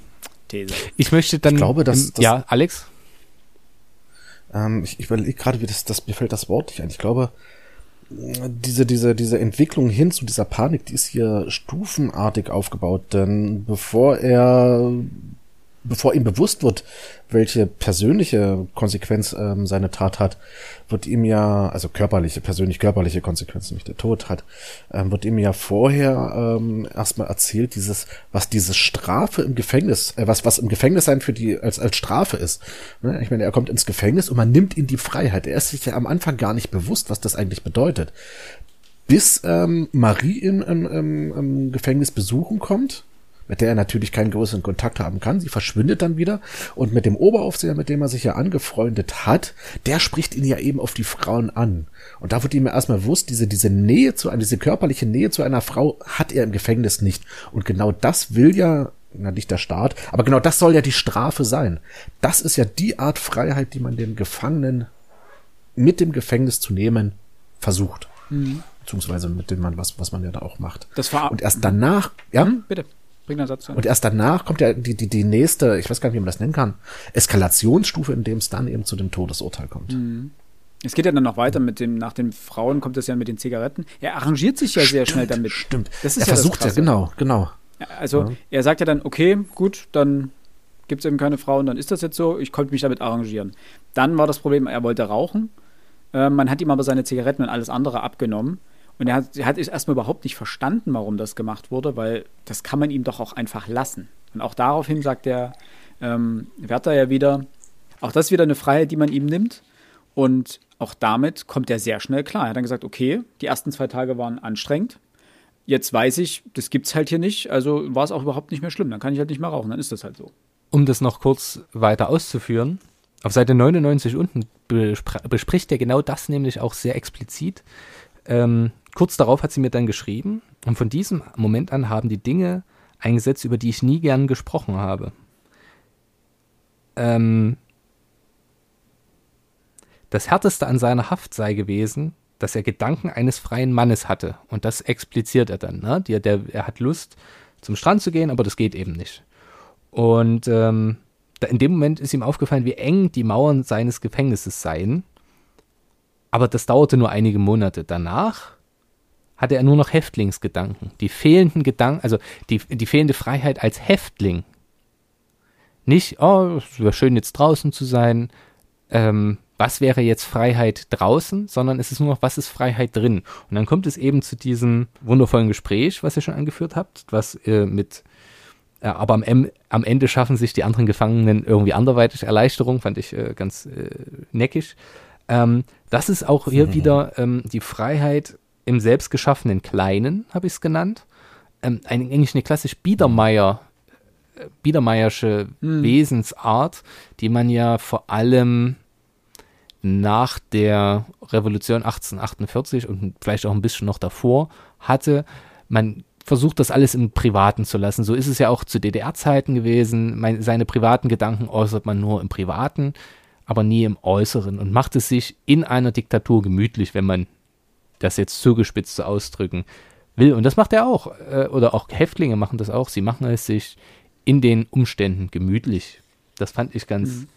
These. Ich möchte dann.
Ich glaube, dass.
dass ja, Alex?
Ähm, ich, ich überlege gerade, wie das, das, mir fällt das Wort nicht ein. Ich glaube, diese, diese, diese Entwicklung hin zu dieser Panik, die ist hier stufenartig aufgebaut, denn bevor er bevor ihm bewusst wird, welche persönliche Konsequenz ähm, seine Tat hat, wird ihm ja, also körperliche, persönlich körperliche Konsequenzen, nämlich der Tod hat, ähm, wird ihm ja vorher ähm, erstmal erzählt, dieses, was diese Strafe im Gefängnis, äh, was, was im Gefängnis sein für die, als, als Strafe ist. Ne? Ich meine, er kommt ins Gefängnis und man nimmt ihm die Freiheit. Er ist sich ja am Anfang gar nicht bewusst, was das eigentlich bedeutet. Bis ähm, Marie im, im, im, im Gefängnis besuchen kommt mit der er natürlich keinen größeren Kontakt haben kann. Sie verschwindet dann wieder und mit dem Oberaufseher, mit dem er sich ja angefreundet hat, der spricht ihn ja eben auf die Frauen an. Und da wird ihm ja erstmal bewusst, diese, diese Nähe zu einer, diese körperliche Nähe zu einer Frau hat er im Gefängnis nicht. Und genau das will ja na nicht der Staat, aber genau das soll ja die Strafe sein. Das ist ja die Art Freiheit, die man den Gefangenen mit dem Gefängnis zu nehmen versucht. Mhm. Beziehungsweise mit dem man, was, was man ja da auch macht.
Das war
Und erst danach, ja? Mhm,
bitte. Bring Satz
Und erst danach kommt ja die, die, die nächste, ich weiß gar nicht, wie man das nennen kann, Eskalationsstufe, in dem es dann eben zu dem Todesurteil kommt.
Mhm. Es geht ja dann noch weiter mit dem, nach den Frauen kommt es ja mit den Zigaretten. Er arrangiert sich ja
stimmt,
sehr schnell damit.
Stimmt.
Das ist
er ja versucht ja, genau, genau.
Also ja. er sagt ja dann, okay, gut, dann gibt es eben keine Frauen, dann ist das jetzt so, ich konnte mich damit arrangieren. Dann war das Problem, er wollte rauchen. Äh, man hat ihm aber seine Zigaretten und alles andere abgenommen. Und er hat, er hat erstmal überhaupt nicht verstanden, warum das gemacht wurde, weil das kann man ihm doch auch einfach lassen. Und auch daraufhin sagt der ähm, Wärter ja wieder, auch das ist wieder eine Freiheit, die man ihm nimmt. Und auch damit kommt er sehr schnell klar. Er hat dann gesagt, okay, die ersten zwei Tage waren anstrengend. Jetzt weiß ich, das gibt's halt hier nicht, also war es auch überhaupt nicht mehr schlimm. Dann kann ich halt nicht mehr rauchen, dann ist das halt so.
Um das noch kurz weiter auszuführen, auf Seite 99 unten bespricht er genau das nämlich auch sehr explizit. Ähm, kurz darauf hat sie mir dann geschrieben und von diesem Moment an haben die Dinge eingesetzt, über die ich nie gern gesprochen habe. Ähm, das Härteste an seiner Haft sei gewesen, dass er Gedanken eines freien Mannes hatte. Und das expliziert er dann. Ne? Die, der, er hat Lust, zum Strand zu gehen, aber das geht eben nicht. Und ähm, da in dem Moment ist ihm aufgefallen, wie eng die Mauern seines Gefängnisses seien. Aber das dauerte nur einige Monate. Danach hatte er nur noch Häftlingsgedanken. Die fehlenden Gedanken, also die, die fehlende Freiheit als Häftling. Nicht, oh, es wäre schön jetzt draußen zu sein, ähm, was wäre jetzt Freiheit draußen, sondern es ist nur noch, was ist Freiheit drin. Und dann kommt es eben zu diesem wundervollen Gespräch, was ihr schon angeführt habt, was äh, mit Ja, aber am, am, Ende schaffen sich die anderen Gefangenen irgendwie anderweitig Erleichterung, fand ich äh, ganz äh, neckig. Ähm, das ist auch hier mhm. wieder ähm, die Freiheit im selbstgeschaffenen Kleinen, habe ich es genannt. Ähm, eigentlich eine klassisch Biedermeier, äh, Biedermeiersche mhm. Wesensart, die man ja vor allem nach der Revolution 1848 und vielleicht auch ein bisschen noch davor hatte. Man versucht das alles im Privaten zu lassen. So ist es ja auch zu DDR-Zeiten gewesen. Meine, seine privaten Gedanken äußert man nur im Privaten aber nie im Äußeren und macht es sich in einer Diktatur gemütlich, wenn man das jetzt zugespitzt zu ausdrücken will. Und das macht er auch. Äh, oder auch Häftlinge machen das auch. Sie machen es sich in den Umständen gemütlich. Das fand ich ganz, mhm.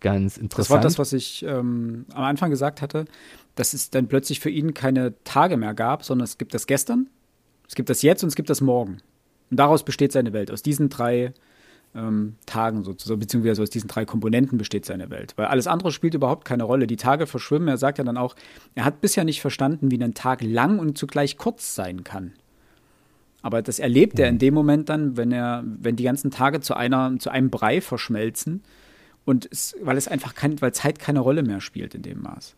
ganz interessant. Das
war das, was ich ähm, am Anfang gesagt hatte, dass es dann plötzlich für ihn keine Tage mehr gab, sondern es gibt das Gestern, es gibt das Jetzt und es gibt das Morgen. Und daraus besteht seine Welt, aus diesen drei ähm, Tagen sozusagen, beziehungsweise aus diesen drei Komponenten besteht seine Welt. Weil alles andere spielt überhaupt keine Rolle. Die Tage verschwimmen. Er sagt ja dann auch, er hat bisher nicht verstanden, wie ein Tag lang und zugleich kurz sein kann. Aber das erlebt er in dem Moment dann, wenn er, wenn die ganzen Tage zu einer, zu einem Brei verschmelzen und es, weil es einfach kein, weil Zeit keine Rolle mehr spielt in dem Maß.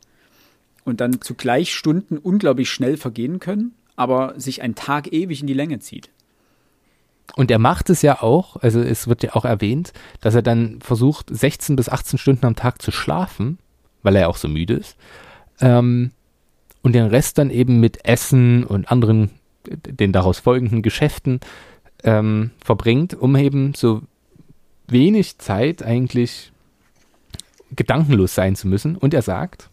Und dann zugleich Stunden unglaublich schnell vergehen können, aber sich ein Tag ewig in die Länge zieht.
Und er macht es ja auch, also es wird ja auch erwähnt, dass er dann versucht, 16 bis 18 Stunden am Tag zu schlafen, weil er auch so müde ist. Ähm, und den Rest dann eben mit Essen und anderen, den daraus folgenden Geschäften ähm, verbringt, um eben so wenig Zeit eigentlich gedankenlos sein zu müssen. Und er sagt,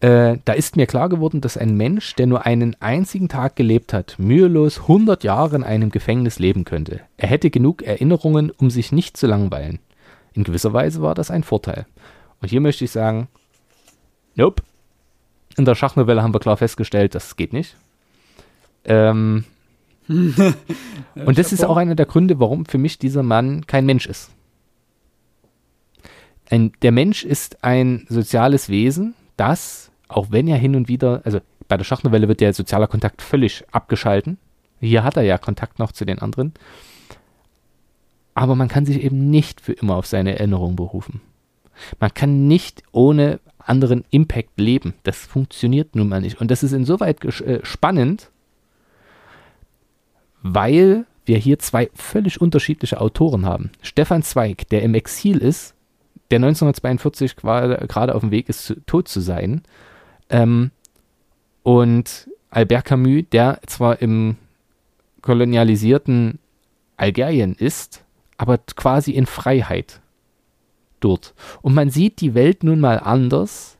äh, da ist mir klar geworden, dass ein Mensch, der nur einen einzigen Tag gelebt hat, mühelos 100 Jahre in einem Gefängnis leben könnte. Er hätte genug Erinnerungen, um sich nicht zu langweilen. In gewisser Weise war das ein Vorteil. Und hier möchte ich sagen, nope. In der Schachnovelle haben wir klar festgestellt, das geht nicht. Ähm, und das ist auch einer der Gründe, warum für mich dieser Mann kein Mensch ist. Ein, der Mensch ist ein soziales Wesen, das auch wenn er hin und wieder, also bei der Schachnovelle wird der soziale Kontakt völlig abgeschalten. Hier hat er ja Kontakt noch zu den anderen. Aber man kann sich eben nicht für immer auf seine Erinnerung berufen. Man kann nicht ohne anderen Impact leben. Das funktioniert nun mal nicht. Und das ist insoweit äh, spannend, weil wir hier zwei völlig unterschiedliche Autoren haben. Stefan Zweig, der im Exil ist, der 1942 gerade auf dem Weg ist, tot zu sein, ähm, und Albert Camus, der zwar im kolonialisierten Algerien ist, aber quasi in Freiheit dort. Und man sieht die Welt nun mal anders,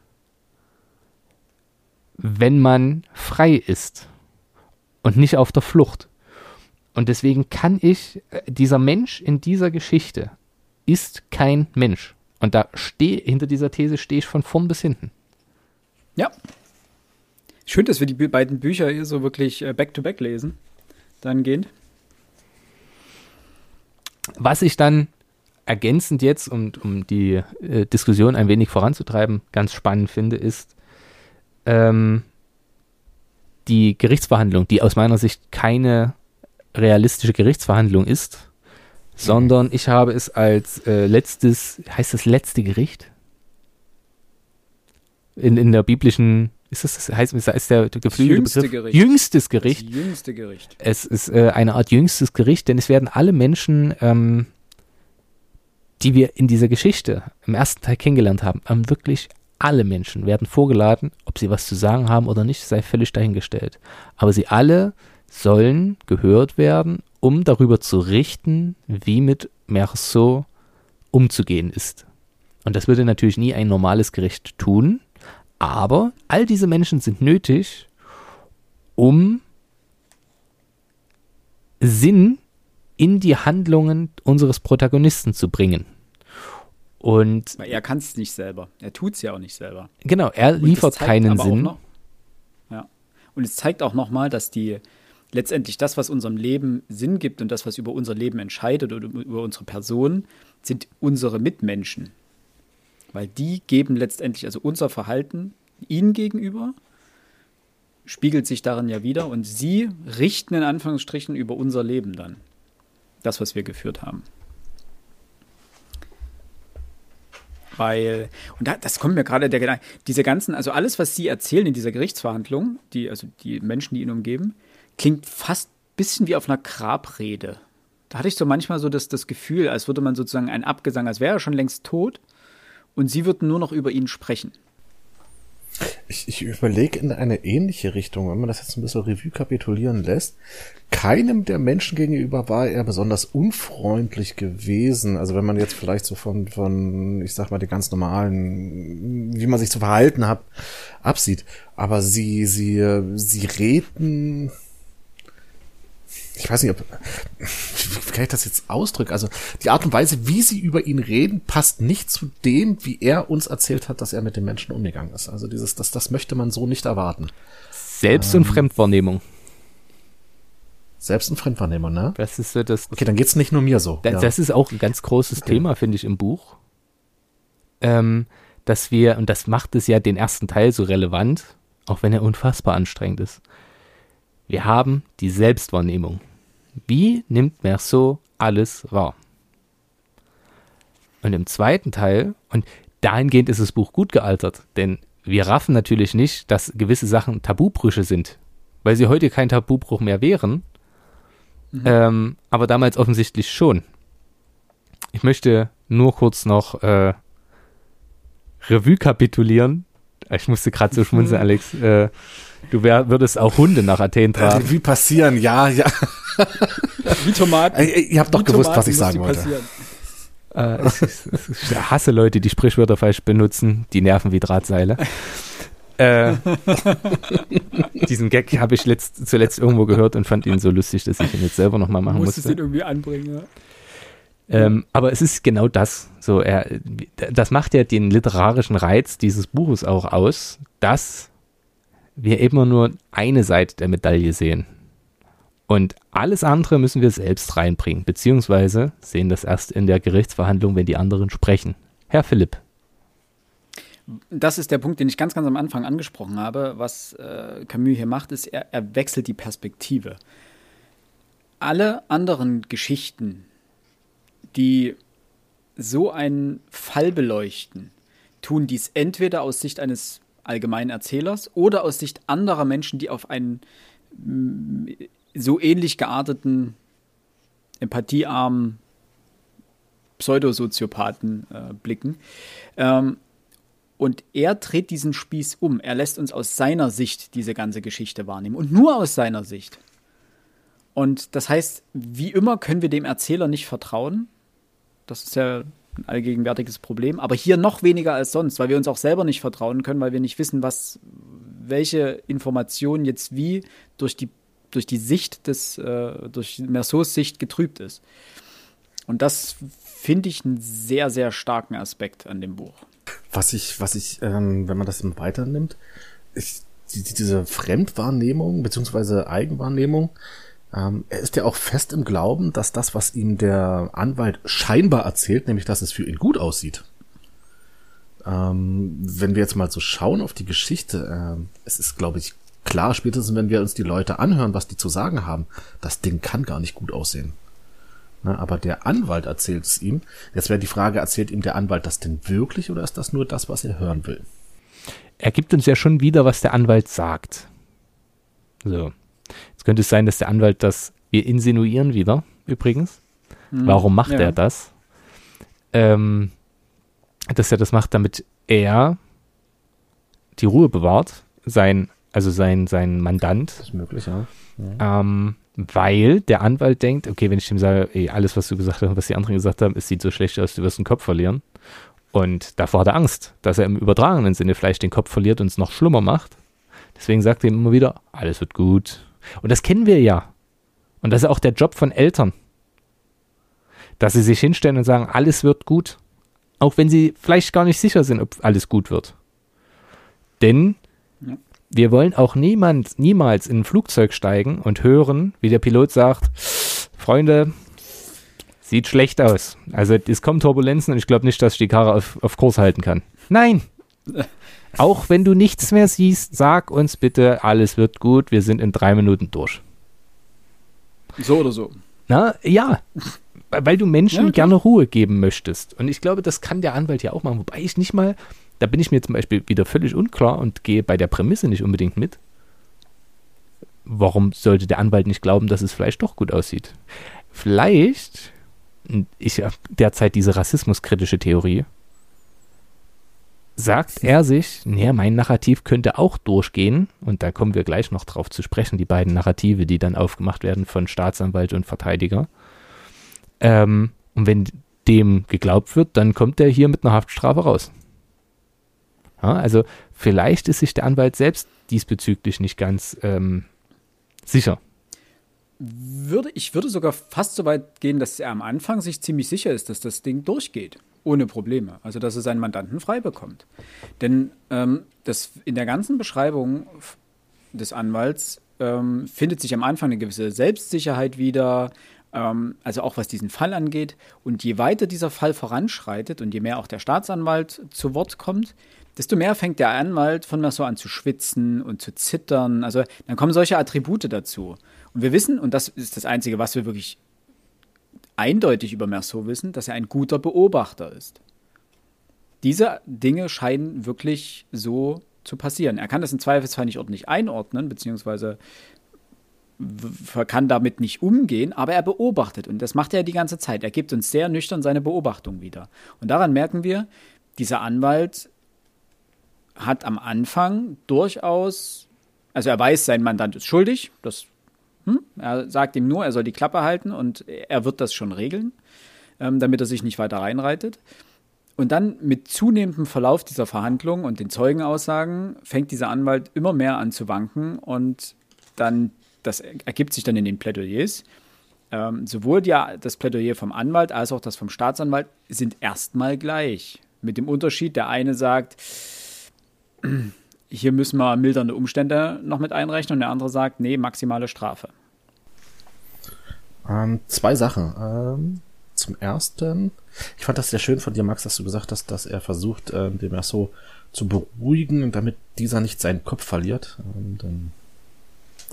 wenn man frei ist und nicht auf der Flucht. Und deswegen kann ich, äh, dieser Mensch in dieser Geschichte ist kein Mensch. Und da stehe, hinter dieser These stehe ich von vorn bis hinten.
Ja. Schön, dass wir die beiden Bücher hier so wirklich äh, back-to-back -back lesen. Dahingehend.
Was ich dann ergänzend jetzt, um, um die äh, Diskussion ein wenig voranzutreiben, ganz spannend finde, ist ähm, die Gerichtsverhandlung, die aus meiner Sicht keine realistische Gerichtsverhandlung ist, sondern ich habe es als äh, letztes, heißt das letzte Gericht? In, in der biblischen, ist das, das heißt, ist der geflügelte jüngste Begriff? Gericht. Jüngstes Gericht.
Das jüngste Gericht.
Es ist äh, eine Art jüngstes Gericht, denn es werden alle Menschen, ähm, die wir in dieser Geschichte im ersten Teil kennengelernt haben, ähm, wirklich alle Menschen werden vorgeladen, ob sie was zu sagen haben oder nicht, sei völlig dahingestellt. Aber sie alle sollen gehört werden, um darüber zu richten, wie mit Merceau umzugehen ist. Und das würde natürlich nie ein normales Gericht tun, aber all diese Menschen sind nötig, um Sinn in die Handlungen unseres Protagonisten zu bringen. Und
Weil er kann es nicht selber. Er tut es ja auch nicht selber.
Genau, er liefert keinen Sinn.
Noch, ja. Und es zeigt auch nochmal, dass die letztendlich das, was unserem Leben Sinn gibt und das, was über unser Leben entscheidet oder über unsere Person, sind unsere Mitmenschen. Weil die geben letztendlich, also unser Verhalten ihnen gegenüber, spiegelt sich darin ja wieder und sie richten in Anführungsstrichen über unser Leben dann. das, was wir geführt haben. Weil, und da, das kommt mir gerade der Gedanke, diese ganzen, also alles, was Sie erzählen in dieser Gerichtsverhandlung, die, also die Menschen, die ihn umgeben, klingt fast ein bisschen wie auf einer Grabrede. Da hatte ich so manchmal so das, das Gefühl, als würde man sozusagen ein Abgesang, als wäre er schon längst tot und Sie würden nur noch über ihn sprechen.
Ich, ich überlege in eine ähnliche Richtung, wenn man das jetzt ein bisschen Revue kapitulieren lässt. Keinem der Menschen gegenüber war er besonders unfreundlich gewesen. Also wenn man jetzt vielleicht so von, von, ich sag mal, den ganz normalen, wie man sich zu verhalten hat, absieht. Aber sie, sie, sie reden, ich weiß nicht, ob, wie kann ich das jetzt ausdrücken? Also die Art und Weise, wie sie über ihn reden, passt nicht zu dem, wie er uns erzählt hat, dass er mit den Menschen umgegangen ist. Also dieses, das, das möchte man so nicht erwarten.
Selbst- und ähm, Fremdwahrnehmung.
Selbst- und Fremdwahrnehmung, ne?
Das ist so das.
Okay, dann geht's nicht nur mir so.
Da, ja. Das ist auch ein ganz großes okay. Thema, finde ich, im Buch. Ähm, dass wir, und das macht es ja den ersten Teil so relevant, auch wenn er unfassbar anstrengend ist. Wir haben die Selbstwahrnehmung. Wie nimmt Merceau alles wahr? Und im zweiten Teil, und dahingehend ist das Buch gut gealtert, denn wir raffen natürlich nicht, dass gewisse Sachen Tabubrüche sind, weil sie heute kein Tabubruch mehr wären, mhm. ähm, aber damals offensichtlich schon. Ich möchte nur kurz noch äh, Revue kapitulieren. Ich musste gerade so schmunzeln. Alex. Äh, du wär, würdest auch Hunde nach Athen tragen.
Revue passieren, ja, ja.
Wie Tomaten.
Ihr habt doch gewusst, Tomaten was ich sagen wollte.
Äh, ich, ich, hasse Leute, die Sprichwörter falsch benutzen. Die nerven wie Drahtseile. äh, diesen Gag habe ich letzt, zuletzt irgendwo gehört und fand ihn so lustig, dass ich ihn jetzt selber nochmal machen musste.
Musste ihn irgendwie anbringen, ja.
Ähm, aber es ist genau das. So, er, das macht ja den literarischen Reiz dieses Buches auch aus, dass wir immer nur eine Seite der Medaille sehen. Und alles andere müssen wir selbst reinbringen, beziehungsweise sehen das erst in der Gerichtsverhandlung, wenn die anderen sprechen. Herr Philipp.
Das ist der Punkt, den ich ganz, ganz am Anfang angesprochen habe. Was äh, Camus hier macht, ist, er, er wechselt die Perspektive. Alle anderen Geschichten, die so einen Fall beleuchten, tun dies entweder aus Sicht eines allgemeinen Erzählers oder aus Sicht anderer Menschen, die auf einen so ähnlich gearteten, empathiearmen Pseudosoziopathen äh, blicken. Ähm, und er dreht diesen Spieß um. Er lässt uns aus seiner Sicht diese ganze Geschichte wahrnehmen. Und nur aus seiner Sicht. Und das heißt, wie immer können wir dem Erzähler nicht vertrauen. Das ist ja ein allgegenwärtiges Problem. Aber hier noch weniger als sonst, weil wir uns auch selber nicht vertrauen können, weil wir nicht wissen, was, welche Informationen jetzt wie durch die durch die Sicht des, äh, durch Merceaus Sicht getrübt ist. Und das finde ich einen sehr, sehr starken Aspekt an dem Buch.
Was ich, was ich, ähm, wenn man das weiter nimmt, ist die, diese Fremdwahrnehmung beziehungsweise Eigenwahrnehmung, ähm, er ist ja auch fest im Glauben, dass das, was ihm der Anwalt scheinbar erzählt, nämlich dass es für ihn gut aussieht. Ähm, wenn wir jetzt mal so schauen auf die Geschichte, äh, es ist, glaube ich, klar, spätestens wenn wir uns die Leute anhören, was die zu sagen haben, das Ding kann gar nicht gut aussehen. Na, aber der Anwalt erzählt es ihm. Jetzt wäre die Frage, erzählt ihm der Anwalt das denn wirklich oder ist das nur das, was er hören will?
Er gibt uns ja schon wieder, was der Anwalt sagt. So. Jetzt könnte es sein, dass der Anwalt das, wir insinuieren wieder, übrigens. Hm, Warum macht ja. er das? Ähm, dass er das macht, damit er die Ruhe bewahrt, sein also sein, sein Mandant.
Das ist möglich, ja.
ja. Ähm, weil der Anwalt denkt, okay, wenn ich ihm sage, ey, alles, was du gesagt hast und was die anderen gesagt haben, es sieht so schlecht aus, du wirst den Kopf verlieren. Und davor hat er Angst, dass er im übertragenen Sinne vielleicht den Kopf verliert und es noch schlimmer macht. Deswegen sagt er ihm immer wieder, alles wird gut. Und das kennen wir ja. Und das ist auch der Job von Eltern. Dass sie sich hinstellen und sagen, alles wird gut. Auch wenn sie vielleicht gar nicht sicher sind, ob alles gut wird. Denn wir wollen auch niemand, niemals in ein Flugzeug steigen und hören, wie der Pilot sagt, Freunde, sieht schlecht aus. Also es kommen Turbulenzen und ich glaube nicht, dass ich die Karre auf, auf Kurs halten kann. Nein. Auch wenn du nichts mehr siehst, sag uns bitte, alles wird gut, wir sind in drei Minuten durch.
So oder so.
Na, ja. Weil du Menschen ja, gerne Ruhe geben möchtest. Und ich glaube, das kann der Anwalt ja auch machen. Wobei ich nicht mal, da bin ich mir zum Beispiel wieder völlig unklar und gehe bei der Prämisse nicht unbedingt mit. Warum sollte der Anwalt nicht glauben, dass es vielleicht doch gut aussieht? Vielleicht, ich habe derzeit diese rassismuskritische Theorie, sagt er sich, naja, mein Narrativ könnte auch durchgehen. Und da kommen wir gleich noch drauf zu sprechen, die beiden Narrative, die dann aufgemacht werden von Staatsanwalt und Verteidiger. Ähm, und wenn dem geglaubt wird, dann kommt er hier mit einer Haftstrafe raus. Ja, also vielleicht ist sich der Anwalt selbst diesbezüglich nicht ganz ähm, sicher.
Würde, ich würde sogar fast so weit gehen, dass er am Anfang sich ziemlich sicher ist, dass das Ding durchgeht ohne Probleme. Also dass er seinen Mandanten frei bekommt. Denn ähm, das in der ganzen Beschreibung des Anwalts ähm, findet sich am Anfang eine gewisse Selbstsicherheit wieder, ähm, also auch was diesen Fall angeht. Und je weiter dieser Fall voranschreitet und je mehr auch der Staatsanwalt zu Wort kommt, desto mehr fängt der Anwalt von mir so an zu schwitzen und zu zittern. Also dann kommen solche Attribute dazu. Und wir wissen, und das ist das Einzige, was wir wirklich eindeutig über Merceau wissen, dass er ein guter Beobachter ist. Diese Dinge scheinen wirklich so zu passieren. Er kann das im Zweifelsfall nicht ordentlich einordnen, beziehungsweise kann damit nicht umgehen, aber er beobachtet und das macht er die ganze Zeit. Er gibt uns sehr nüchtern seine Beobachtung wieder. Und daran merken wir, dieser Anwalt hat am Anfang durchaus, also er weiß, sein Mandant ist schuldig, das hm? Er sagt ihm nur, er soll die Klappe halten und er wird das schon regeln, ähm, damit er sich nicht weiter reinreitet. Und dann mit zunehmendem Verlauf dieser Verhandlung und den Zeugenaussagen fängt dieser Anwalt immer mehr an zu wanken und dann, das ergibt sich dann in den Plädoyers. Ähm, sowohl die, das Plädoyer vom Anwalt als auch das vom Staatsanwalt sind erstmal gleich. Mit dem Unterschied, der eine sagt, hier müssen wir mildernde Umstände noch mit einrechnen und der andere sagt, nee, maximale Strafe.
Ähm, zwei Sachen. Ähm, zum ersten, ich fand das sehr schön von dir, Max, dass du gesagt hast, dass er versucht, äh, dem er so zu beruhigen, damit dieser nicht seinen Kopf verliert. Ähm, denn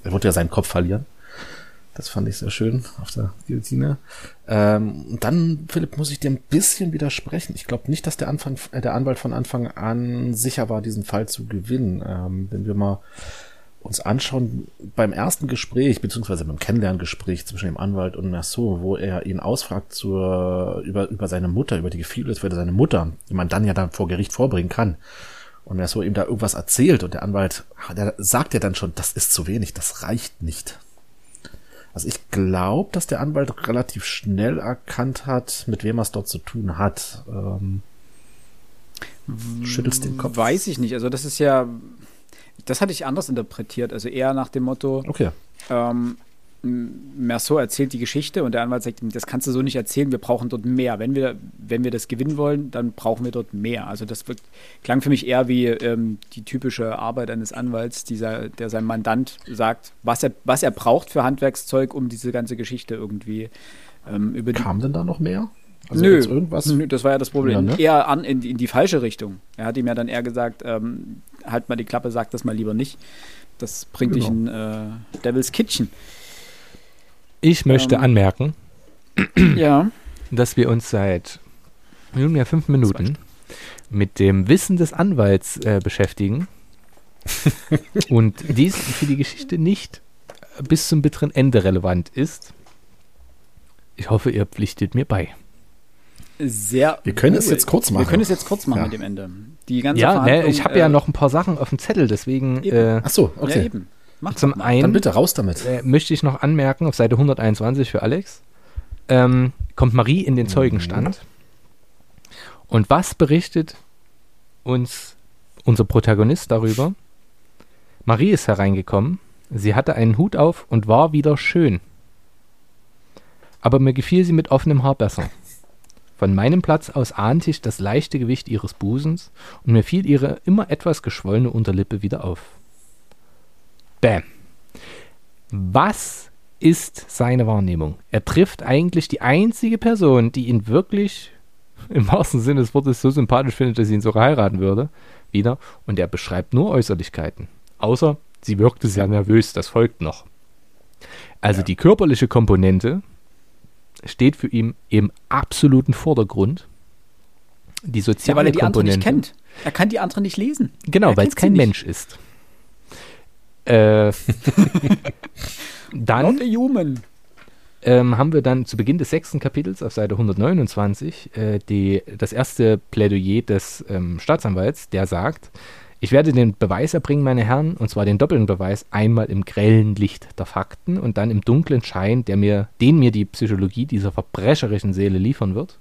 er wird ja seinen Kopf verlieren. Das fand ich sehr schön auf der Guillotine. Ähm, dann, Philipp, muss ich dir ein bisschen widersprechen. Ich glaube nicht, dass der, Anfang, äh, der Anwalt von Anfang an sicher war, diesen Fall zu gewinnen. Ähm, wenn wir mal uns anschauen, beim ersten Gespräch, beziehungsweise beim Kennenlerngespräch zwischen dem Anwalt und Merceau, wo er ihn ausfragt zur, über, über seine Mutter, über die Gefühle für seine Mutter, die man dann ja dann vor Gericht vorbringen kann. Und Merceau ihm da irgendwas erzählt und der Anwalt, der sagt ja dann schon, das ist zu wenig, das reicht nicht. Also ich glaube, dass der Anwalt relativ schnell erkannt hat, mit wem er es dort zu tun hat. Ähm,
schüttelst den Kopf. Weiß ich nicht. Also das ist ja, das hatte ich anders interpretiert. Also eher nach dem Motto,
okay.
ähm, Merceau erzählt die Geschichte und der Anwalt sagt, das kannst du so nicht erzählen, wir brauchen dort mehr. Wenn wir, wenn wir das gewinnen wollen, dann brauchen wir dort mehr. Also das wirkt, klang für mich eher wie ähm, die typische Arbeit eines Anwalts, dieser, der seinem Mandant sagt, was er, was er braucht für Handwerkszeug, um diese ganze Geschichte irgendwie ähm, über
die. Kam denn da noch mehr?
Also nö, irgendwas? nö, das war ja das Problem. Ja, ne? Eher an, in, in, die falsche Richtung. Er hat ihm ja dann eher gesagt, ähm, halt mal die Klappe, sag das mal lieber nicht. Das bringt genau. dich in äh, Devil's Kitchen.
Ich möchte ähm, anmerken,
ja.
dass wir uns seit nunmehr fünf Minuten mit dem Wissen des Anwalts äh, beschäftigen und dies für die Geschichte nicht bis zum bitteren Ende relevant ist. Ich hoffe, ihr pflichtet mir bei.
Sehr.
Wir können es jetzt kurz machen.
Wir können es jetzt kurz machen ja. mit dem Ende.
Die ganze ja, ne, ich habe äh, ja noch ein paar Sachen auf dem Zettel, deswegen.
Äh, Ach so, okay. Ja, eben.
Mach Zum mal. einen. Dann
bitte raus damit.
Äh, möchte ich noch anmerken, auf Seite 121 für Alex, ähm, kommt Marie in den Zeugenstand. Mhm. Und was berichtet uns unser Protagonist darüber? Marie ist hereingekommen, sie hatte einen Hut auf und war wieder schön. Aber mir gefiel sie mit offenem Haar besser. Von meinem Platz aus ahnte ich das leichte Gewicht ihres Busens und mir fiel ihre immer etwas geschwollene Unterlippe wieder auf. Bam. Was ist seine Wahrnehmung? Er trifft eigentlich die einzige Person, die ihn wirklich im wahrsten Sinne des Wortes so sympathisch findet, dass sie ihn sogar heiraten würde, wieder. Und er beschreibt nur Äußerlichkeiten. Außer, sie wirkte sehr nervös, das folgt noch. Also ja. die körperliche Komponente steht für ihn im absoluten Vordergrund. Die soziale ja, weil er die Komponente.
Andere nicht kennt. Er kann die anderen nicht lesen.
Genau, weil es kein Mensch ist. Äh, dann. Ähm, haben wir dann zu Beginn des sechsten Kapitels auf Seite 129 äh, die, das erste Plädoyer des ähm, Staatsanwalts, der sagt, ich werde den Beweis erbringen, meine Herren, und zwar den doppelten Beweis, einmal im grellen Licht der Fakten und dann im dunklen Schein, der mir, den mir die Psychologie dieser verbrecherischen Seele liefern wird.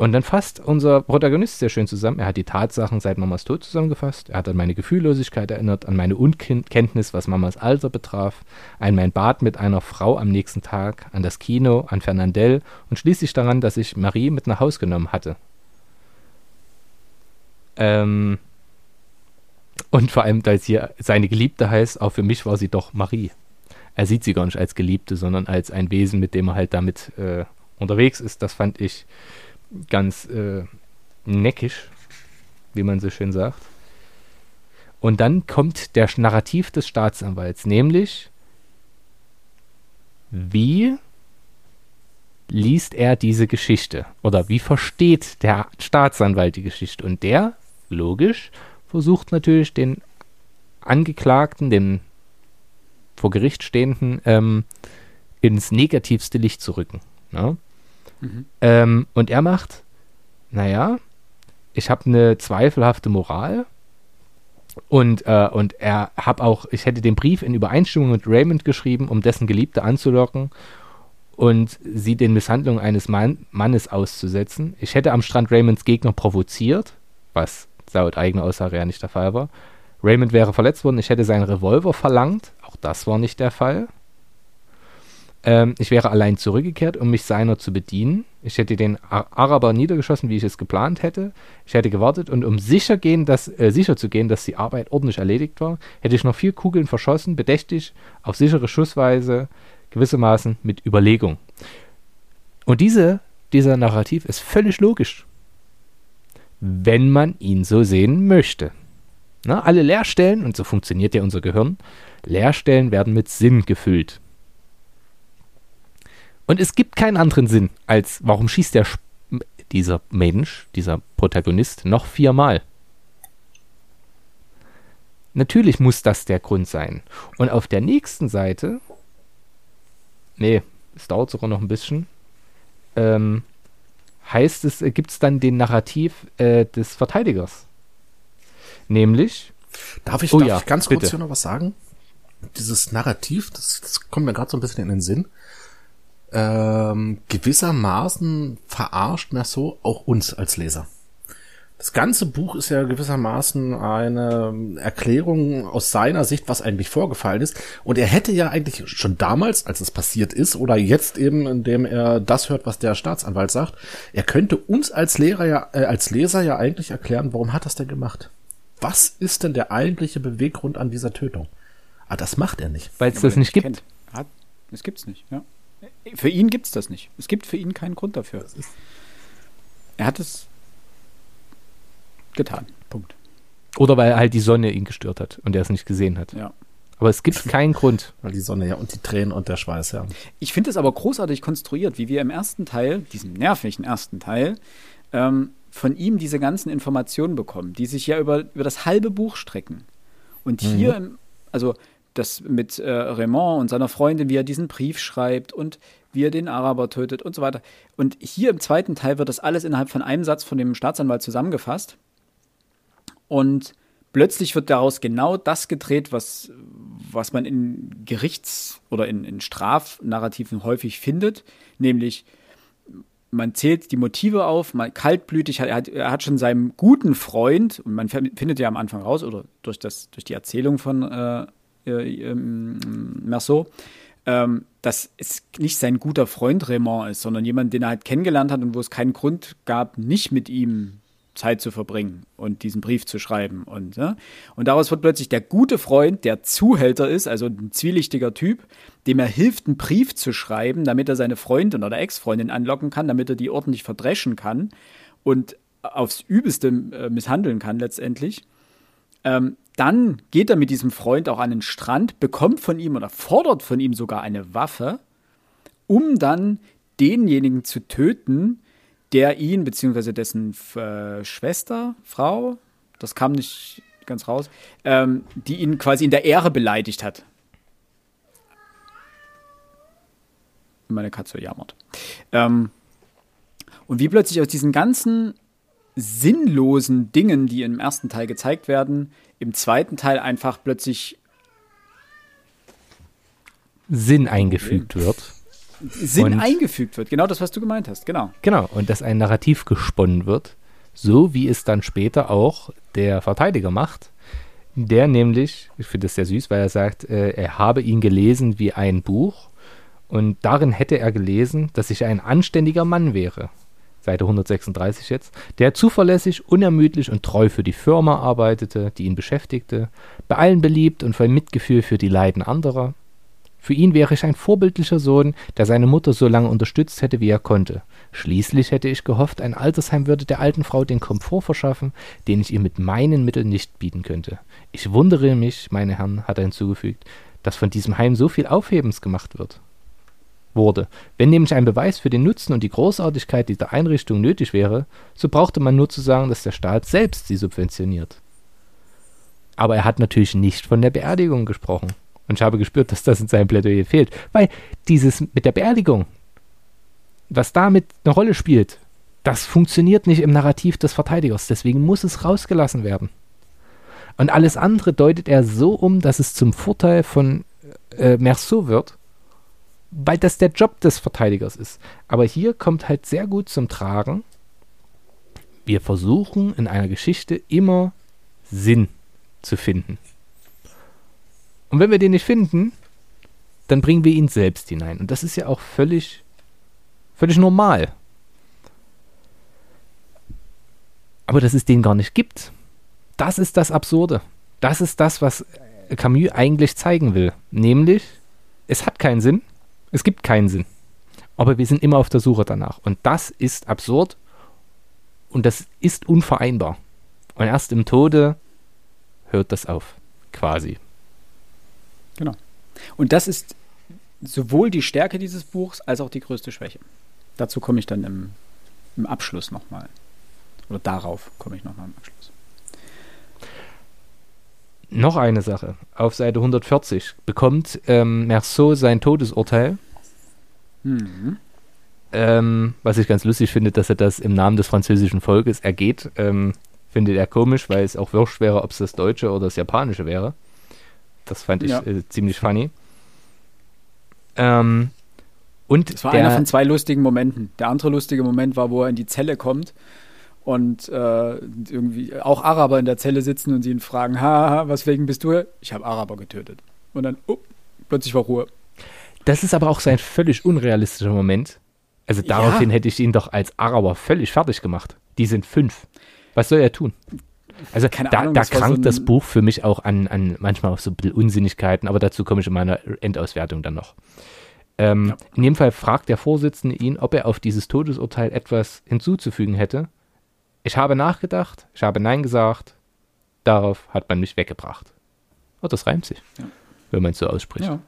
Und dann fasst unser Protagonist sehr schön zusammen. Er hat die Tatsachen seit Mamas Tod zusammengefasst. Er hat an meine Gefühllosigkeit erinnert, an meine Unkenntnis, was Mamas Alter betraf, an mein Bad mit einer Frau am nächsten Tag, an das Kino, an Fernandel und schließlich daran, dass ich Marie mit nach Haus genommen hatte. Ähm, und vor allem, da es hier seine Geliebte heißt, auch für mich war sie doch Marie. Er sieht sie gar nicht als Geliebte, sondern als ein Wesen, mit dem er halt damit äh, unterwegs ist. Das fand ich ganz äh, neckisch, wie man so schön sagt. Und dann kommt der Narrativ des Staatsanwalts, nämlich wie liest er diese Geschichte oder wie versteht der Staatsanwalt die Geschichte? Und der, logisch, versucht natürlich den Angeklagten, den vor Gericht stehenden, ähm, ins negativste Licht zu rücken. Ne? Mhm. Ähm, und er macht, naja, ich habe eine zweifelhafte Moral. Und, äh, und er habe auch, ich hätte den Brief in Übereinstimmung mit Raymond geschrieben, um dessen Geliebte anzulocken und sie den Misshandlungen eines Mann, Mannes auszusetzen. Ich hätte am Strand Raymonds Gegner provoziert, was laut eigener Aussage ja nicht der Fall war. Raymond wäre verletzt worden, ich hätte seinen Revolver verlangt, auch das war nicht der Fall. Ähm, ich wäre allein zurückgekehrt, um mich seiner zu bedienen. Ich hätte den Araber niedergeschossen, wie ich es geplant hätte. Ich hätte gewartet und um sicher, gehen, dass, äh, sicher zu gehen, dass die Arbeit ordentlich erledigt war, hätte ich noch vier Kugeln verschossen, bedächtig, auf sichere Schussweise, gewissermaßen mit Überlegung. Und diese, dieser Narrativ ist völlig logisch, wenn man ihn so sehen möchte. Na, alle Leerstellen, und so funktioniert ja unser Gehirn, Leerstellen werden mit Sinn gefüllt. Und es gibt keinen anderen Sinn, als warum schießt der dieser Mensch, dieser Protagonist, noch viermal? Natürlich muss das der Grund sein. Und auf der nächsten Seite, nee, es dauert sogar noch ein bisschen, ähm, heißt es, äh, gibt es dann den Narrativ äh, des Verteidigers. Nämlich.
Darf ich, oh darf ja, ich ganz bitte. kurz hier noch was sagen? Dieses Narrativ, das, das kommt mir gerade so ein bisschen in den Sinn ähm, gewissermaßen verarscht Merceau auch uns als Leser. Das ganze Buch ist ja gewissermaßen eine Erklärung aus seiner Sicht, was eigentlich vorgefallen ist. Und er hätte ja eigentlich schon damals, als es passiert ist, oder jetzt eben, indem er das hört, was der Staatsanwalt sagt, er könnte uns als Lehrer ja, äh, als Leser ja eigentlich erklären, warum hat das denn gemacht? Was ist denn der eigentliche Beweggrund an dieser Tötung? Ah, das macht er nicht.
Weil es das nicht gibt.
Hat, es gibt's nicht, ja. Für ihn gibt es das nicht. Es gibt für ihn keinen Grund dafür. Er hat es getan. Punkt.
Oder weil halt die Sonne ihn gestört hat und er es nicht gesehen hat.
Ja.
Aber es gibt keinen Grund.
Weil die Sonne, ja, und die Tränen und der Schweiß, ja.
Ich finde es aber großartig konstruiert, wie wir im ersten Teil, diesem nervigen ersten Teil, ähm, von ihm diese ganzen Informationen bekommen, die sich ja über, über das halbe Buch strecken. Und hier, mhm. im, also das mit äh, Raymond und seiner Freundin, wie er diesen Brief schreibt und wie er den Araber tötet und so weiter. Und hier im zweiten Teil wird das alles innerhalb von einem Satz von dem Staatsanwalt zusammengefasst. Und plötzlich wird daraus genau das gedreht, was, was man in Gerichts- oder in, in Strafnarrativen häufig findet, nämlich man zählt die Motive auf, man kaltblütig, er hat, er hat schon seinem guten Freund, und man findet ja am Anfang raus, oder durch, das, durch die Erzählung von äh, äh, ähm, Merceau, ähm, dass es nicht sein guter Freund Raymond ist, sondern jemand, den er halt kennengelernt hat und wo es keinen Grund gab, nicht mit ihm Zeit zu verbringen und diesen Brief zu schreiben. Und, ja? und daraus wird plötzlich der gute Freund, der Zuhälter ist, also ein zwielichtiger Typ, dem er hilft, einen Brief zu schreiben, damit er seine Freundin oder Ex-Freundin anlocken kann, damit er die ordentlich verdreschen kann und aufs Übelste äh, misshandeln kann letztendlich. Ähm, dann geht er mit diesem Freund auch an den Strand, bekommt von ihm oder fordert von ihm sogar eine Waffe, um dann denjenigen zu töten, der ihn, beziehungsweise dessen äh, Schwester, Frau, das kam nicht ganz raus, ähm, die ihn quasi in der Ehre beleidigt hat. Meine Katze jammert. Ähm, und wie plötzlich aus diesen ganzen sinnlosen Dingen, die im ersten Teil gezeigt werden, im zweiten Teil einfach plötzlich
Sinn eingefügt wird.
Sinn und eingefügt wird, genau das, was du gemeint hast, genau.
Genau, und dass ein Narrativ gesponnen wird, so wie es dann später auch der Verteidiger macht, der nämlich, ich finde das sehr süß, weil er sagt, äh, er habe ihn gelesen wie ein Buch und darin hätte er gelesen, dass ich ein anständiger Mann wäre. Seite 136 jetzt, der zuverlässig, unermüdlich und treu für die Firma arbeitete, die ihn beschäftigte, bei allen beliebt und voll Mitgefühl für die Leiden anderer, für ihn wäre ich ein vorbildlicher Sohn, der seine Mutter so lange unterstützt hätte, wie er konnte. Schließlich hätte ich gehofft, ein Altersheim würde der alten Frau den Komfort verschaffen, den ich ihr mit meinen Mitteln nicht bieten könnte. Ich wundere mich, meine Herren, hat er hinzugefügt, dass von diesem Heim so viel Aufhebens gemacht wird. Wurde. Wenn nämlich ein Beweis für den Nutzen und die Großartigkeit dieser Einrichtung nötig wäre, so brauchte man nur zu sagen, dass der Staat selbst sie subventioniert. Aber er hat natürlich nicht von der Beerdigung gesprochen. Und ich habe gespürt, dass das in seinem Plädoyer fehlt. Weil dieses mit der Beerdigung, was damit eine Rolle spielt, das funktioniert nicht im Narrativ des Verteidigers. Deswegen muss es rausgelassen werden. Und alles andere deutet er so um, dass es zum Vorteil von äh, Merceau wird, weil das der Job des Verteidigers ist. Aber hier kommt halt sehr gut zum Tragen, wir versuchen in einer Geschichte immer Sinn zu finden. Und wenn wir den nicht finden, dann bringen wir ihn selbst hinein. Und das ist ja auch völlig, völlig normal. Aber dass es den gar nicht gibt, das ist das Absurde. Das ist das, was Camus eigentlich zeigen will. Nämlich, es hat keinen Sinn, es gibt keinen Sinn. Aber wir sind immer auf der Suche danach. Und das ist absurd und das ist unvereinbar. Und erst im Tode hört das auf, quasi.
Genau. Und das ist sowohl die Stärke dieses Buchs als auch die größte Schwäche. Dazu komme ich dann im, im Abschluss nochmal. Oder darauf komme ich nochmal im Abschluss.
Noch eine Sache. Auf Seite 140 bekommt ähm, Merceau sein Todesurteil. Mhm. Ähm, was ich ganz lustig finde, dass er das im Namen des französischen Volkes ergeht. Ähm, findet er komisch, weil es auch wurscht wäre, ob es das Deutsche oder das Japanische wäre. Das fand ich ja. äh, ziemlich funny. Ähm, und
das war der, einer von zwei lustigen Momenten. Der andere lustige Moment war, wo er in die Zelle kommt und äh, irgendwie auch Araber in der Zelle sitzen und sie ihn fragen, haha, weswegen bist du hier? Ich habe Araber getötet. Und dann, oh, plötzlich war Ruhe.
Das ist aber auch sein völlig unrealistischer Moment. Also daraufhin ja. hätte ich ihn doch als Araber völlig fertig gemacht. Die sind fünf. Was soll er tun? Also Keine da, Ahnung, da krankt so das Buch für mich auch an, an manchmal auch so Unsinnigkeiten, aber dazu komme ich in meiner Endauswertung dann noch. Ähm, ja. In dem Fall fragt der Vorsitzende ihn, ob er auf dieses Todesurteil etwas hinzuzufügen hätte. Ich habe nachgedacht, ich habe Nein gesagt, darauf hat man mich weggebracht. Oh, das reimt sich, ja. wenn man es so ausspricht. Ja.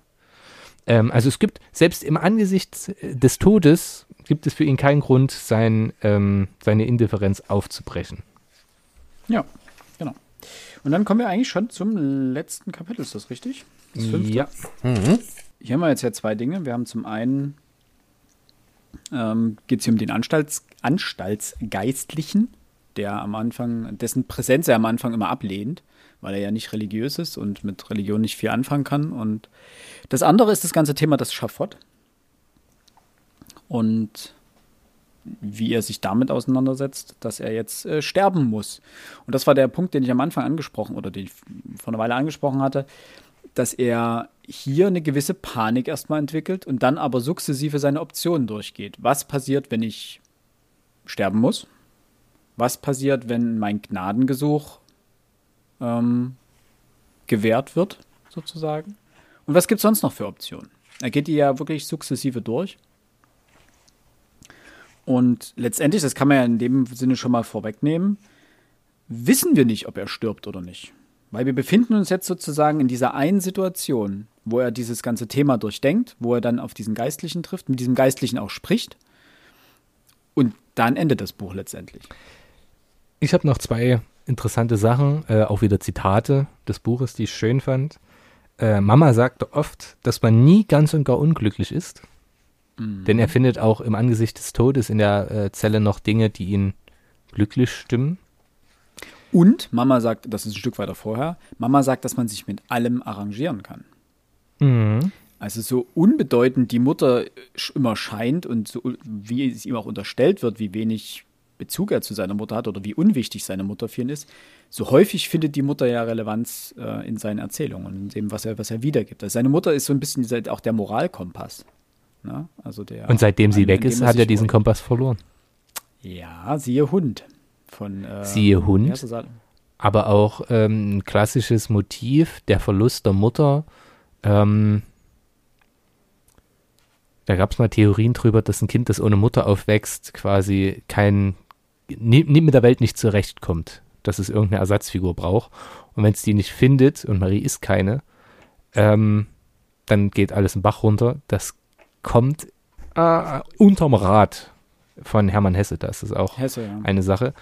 Ähm, also es gibt, selbst im Angesicht des Todes, gibt es für ihn keinen Grund, sein, ähm, seine Indifferenz aufzubrechen.
Ja. Und dann kommen wir eigentlich schon zum letzten Kapitel, ist das richtig? Das
fünfte. Ja.
Mhm. Hier haben wir jetzt ja zwei Dinge. Wir haben zum einen ähm, geht es hier um den Anstalts Anstaltsgeistlichen, der am Anfang, dessen Präsenz er am Anfang immer ablehnt, weil er ja nicht religiös ist und mit Religion nicht viel anfangen kann. Und das andere ist das ganze Thema das Schafott. Und wie er sich damit auseinandersetzt, dass er jetzt äh, sterben muss. Und das war der Punkt, den ich am Anfang angesprochen oder den ich vor einer Weile angesprochen hatte, dass er hier eine gewisse Panik erstmal entwickelt und dann aber sukzessive seine Optionen durchgeht. Was passiert, wenn ich sterben muss? Was passiert, wenn mein Gnadengesuch ähm, gewährt wird, sozusagen? Und was gibt es sonst noch für Optionen? Er geht die ja wirklich sukzessive durch. Und letztendlich, das kann man ja in dem Sinne schon mal vorwegnehmen, wissen wir nicht, ob er stirbt oder nicht. Weil wir befinden uns jetzt sozusagen in dieser einen Situation, wo er dieses ganze Thema durchdenkt, wo er dann auf diesen Geistlichen trifft, mit diesem Geistlichen auch spricht. Und dann endet das Buch letztendlich.
Ich habe noch zwei interessante Sachen, äh, auch wieder Zitate des Buches, die ich schön fand. Äh, Mama sagte oft, dass man nie ganz und gar unglücklich ist. Mhm. Denn er findet auch im Angesicht des Todes in der äh, Zelle noch Dinge, die ihn glücklich stimmen.
Und Mama sagt, das ist ein Stück weiter vorher, Mama sagt, dass man sich mit allem arrangieren kann. Mhm. Also so unbedeutend die Mutter immer scheint und so, wie es ihm auch unterstellt wird, wie wenig Bezug er zu seiner Mutter hat oder wie unwichtig seine Mutter für ihn ist, so häufig findet die Mutter ja Relevanz äh, in seinen Erzählungen und in dem, was er, was er wiedergibt. Also seine Mutter ist so ein bisschen auch der Moralkompass. Ne? Also der,
und seitdem sie weg ist, hat er diesen Kompass verloren.
Ja, siehe Hund. Von,
äh, siehe Hund. Aber auch ähm, ein klassisches Motiv, der Verlust der Mutter. Ähm, da gab es mal Theorien drüber, dass ein Kind, das ohne Mutter aufwächst, quasi kein, nie, nie mit der Welt nicht zurechtkommt, dass es irgendeine Ersatzfigur braucht. Und wenn es die nicht findet, und Marie ist keine, ähm, dann geht alles im Bach runter. Das kommt äh, unterm Rad von Hermann Hesse. Das ist auch Hesse, ja. eine Sache.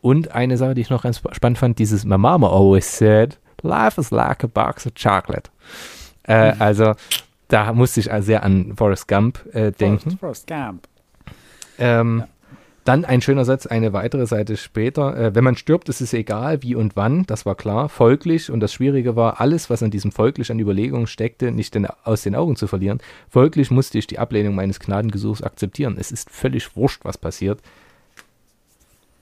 Und eine Sache, die ich noch ganz spannend fand, dieses My Mama always said, life is like a box of chocolate. Äh, mhm. Also da musste ich sehr an Forrest Gump äh, denken. Forrest, Forrest Gump. Ähm, ja. Dann ein schöner Satz, eine weitere Seite später. Äh, wenn man stirbt, ist es egal, wie und wann, das war klar. Folglich, und das Schwierige war, alles, was an diesem folglich an Überlegungen steckte, nicht den, aus den Augen zu verlieren. Folglich musste ich die Ablehnung meines Gnadengesuchs akzeptieren. Es ist völlig wurscht, was passiert.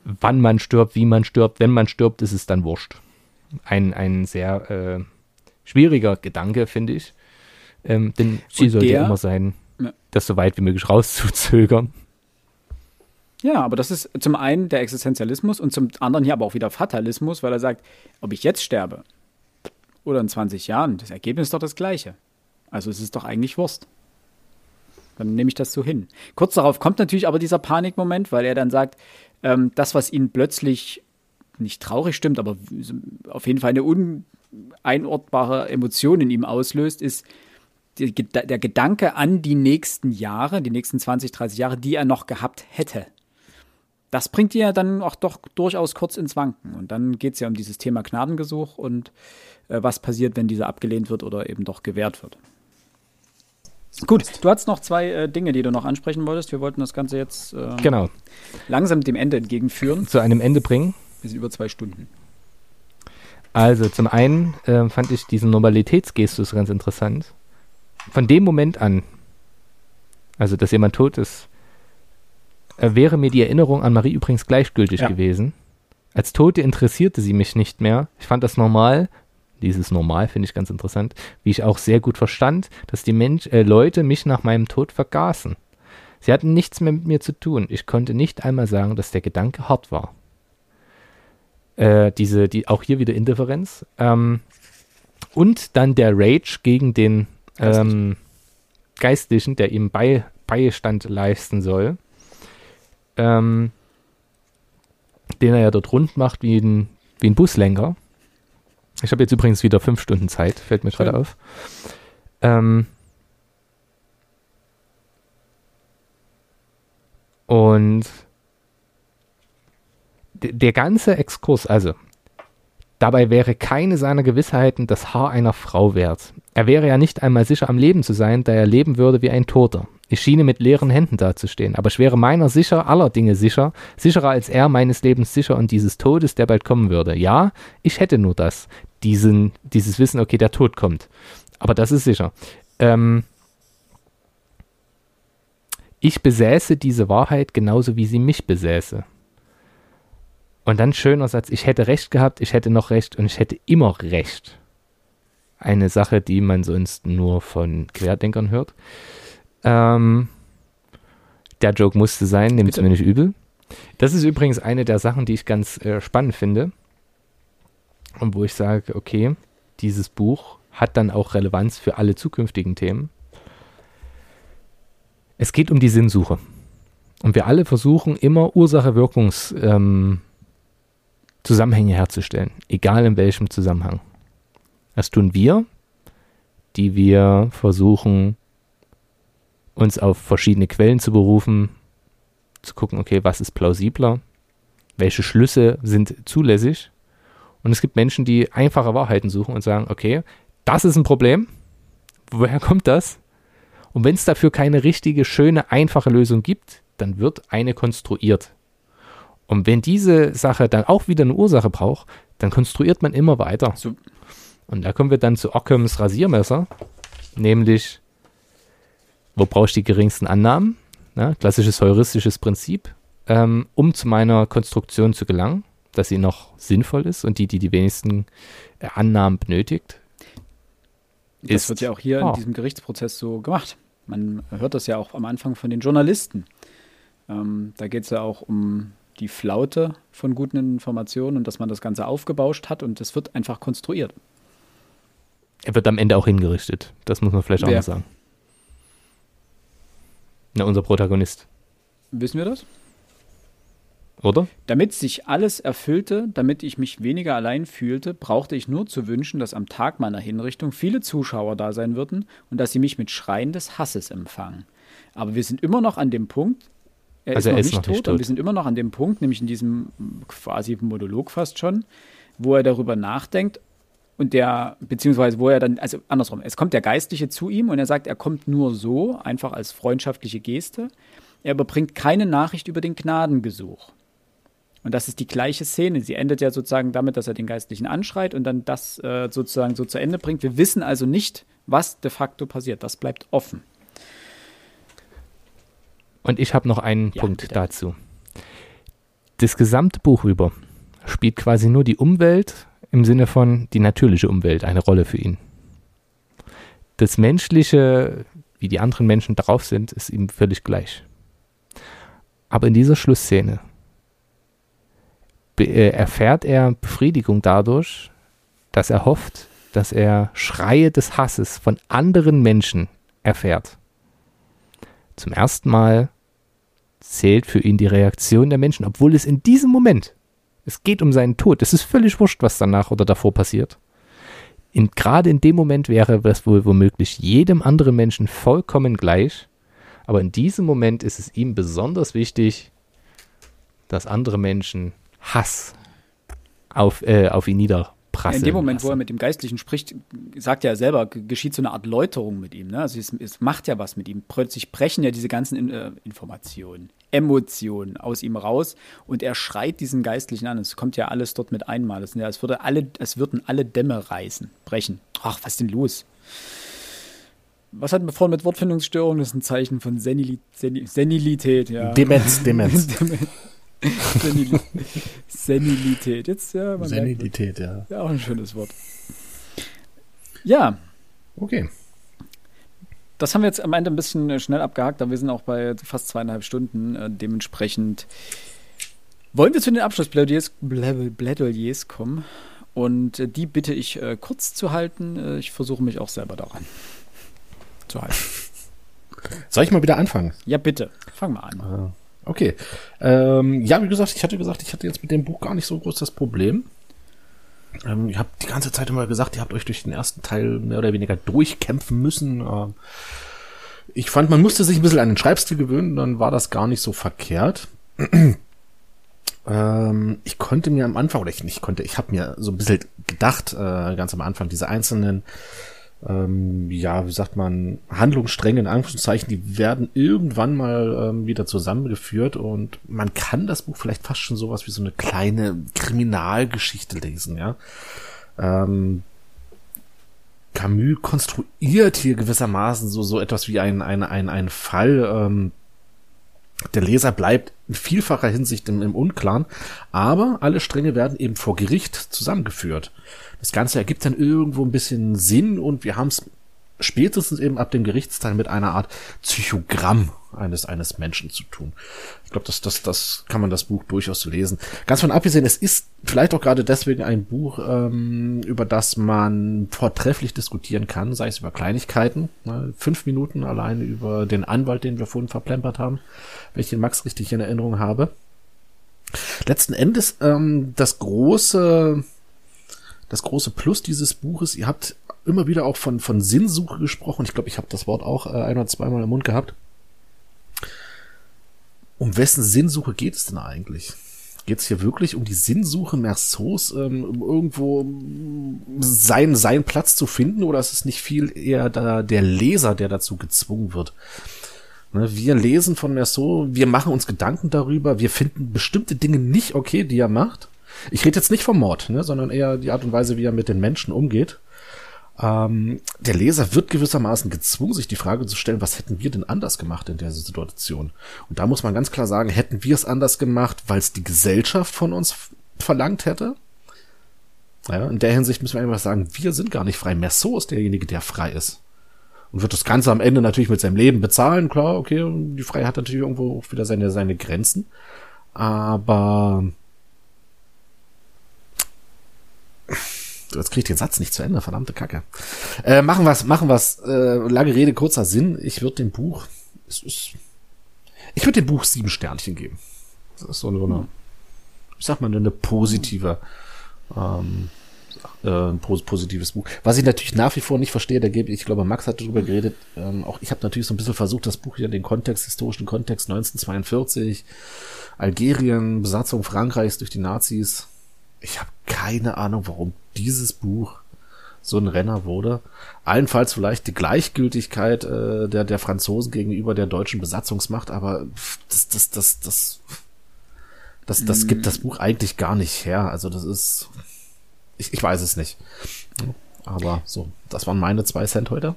Wann man stirbt, wie man stirbt, wenn man stirbt, ist es dann wurscht. Ein, ein sehr äh, schwieriger Gedanke, finde ich. Ähm, denn Ziel sollte immer sein, ja. das so weit wie möglich rauszuzögern.
Ja, aber das ist zum einen der Existenzialismus und zum anderen hier aber auch wieder Fatalismus, weil er sagt, ob ich jetzt sterbe oder in 20 Jahren, das Ergebnis ist doch das gleiche. Also es ist doch eigentlich Wurst. Dann nehme ich das so hin. Kurz darauf kommt natürlich aber dieser Panikmoment, weil er dann sagt, ähm, das, was ihn plötzlich nicht traurig stimmt, aber auf jeden Fall eine uneinordbare Emotion in ihm auslöst, ist, der Gedanke an die nächsten Jahre, die nächsten 20, 30 Jahre, die er noch gehabt hätte. Das bringt ihn ja dann auch doch durchaus kurz ins Wanken. Und dann geht es ja um dieses Thema Gnadengesuch und äh, was passiert, wenn dieser abgelehnt wird oder eben doch gewährt wird. Gut, du hast noch zwei äh, Dinge, die du noch ansprechen wolltest. Wir wollten das Ganze jetzt äh,
genau.
langsam dem Ende entgegenführen.
Zu einem Ende bringen.
Wir sind über zwei Stunden.
Also zum einen äh, fand ich diesen Normalitätsgestus ganz interessant von dem Moment an, also dass jemand tot ist, wäre mir die Erinnerung an Marie übrigens gleichgültig ja. gewesen. Als Tote interessierte sie mich nicht mehr. Ich fand das normal. Dieses Normal finde ich ganz interessant, wie ich auch sehr gut verstand, dass die Mensch, äh, Leute mich nach meinem Tod vergaßen. Sie hatten nichts mehr mit mir zu tun. Ich konnte nicht einmal sagen, dass der Gedanke hart war. Äh, diese, die, auch hier wieder Indifferenz. Ähm, und dann der Rage gegen den ähm, Geistlichen, der ihm bei, Beistand leisten soll, ähm, den er ja dort rund macht wie ein, wie ein Buslenker. Ich habe jetzt übrigens wieder fünf Stunden Zeit, fällt mir gerade auf. Ähm, und der ganze Exkurs, also Dabei wäre keine seiner Gewissheiten das Haar einer Frau wert. Er wäre ja nicht einmal sicher am Leben zu sein, da er leben würde wie ein Toter. Ich schiene mit leeren Händen dazustehen, aber ich wäre meiner sicher, aller Dinge sicher, sicherer als er meines Lebens sicher und dieses Todes, der bald kommen würde. Ja, ich hätte nur das, diesen, dieses Wissen, okay, der Tod kommt. Aber das ist sicher. Ähm, ich besäße diese Wahrheit genauso wie sie mich besäße. Und dann schöner Satz, ich hätte recht gehabt, ich hätte noch recht und ich hätte immer recht. Eine Sache, die man sonst nur von Querdenkern hört. Ähm, der Joke musste sein, nehmt es mir nicht übel. Das ist übrigens eine der Sachen, die ich ganz äh, spannend finde. Und wo ich sage, okay, dieses Buch hat dann auch Relevanz für alle zukünftigen Themen. Es geht um die Sinnsuche. Und wir alle versuchen immer Ursache-Wirkungs- ähm, Zusammenhänge herzustellen, egal in welchem Zusammenhang. Das tun wir, die wir versuchen, uns auf verschiedene Quellen zu berufen, zu gucken, okay, was ist plausibler, welche Schlüsse sind zulässig. Und es gibt Menschen, die einfache Wahrheiten suchen und sagen, okay, das ist ein Problem. Woher kommt das? Und wenn es dafür keine richtige, schöne, einfache Lösung gibt, dann wird eine konstruiert. Und wenn diese Sache dann auch wieder eine Ursache braucht, dann konstruiert man immer weiter. So. Und da kommen wir dann zu Ockhams Rasiermesser, nämlich, wo brauche ich die geringsten Annahmen? Ja, klassisches heuristisches Prinzip, ähm, um zu meiner Konstruktion zu gelangen, dass sie noch sinnvoll ist und die, die die wenigsten äh, Annahmen benötigt.
Das ist, wird ja auch hier oh. in diesem Gerichtsprozess so gemacht. Man hört das ja auch am Anfang von den Journalisten. Ähm, da geht es ja auch um die Flaute von guten Informationen und dass man das Ganze aufgebauscht hat und es wird einfach konstruiert.
Er wird am Ende auch hingerichtet. Das muss man vielleicht auch noch sagen. Na, unser Protagonist.
Wissen wir das?
Oder?
Damit sich alles erfüllte, damit ich mich weniger allein fühlte, brauchte ich nur zu wünschen, dass am Tag meiner Hinrichtung viele Zuschauer da sein würden und dass sie mich mit Schreien des Hasses empfangen. Aber wir sind immer noch an dem Punkt, er also ist, noch, er ist nicht, noch tot, nicht tot, und wir sind immer noch an dem Punkt, nämlich in diesem quasi Monolog fast schon, wo er darüber nachdenkt und der, beziehungsweise wo er dann, also andersrum, es kommt der Geistliche zu ihm und er sagt, er kommt nur so, einfach als freundschaftliche Geste. Er überbringt keine Nachricht über den Gnadengesuch. Und das ist die gleiche Szene. Sie endet ja sozusagen damit, dass er den Geistlichen anschreit und dann das äh, sozusagen so zu Ende bringt. Wir wissen also nicht, was de facto passiert. Das bleibt offen.
Und ich habe noch einen ja, Punkt bitte. dazu. Das gesamte Buch über spielt quasi nur die Umwelt im Sinne von die natürliche Umwelt eine Rolle für ihn. Das Menschliche, wie die anderen Menschen drauf sind, ist ihm völlig gleich. Aber in dieser Schlussszene äh, erfährt er Befriedigung dadurch, dass er hofft, dass er Schreie des Hasses von anderen Menschen erfährt. Zum ersten Mal zählt für ihn die Reaktion der Menschen, obwohl es in diesem Moment, es geht um seinen Tod, es ist völlig wurscht, was danach oder davor passiert. Gerade in dem Moment wäre es wohl womöglich jedem anderen Menschen vollkommen gleich, aber in diesem Moment ist es ihm besonders wichtig, dass andere Menschen Hass auf, äh, auf ihn niederprasseln.
In dem Moment, lassen. wo er mit dem Geistlichen spricht, sagt er selber, geschieht so eine Art Läuterung mit ihm. Ne? Also es, es, macht ja was mit ihm. Plötzlich brechen ja diese ganzen äh, Informationen, Emotionen aus ihm raus und er schreit diesen Geistlichen an. Es kommt ja alles dort mit einmal. Es, ja, es, würde alle, es würden alle Dämme reißen, brechen. Ach, was ist denn los? Was hatten wir vorhin mit Wortfindungsstörung? Das ist ein Zeichen von Senil Senilität, ja.
Demenz, Demenz.
Senilität. Jetzt, ja.
Senilität, ja.
Ja, auch ein schönes Wort. Ja.
Okay.
Das haben wir jetzt am Ende ein bisschen äh, schnell abgehakt, aber wir sind auch bei fast zweieinhalb Stunden. Äh, dementsprechend wollen wir zu den Abschlussplädoyers kommen. Und äh, die bitte ich äh, kurz zu halten. Äh, ich versuche mich auch selber daran zu halten.
Soll ich mal wieder anfangen?
Ja, bitte. Fang mal an.
Ah. Okay. Ähm, ja, wie gesagt, ich hatte gesagt, ich hatte jetzt mit dem Buch gar nicht so groß das Problem. Ähm, ihr habt die ganze Zeit immer gesagt, ihr habt euch durch den ersten Teil mehr oder weniger durchkämpfen müssen. Ähm, ich fand, man musste sich ein bisschen an den Schreibstil gewöhnen, dann war das gar nicht so verkehrt. ähm, ich konnte mir am Anfang, oder ich nicht konnte, ich habe mir so ein bisschen gedacht, äh, ganz am Anfang, diese einzelnen ähm, ja, wie sagt man, Handlungsstränge in Anführungszeichen, die werden irgendwann mal ähm, wieder zusammengeführt und man kann das Buch vielleicht fast schon sowas wie so eine kleine Kriminalgeschichte lesen, ja. Ähm, Camus konstruiert hier gewissermaßen so, so etwas wie ein, ein, ein, ein Fall, ähm, der Leser bleibt in vielfacher Hinsicht im, im Unklaren, aber alle Stränge werden eben vor Gericht zusammengeführt. Das Ganze ergibt dann irgendwo ein bisschen Sinn und wir haben es spätestens eben ab dem Gerichtsteil mit einer Art Psychogramm eines, eines Menschen zu tun. Ich glaube, das, das, das kann man das Buch durchaus lesen. Ganz von abgesehen, es ist vielleicht auch gerade deswegen ein Buch, ähm, über das man vortrefflich diskutieren kann, sei es über Kleinigkeiten. Ne? Fünf Minuten alleine über den Anwalt, den wir vorhin verplempert haben, wenn ich den Max richtig in Erinnerung habe. Letzten Endes ähm, das große das große Plus dieses Buches. Ihr habt immer wieder auch von, von Sinnsuche gesprochen. Ich glaube, ich habe das Wort auch äh, ein oder zweimal im Mund gehabt. Um wessen Sinnsuche geht es denn eigentlich? Geht es hier wirklich um die Sinnsuche Merceaus, ähm, um irgendwo sein, seinen Platz zu finden, oder ist es nicht viel eher da, der Leser, der dazu gezwungen wird? Ne, wir lesen von Merceau, wir machen uns Gedanken darüber, wir finden bestimmte Dinge nicht okay, die er macht. Ich rede jetzt nicht vom Mord, ne, sondern eher die Art und Weise, wie er mit den Menschen umgeht. Ähm, der Leser wird gewissermaßen gezwungen, sich die Frage zu stellen, was hätten wir denn anders gemacht in der Situation? Und da muss man ganz klar sagen, hätten wir es anders gemacht, weil es die Gesellschaft von uns verlangt hätte? Ja, in der Hinsicht müssen wir einfach sagen, wir sind gar nicht frei. Merceau ist derjenige, der frei ist. Und wird das Ganze am Ende natürlich mit seinem Leben bezahlen. Klar, okay, die Freiheit hat natürlich irgendwo auch wieder seine, seine Grenzen. Aber Jetzt kriege ich den Satz nicht zu Ende, verdammte Kacke. Äh, machen was, machen was. Äh, lange Rede, kurzer Sinn. Ich würde dem Buch, es ist, ich würde dem Buch sieben Sternchen geben. Das ist so eine, ich sag mal, eine positive, ähm, äh, positives Buch. Was ich natürlich nach wie vor nicht verstehe, da gebe ich, ich glaube, Max hat darüber geredet. Ähm, auch ich habe natürlich so ein bisschen versucht, das Buch hier in den Kontext, historischen Kontext 1942, Algerien, Besatzung Frankreichs durch die Nazis ich habe keine Ahnung, warum dieses Buch so ein Renner wurde. Allenfalls vielleicht die Gleichgültigkeit äh, der, der Franzosen gegenüber der deutschen Besatzungsmacht, aber das, das, das, das, das, das mm. gibt das Buch eigentlich gar nicht her. Also das ist, ich, ich weiß es nicht. Aber so, das waren meine zwei Cent heute.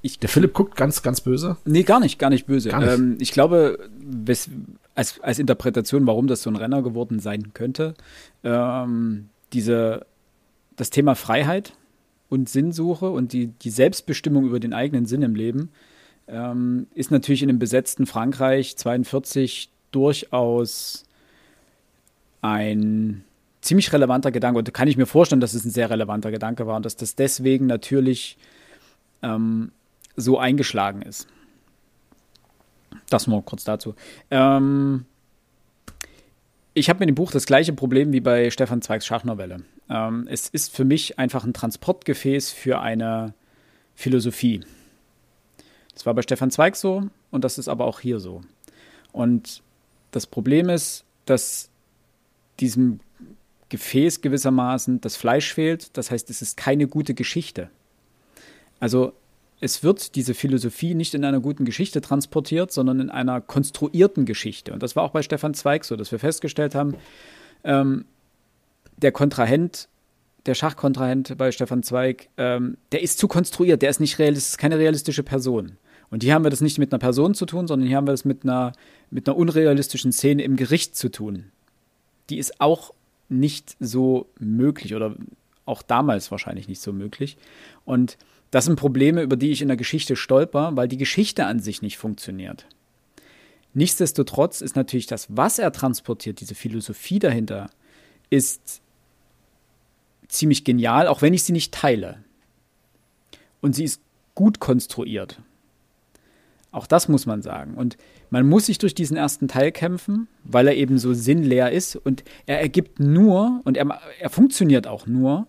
Ich, der Philipp guckt ganz, ganz böse.
Nee, gar nicht, gar nicht böse. Gar nicht. Ähm, ich glaube, wes, als, als Interpretation, warum das so ein Renner geworden sein könnte, ähm, diese, das Thema Freiheit und Sinnsuche und die, die Selbstbestimmung über den eigenen Sinn im Leben ähm, ist natürlich in dem besetzten Frankreich 42 durchaus ein ziemlich relevanter Gedanke und kann ich mir vorstellen, dass es ein sehr relevanter Gedanke war und dass das deswegen natürlich ähm, so eingeschlagen ist. Das nur kurz dazu. Ähm, ich habe mit dem Buch das gleiche Problem wie bei Stefan Zweigs Schachnovelle. Ähm, es ist für mich einfach ein Transportgefäß für eine Philosophie. Das war bei Stefan Zweig so und das ist aber auch hier so. Und das Problem ist, dass diesem Gefäß gewissermaßen das Fleisch fehlt. Das heißt, es ist keine gute Geschichte. Also es wird diese Philosophie nicht in einer guten Geschichte transportiert, sondern in einer konstruierten Geschichte. Und das war auch bei Stefan Zweig so, dass wir festgestellt haben, ähm, der Kontrahent, der Schachkontrahent bei Stefan Zweig, ähm, der ist zu konstruiert, der ist nicht realistisch, ist keine realistische Person. Und hier haben wir das nicht mit einer Person zu tun, sondern hier haben wir das mit einer, mit einer unrealistischen Szene im Gericht zu tun. Die ist auch nicht so möglich oder auch damals wahrscheinlich nicht so möglich. Und das sind Probleme, über die ich in der Geschichte stolper, weil die Geschichte an sich nicht funktioniert. Nichtsdestotrotz ist natürlich das, was er transportiert, diese Philosophie dahinter, ist ziemlich genial, auch wenn ich sie nicht teile. Und sie ist gut konstruiert. Auch das muss man sagen. Und man muss sich durch diesen ersten Teil kämpfen, weil er eben so sinnleer ist. Und er ergibt nur, und er, er funktioniert auch nur,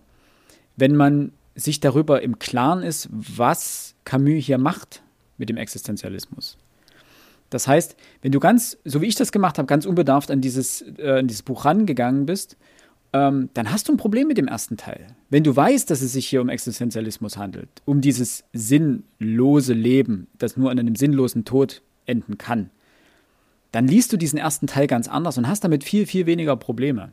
wenn man sich darüber im Klaren ist, was Camus hier macht mit dem Existenzialismus. Das heißt, wenn du ganz, so wie ich das gemacht habe, ganz unbedarft an dieses, äh, an dieses Buch rangegangen bist, ähm, dann hast du ein Problem mit dem ersten Teil. Wenn du weißt, dass es sich hier um Existenzialismus handelt, um dieses sinnlose Leben, das nur an einem sinnlosen Tod enden kann, dann liest du diesen ersten Teil ganz anders und hast damit viel, viel weniger Probleme.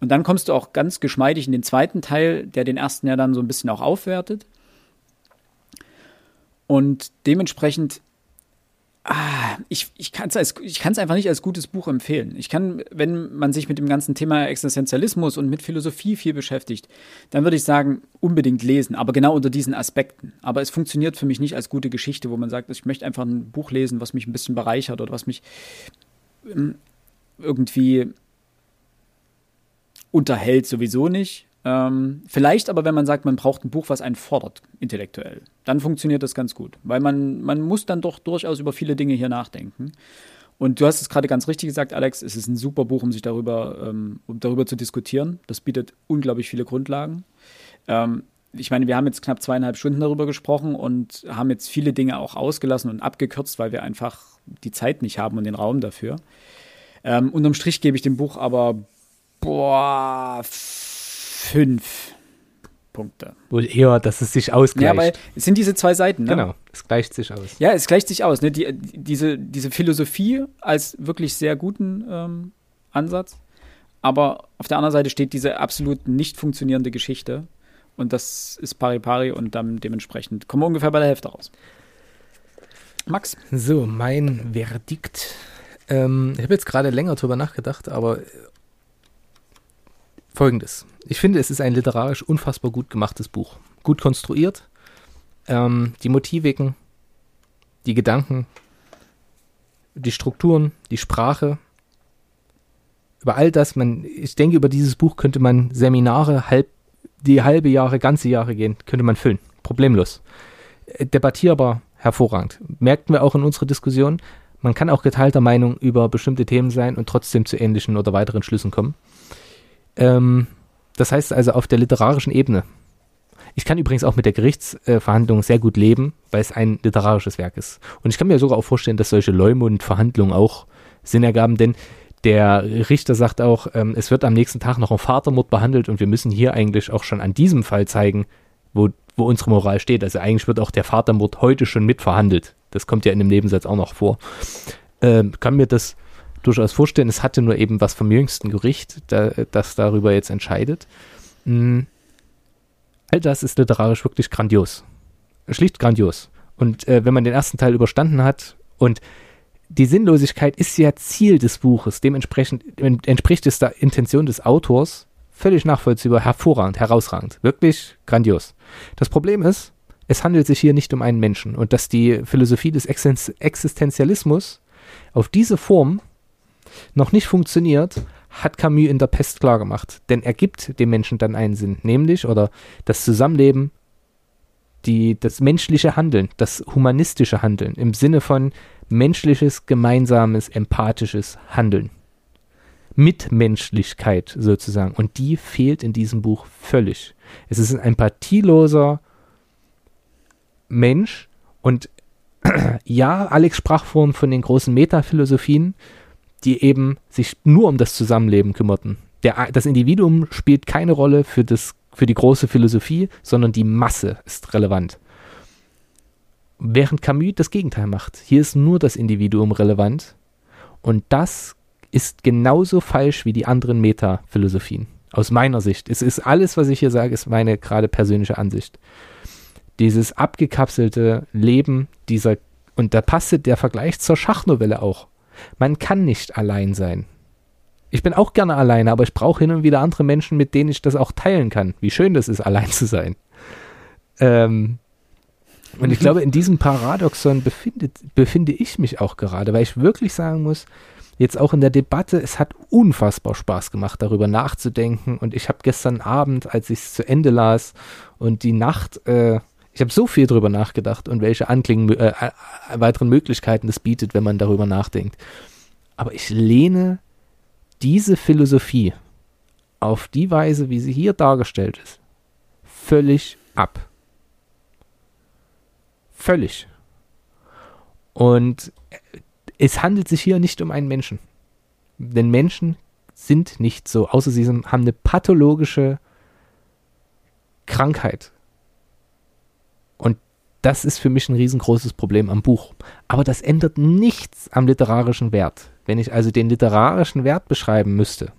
Und dann kommst du auch ganz geschmeidig in den zweiten Teil, der den ersten ja dann so ein bisschen auch aufwertet. Und dementsprechend, ah, ich, ich kann es einfach nicht als gutes Buch empfehlen. Ich kann, wenn man sich mit dem ganzen Thema Existenzialismus und mit Philosophie viel beschäftigt, dann würde ich sagen, unbedingt lesen, aber genau unter diesen Aspekten. Aber es funktioniert für mich nicht als gute Geschichte, wo man sagt, ich möchte einfach ein Buch lesen, was mich ein bisschen bereichert oder was mich ähm, irgendwie unterhält sowieso nicht. Ähm, vielleicht aber, wenn man sagt, man braucht ein Buch, was einen fordert, intellektuell, dann funktioniert das ganz gut, weil man, man muss dann doch durchaus über viele Dinge hier nachdenken. Und du hast es gerade ganz richtig gesagt, Alex, es ist ein super Buch, um sich darüber, ähm, um darüber zu diskutieren. Das bietet unglaublich viele Grundlagen. Ähm, ich meine, wir haben jetzt knapp zweieinhalb Stunden darüber gesprochen und haben jetzt viele Dinge auch ausgelassen und abgekürzt, weil wir einfach die Zeit nicht haben und den Raum dafür. Ähm, unterm Strich gebe ich dem Buch aber, boah, fünf Punkte.
Wohl eher, dass es sich ausgleicht. Ja, weil
es sind diese zwei Seiten,
ne? Genau, es gleicht sich aus.
Ja, es gleicht sich aus. Ne? Die, diese, diese Philosophie als wirklich sehr guten ähm, Ansatz. Aber auf der anderen Seite steht diese absolut nicht funktionierende Geschichte. Und das ist pari pari und dann dementsprechend kommen wir ungefähr bei der Hälfte raus.
Max? So, mein Verdikt. Ähm, ich habe jetzt gerade länger drüber nachgedacht, aber folgendes. Ich finde, es ist ein literarisch unfassbar gut gemachtes Buch. Gut konstruiert. Ähm, die Motiviken, die Gedanken, die Strukturen, die Sprache. Über all das, man, ich denke, über dieses Buch könnte man Seminare, halb, die halbe Jahre, ganze Jahre gehen, könnte man füllen. Problemlos. Äh, debattierbar, hervorragend. Merkten wir auch in unserer Diskussion. Man kann auch geteilter Meinung über bestimmte Themen sein und trotzdem zu ähnlichen oder weiteren Schlüssen kommen. Ähm, das heißt also auf der literarischen Ebene. Ich kann übrigens auch mit der Gerichtsverhandlung sehr gut leben, weil es ein literarisches Werk ist. Und ich kann mir sogar auch vorstellen, dass solche Leumund-Verhandlungen auch Sinn ergaben, denn der Richter sagt auch, ähm, es wird am nächsten Tag noch ein Vatermord behandelt und wir müssen hier eigentlich auch schon an diesem Fall zeigen, wo, wo unsere Moral steht. Also eigentlich wird auch der Vatermord heute schon mitverhandelt. Das kommt ja in dem Nebensatz auch noch vor. Ähm, kann mir das durchaus vorstellen. Es hatte nur eben was vom jüngsten Gericht, da, das darüber jetzt entscheidet. Mhm. All das ist literarisch wirklich grandios. Schlicht grandios. Und äh, wenn man den ersten Teil überstanden hat und die Sinnlosigkeit ist ja Ziel des Buches, dementsprechend entspricht es der Intention des Autors, völlig nachvollziehbar, hervorragend, herausragend, wirklich grandios. Das Problem ist, es handelt sich hier nicht um einen Menschen und dass die Philosophie des Existenzialismus auf diese Form noch nicht funktioniert, hat Camus in der Pest klargemacht. Denn er gibt dem Menschen dann einen Sinn, nämlich, oder das Zusammenleben, die, das menschliche Handeln, das humanistische Handeln im Sinne von menschliches, gemeinsames, empathisches Handeln. Mitmenschlichkeit sozusagen. Und die fehlt in diesem Buch völlig. Es ist ein empathieloser Mensch und ja, Alex sprach vorhin von den großen Metaphilosophien, die eben sich nur um das Zusammenleben kümmerten. Der, das Individuum spielt keine Rolle für, das, für die große Philosophie, sondern die Masse ist relevant. Während Camus das Gegenteil macht. Hier ist nur das Individuum relevant. Und das ist genauso falsch wie die anderen Metaphilosophien. Aus meiner Sicht. Es ist alles, was ich hier sage, ist meine gerade persönliche Ansicht. Dieses abgekapselte Leben dieser, und da passte der Vergleich zur Schachnovelle auch. Man kann nicht allein sein. Ich bin auch gerne alleine, aber ich brauche hin und wieder andere Menschen, mit denen ich das auch teilen kann. Wie schön das ist, allein zu sein. Ähm, und ich glaube, in diesem Paradoxon befindet, befinde ich mich auch gerade, weil ich wirklich sagen muss, jetzt auch in der Debatte, es hat unfassbar Spaß gemacht, darüber nachzudenken. Und ich habe gestern Abend, als ich es zu Ende las und die Nacht äh, ich habe so viel drüber nachgedacht und welche Anklingen, äh, äh, weiteren Möglichkeiten das bietet, wenn man darüber nachdenkt. Aber ich lehne diese Philosophie auf die Weise, wie sie hier dargestellt ist, völlig ab. Völlig. Und es handelt sich hier nicht um einen Menschen. Denn Menschen sind nicht so, außer sie haben eine pathologische Krankheit das ist für mich ein riesengroßes Problem am Buch. Aber das ändert nichts am literarischen Wert. Wenn ich also den literarischen Wert beschreiben müsste,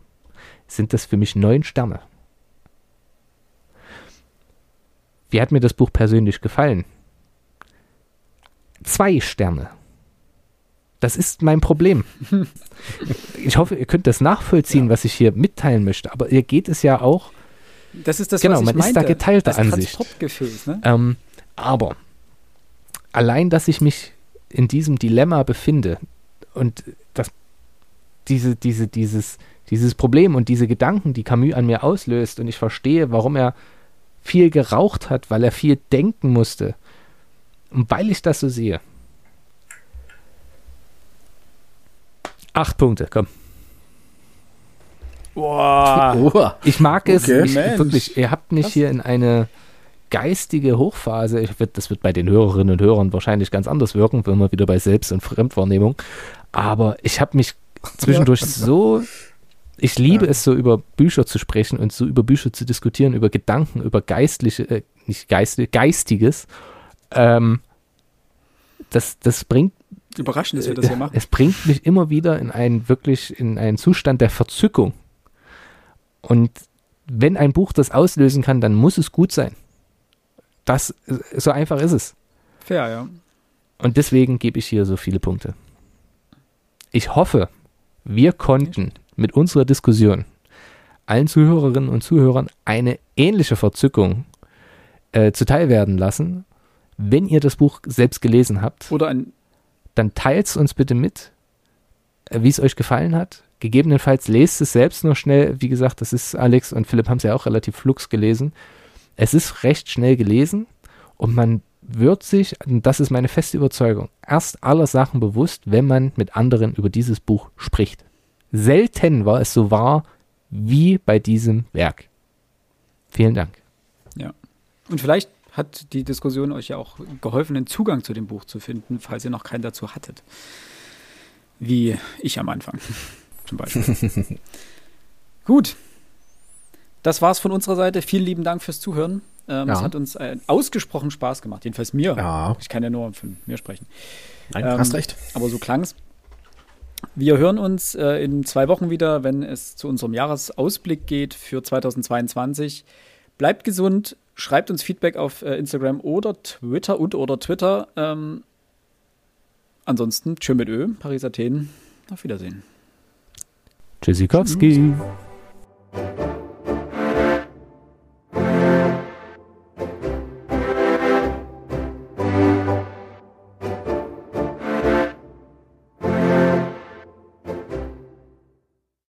sind das für mich neun Sterne. Wie hat mir das Buch persönlich gefallen? Zwei Sterne. Das ist mein Problem. Ich hoffe, ihr könnt das nachvollziehen, ja. was ich hier mitteilen möchte. Aber ihr geht es ja auch.
Das ist das,
genau,
was ich
man
meinte.
ist da geteilter Ansicht.
Ne?
Ähm, aber allein, dass ich mich in diesem Dilemma befinde und das, diese, diese, dieses, dieses Problem und diese Gedanken, die Camus an mir auslöst und ich verstehe, warum er viel geraucht hat, weil er viel denken musste. Und weil ich das so sehe, Acht Punkte, komm.
Boah.
Ich mag es okay. ich, wirklich. Ihr habt mich Was? hier in eine geistige Hochphase. Ich, das wird bei den Hörerinnen und Hörern wahrscheinlich ganz anders wirken, wenn wir wieder bei Selbst- und Fremdwahrnehmung. Aber ich habe mich zwischendurch ja. so. Ich liebe ja. es so über Bücher zu sprechen und so über Bücher zu diskutieren, über Gedanken, über geistliche, äh, nicht geistige, geistiges. Ähm, das, das bringt
Überraschend, dass wir das hier machen.
Es bringt mich immer wieder in einen wirklich in einen Zustand der Verzückung. Und wenn ein Buch das auslösen kann, dann muss es gut sein. Das so einfach ist es.
Fair, ja.
Und deswegen gebe ich hier so viele Punkte. Ich hoffe, wir konnten mit unserer Diskussion allen Zuhörerinnen und Zuhörern eine ähnliche Verzückung äh, zuteil werden lassen. Wenn ihr das Buch selbst gelesen habt, dann teilt es uns bitte mit, äh, wie es euch gefallen hat. Gegebenenfalls lest es selbst nur schnell. Wie gesagt, das ist Alex und Philipp haben es ja auch relativ flux gelesen. Es ist recht schnell gelesen und man wird sich, und das ist meine feste Überzeugung, erst aller Sachen bewusst, wenn man mit anderen über dieses Buch spricht. Selten war es so wahr wie bei diesem Werk. Vielen Dank.
Ja. Und vielleicht hat die Diskussion euch ja auch geholfen, einen Zugang zu dem Buch zu finden, falls ihr noch keinen dazu hattet. Wie ich am Anfang zum Beispiel. Gut. Das war's von unserer Seite. Vielen lieben Dank fürs Zuhören. Ähm, ja. Es hat uns äh, ausgesprochen Spaß gemacht. Jedenfalls mir.
Ja.
Ich kann ja nur von mir sprechen.
Nein, ähm, hast recht.
Aber so klang's. Wir hören uns äh, in zwei Wochen wieder, wenn es zu unserem Jahresausblick geht für 2022. Bleibt gesund, Schreibt uns Feedback auf äh, Instagram oder Twitter und oder Twitter. Ähm, ansonsten, tschö mit Ö, Paris, Athen. Auf Wiedersehen.
Tschüssikowski. Tschüss.